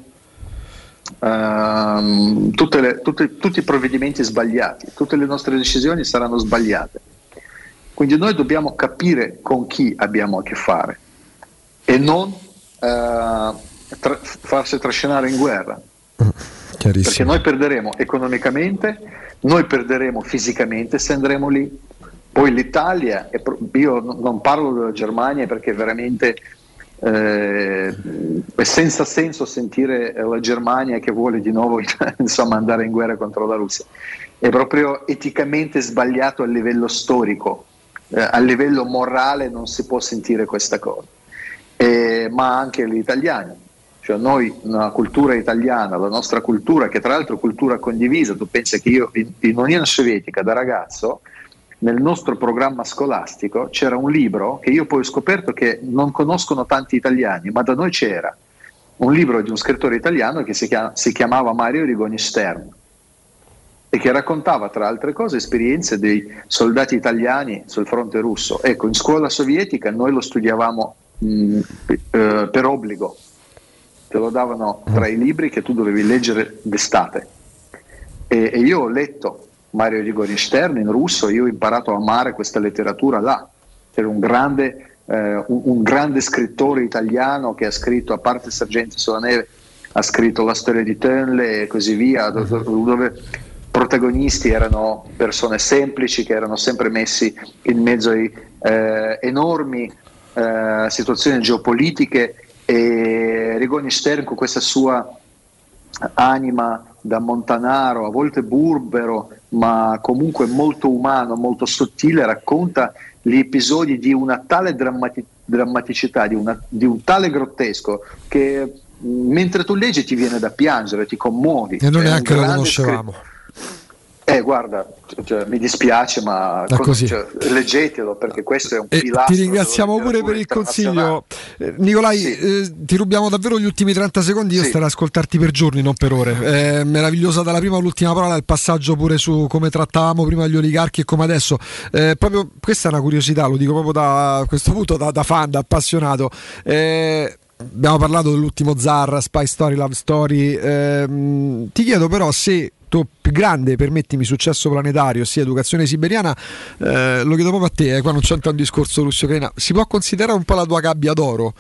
tutte le- tutte- tutti i provvedimenti sbagliati, tutte le nostre decisioni saranno sbagliate. Quindi noi dobbiamo capire con chi abbiamo a che fare e non eh, tra- farsi trascinare in guerra. <laughs> Perché noi perderemo economicamente, noi perderemo fisicamente se andremo lì. Poi l'Italia, io non parlo della Germania perché veramente eh, è senza senso sentire la Germania che vuole di nuovo <laughs> insomma, andare in guerra contro la Russia. È proprio eticamente sbagliato a livello storico, eh, a livello morale non si può sentire questa cosa. Eh, ma anche gli italiani. Cioè noi, una cultura italiana, la nostra cultura, che tra l'altro è cultura condivisa, tu pensi che io in, in Unione Sovietica da ragazzo, nel nostro programma scolastico c'era un libro che io poi ho scoperto che non conoscono tanti italiani, ma da noi c'era un libro di un scrittore italiano che si, chia- si chiamava Mario Rigoni Stern e che raccontava tra altre cose esperienze dei soldati italiani sul fronte russo. Ecco, in scuola sovietica noi lo studiavamo mh, eh, per obbligo, te lo davano tra i libri che tu dovevi leggere d'estate. E, e io ho letto Mario Rigoni Stern in russo, io ho imparato a amare questa letteratura là. C'era un grande, eh, un, un grande scrittore italiano che ha scritto, a parte Sergenti sulla neve, ha scritto la storia di Tönle e così via, do- dove protagonisti erano persone semplici che erano sempre messi in mezzo a eh, enormi eh, situazioni geopolitiche e Rigoni Stern con questa sua anima da montanaro, a volte burbero, ma comunque molto umano, molto sottile, racconta gli episodi di una tale drammati- drammaticità, di, una- di un tale grottesco che mh, mentre tu leggi ti viene da piangere, ti commuovi. E noi neanche lo conoscevamo. Eh, guarda, cioè, mi dispiace, ma così. cioè, leggetelo perché questo è un E pilastro. ti ringraziamo pure per il consiglio. Eh, Nicolai, eh, ti rubiamo davvero gli ultimi 30 secondi. Io Sì. starei ad ascoltarti per giorni, non per ore. È meravigliosa dalla prima all'ultima parola il passaggio pure su come trattavamo prima gli oligarchi e come adesso. Eh, proprio questa è una curiosità, lo dico proprio da questo punto da, da fan, da appassionato. Eh, Abbiamo parlato dell'ultimo Zar, Spy Story, Love Story. Ehm, ti chiedo però se tuo più grande, permettimi, successo planetario, sia educazione siberiana, eh, lo chiedo proprio a te, eh, qua non c'entra un discorso russo-ucraina, si può considerare un po' la tua gabbia d'oro?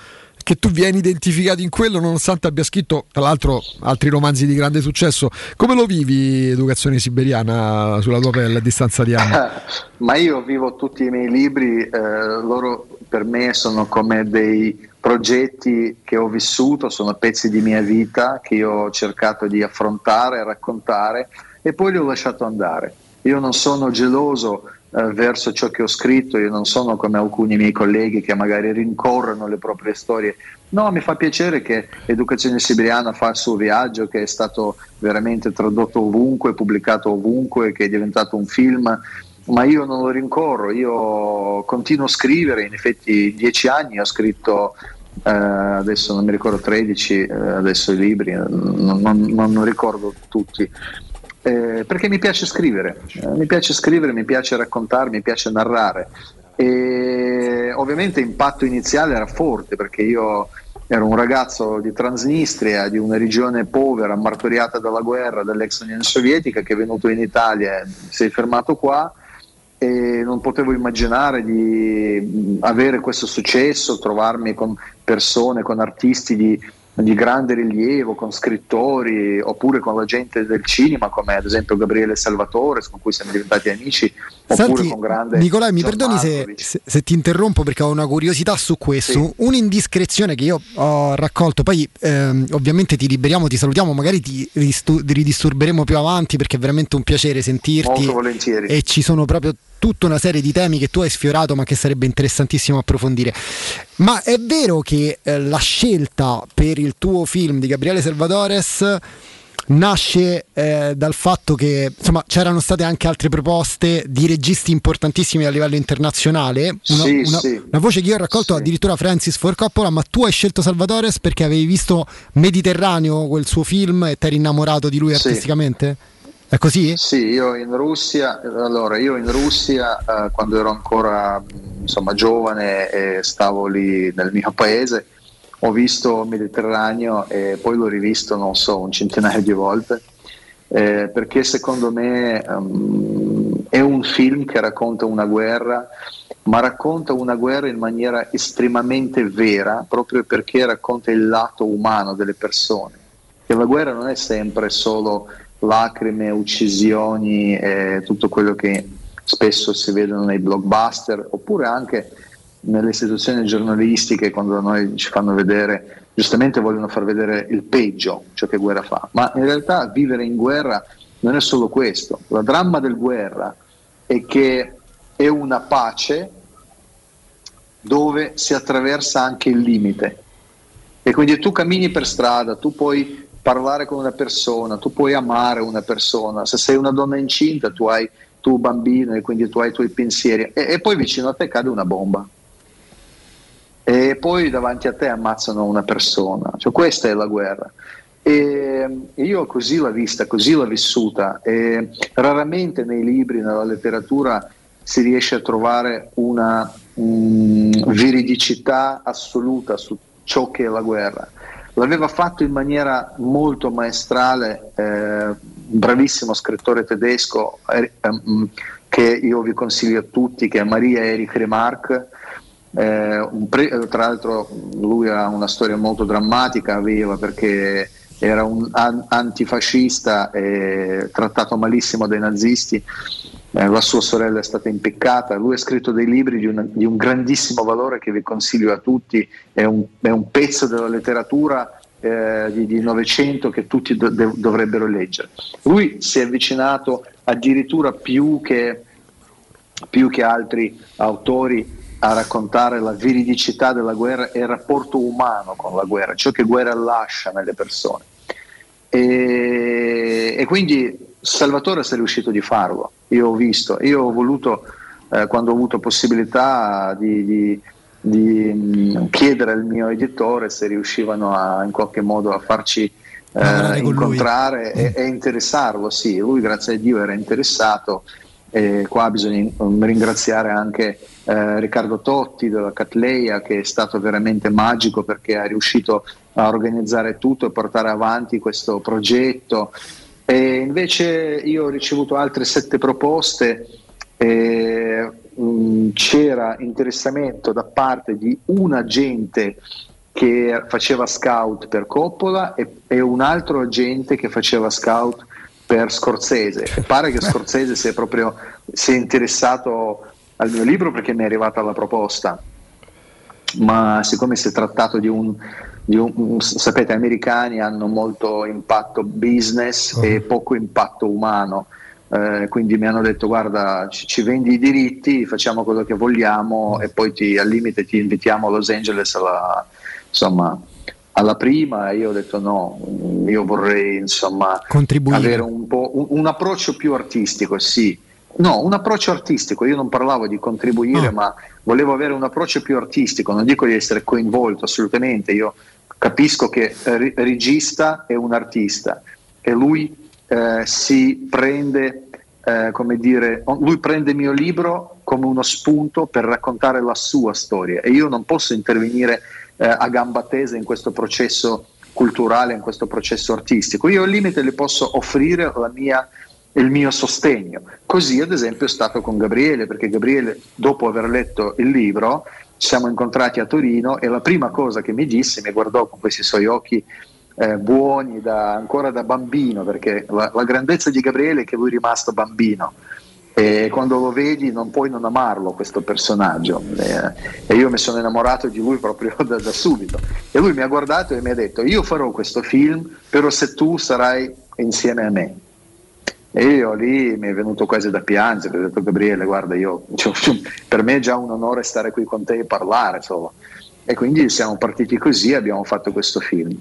Che tu vieni identificato in quello nonostante abbia scritto, tra l'altro, altri romanzi di grande successo. Come lo vivi, educazione siberiana, sulla tua pelle a distanza di anni? <laughs> Ma io vivo tutti i miei libri, eh, loro per me sono come dei progetti che ho vissuto, sono pezzi di mia vita che io ho cercato di affrontare, raccontare e poi li ho lasciato andare. Io non sono geloso eh, verso ciò che ho scritto, io non sono come alcuni miei colleghi che magari rincorrono le proprie storie. No, mi fa piacere che Educazione Siberiana fa il suo viaggio, che è stato veramente tradotto ovunque, pubblicato ovunque, che è diventato un film ma io non lo rincorro, io continuo a scrivere, in effetti dieci anni ho scritto, eh, adesso non mi ricordo 13, eh, adesso i libri, eh, non, non- non ricordo tutti, eh, perché mi piace scrivere, Eh, mi piace scrivere, mi piace raccontare, mi piace narrare. E ovviamente l'impatto iniziale era forte perché io ero un ragazzo di Transnistria, di una regione povera, martoriata dalla guerra dell'ex Unione Sovietica, che è venuto in Italia e si è fermato qua e non potevo immaginare di avere questo successo, trovarmi con persone, con artisti di, di grande rilievo, con scrittori oppure con la gente del cinema come ad esempio Gabriele Salvatore con cui siamo diventati amici oppure Senti, con grande Nicolai, mi perdoni se, se- se ti interrompo perché ho una curiosità su questo. Un'indiscrezione che io ho raccolto, poi ehm, ovviamente ti liberiamo, ti salutiamo, magari ti ristu- ridisturberemo più avanti perché è veramente un piacere sentirti. Molto volentieri. E ci sono proprio tutta una serie di temi che tu hai sfiorato ma che sarebbe interessantissimo approfondire. Ma è vero che eh, la scelta per il tuo film di Gabriele Salvadores nasce eh, dal fatto che insomma c'erano state anche altre proposte di registi importantissimi a livello internazionale una, Sì, una- sì. una voce che io ho raccolto addirittura Francis Ford Coppola ma tu hai scelto Salvadores perché avevi visto Mediterraneo quel suo film e ti eri innamorato di lui Sì. artisticamente? È così? Sì, io in Russia, allora io in Russia eh, quando ero ancora insomma, giovane e stavo lì nel mio paese, ho visto Mediterraneo e poi l'ho rivisto, non so, un centinaio di volte, eh, perché secondo me ehm, è un film che racconta una guerra, ma racconta una guerra in maniera estremamente vera, proprio perché racconta il lato umano delle persone. Che la guerra non è sempre solo lacrime, uccisioni e tutto quello che spesso si vedono nei blockbuster, oppure anche nelle istituzioni giornalistiche quando noi ci fanno vedere, giustamente vogliono far vedere il peggio, ciò che guerra fa, ma in realtà vivere in guerra non è solo questo, la dramma del guerra è che è una pace dove si attraversa anche il limite. E quindi tu cammini per strada, tu puoi parlare con una persona, tu puoi amare una persona, se sei una donna incinta tu hai tuo bambino e quindi tu hai i tuoi pensieri. E, e poi vicino a te cade una bomba. E poi davanti a te ammazzano una persona, cioè questa è la guerra. E io così l'ho vista, così l'ho vissuta. E raramente nei libri, nella letteratura si riesce a trovare una mm, veridicità assoluta su ciò che è la guerra. L'aveva fatto in maniera molto maestrale eh, un bravissimo scrittore tedesco eh, ehm, che io vi consiglio a tutti, che è Maria Erich Remarque, eh, pre- eh, tra l'altro lui ha una storia molto drammatica, aveva perché era un an- antifascista trattato malissimo dai nazisti, Eh, la sua sorella è stata impiccata, lui ha scritto dei libri di, una- di un grandissimo valore che vi consiglio a tutti, è un, è un pezzo della letteratura eh, di Novecento che tutti do- de- dovrebbero leggere. Lui si è avvicinato addirittura più che più che altri autori a raccontare la veridicità della guerra e il rapporto umano con la guerra, ciò che guerra lascia nelle persone. E, e quindi Salvatore è riuscito di farlo, io ho visto, io ho voluto, eh, quando ho avuto possibilità di, di- di, mh, chiedere al mio editore se riuscivano a, in qualche modo a farci eh, incontrare e, e interessarlo, sì, lui grazie a Dio era interessato e qua bisogna um, ringraziare anche eh, Riccardo Totti della Catleia che è stato veramente magico perché è riuscito a organizzare tutto e portare avanti questo progetto. E invece io ho ricevuto altre sette proposte e mh, c'era interessamento da parte di un agente che faceva scout per Coppola e, e un altro agente che faceva scout per Scorsese. E pare che <laughs> Scorsese si è proprio si è interessato al mio libro perché mi è arrivata la proposta, ma siccome si è trattato di un, di un- sapete, gli americani hanno molto impatto business e poco impatto umano. eh, quindi mi hanno detto guarda ci, ci vendi i diritti facciamo quello che vogliamo e poi ti, al limite ti invitiamo a Los Angeles alla, insomma, alla prima. E io ho detto no mm, io vorrei insomma avere un, po', un, un approccio più artistico sì. No un approccio artistico. Io non parlavo di contribuire ma volevo avere un approccio più artistico non dico di essere coinvolto assolutamente io capisco che eh, regista è un artista e lui eh, si prende, eh, come dire, lui prende il mio libro come uno spunto per raccontare la sua storia e io non posso intervenire eh, a gamba tesa in questo processo culturale, in questo processo artistico. Io al limite le posso offrire la mia il mio sostegno. Così ad esempio è stato con Gabriele, perché Gabriele dopo aver letto il libro ci siamo incontrati a Torino e la prima cosa che mi disse, mi guardò con questi suoi occhi eh, buoni da, ancora da bambino, perché la, la grandezza di Gabriele è che lui è rimasto bambino. E quando lo vedi non puoi non amarlo questo personaggio. Eh, e io mi sono innamorato di lui proprio <laughs> da, da subito. E lui mi ha guardato e mi ha detto io farò questo film però se tu sarai insieme a me e io lì mi è venuto quasi da piangere, ho detto Gabriele, guarda, io, cioè, <laughs> per me è già un onore stare qui con te e parlare solo. E quindi siamo partiti così e abbiamo fatto questo film.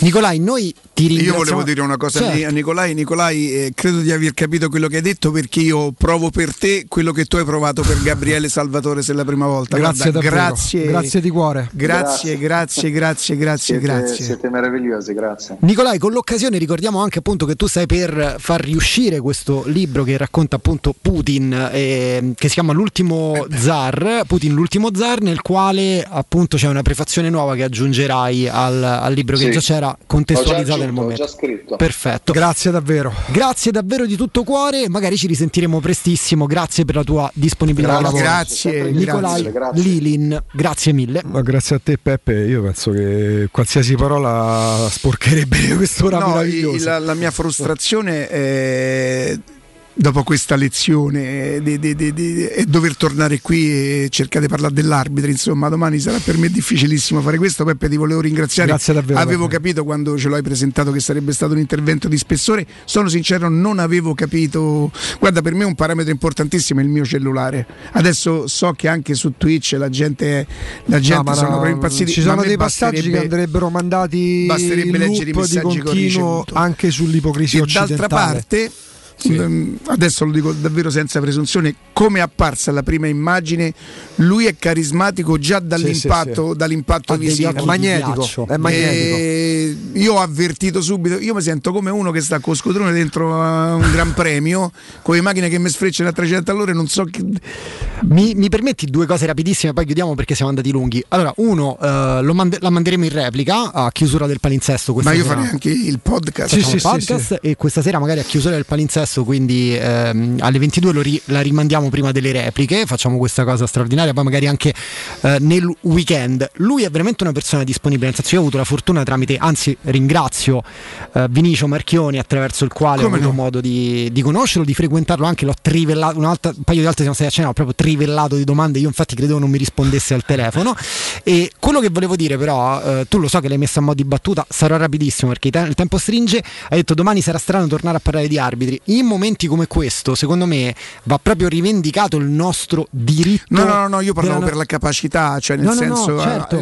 Nicolai, noi ti Io ringraziamo. volevo dire una cosa Certo. a Nicolai. Nicolai, eh, credo di aver capito quello che hai detto perché io provo per te quello che tu hai provato per Gabriele Salvatore se è la prima volta. Grazie Guarda, grazie, Grazie di cuore. Grazie, grazie, grazie, grazie, Siete, grazie. siete meravigliosi, grazie. Nicolai, con l'occasione ricordiamo anche appunto che tu stai per far riuscire questo libro che racconta appunto Putin, eh, che si chiama L'ultimo zar, Putin l'ultimo zar, nel quale appunto c'è una prefazione nuova che aggiungerai al, al libro che Sì. già c'era contestualizzata nel aggiunto, ho momento. già scritto. Perfetto. Grazie davvero. Grazie davvero di tutto cuore, magari ci risentiremo prestissimo, grazie per la tua disponibilità lavoro. Grazie, Nicolai grazie, grazie. Lilin, grazie mille. Ma grazie a te Peppe, io penso che qualsiasi parola sporcherebbe <laughs> quest'ora No, meravigliosa. la, la mia frustrazione è dopo questa lezione di, di- di- di- è dover tornare qui e cercare di parlare dell'arbitro insomma domani sarà per me difficilissimo fare questo. Peppe ti volevo ringraziare. Grazie davvero, avevo Peppe. capito quando ce l'hai presentato che sarebbe stato un intervento di spessore. Sono sincero non avevo capito. Guarda per me un parametro importantissimo è il mio cellulare. Adesso so che anche su Twitch la gente, la gente No, sono no, proprio impazziti. Ci sono dei passaggi che andrebbero mandati basterebbe leggere i di messaggi ho continuo anche sull'ipocrisia e occidentale. d'altra parte ehm, adesso lo dico davvero senza presunzione come è apparsa la prima immagine lui è carismatico già dall'impatto, sì, sì. dall'impatto visivo È magnetico, è magnetico. E io ho avvertito subito, io mi sento come uno che sta con lo scodrone dentro a un gran premio, con le macchine che mi sfrecciano a 300 all'ora non so che... Mi, mi permetti due cose rapidissime, poi chiudiamo perché siamo andati lunghi. Allora, uno, eh, lo mande- la manderemo in replica a chiusura del palinsesto. Ma io sera. farei anche il podcast. Sì, sì, podcast e questa sera magari a chiusura del palinsesto, quindi ehm, alle 22 lo ri- la rimandiamo prima delle repliche, facciamo questa cosa straordinaria, poi magari anche eh, nel weekend. Lui è veramente una persona disponibile, nel senso io ho avuto la fortuna tramite, anzi ringrazio eh, Vinicio Marchioni attraverso il quale Come ho avuto no? modo di, di conoscerlo, di frequentarlo anche, l'ho trivellato, un paio di volte siamo stati a cena, ho proprio trivellato di domande, io infatti credevo non mi rispondesse al telefono e quello che volevo dire però, eh, tu lo so che l'hai messo a mo' di battuta, sarò rapidissimo perché il tempo stringe, hai detto domani sarà strano tornare a parlare di arbitri, in momenti come questo secondo me va proprio rivendicato il nostro diritto. No, no, no, io parlavo della- per la capacità, cioè nel No, no, no, senso certo.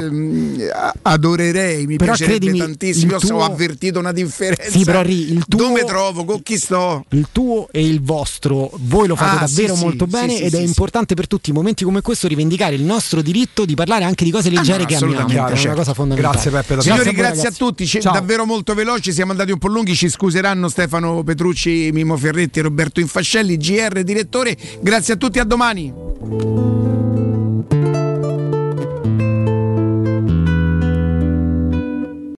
a- adorerei, mi Però piacerebbe tantissimo, io so- ho tuo- avvertito una differenza. Sì, però Ri, il tuo- Dove trovo? Con chi sto? il tuo e il vostro, voi lo fate Ah, davvero sì, molto sì, bene sì, ed è importante per tutti i momenti come questo rivendicare il nostro diritto di parlare anche di cose leggere Ah, che amiamo, assolutamente, è una certo. cosa fondamentale. Grazie, Peppe, davvero. Signori, a voi, grazie a tutti, davvero molto veloci, siamo andati un po' lunghi, ci scuseranno Stefano Petrucci, Mimo Ferretti Roberto Infascelli, GR direttore, grazie a tutti, a domani.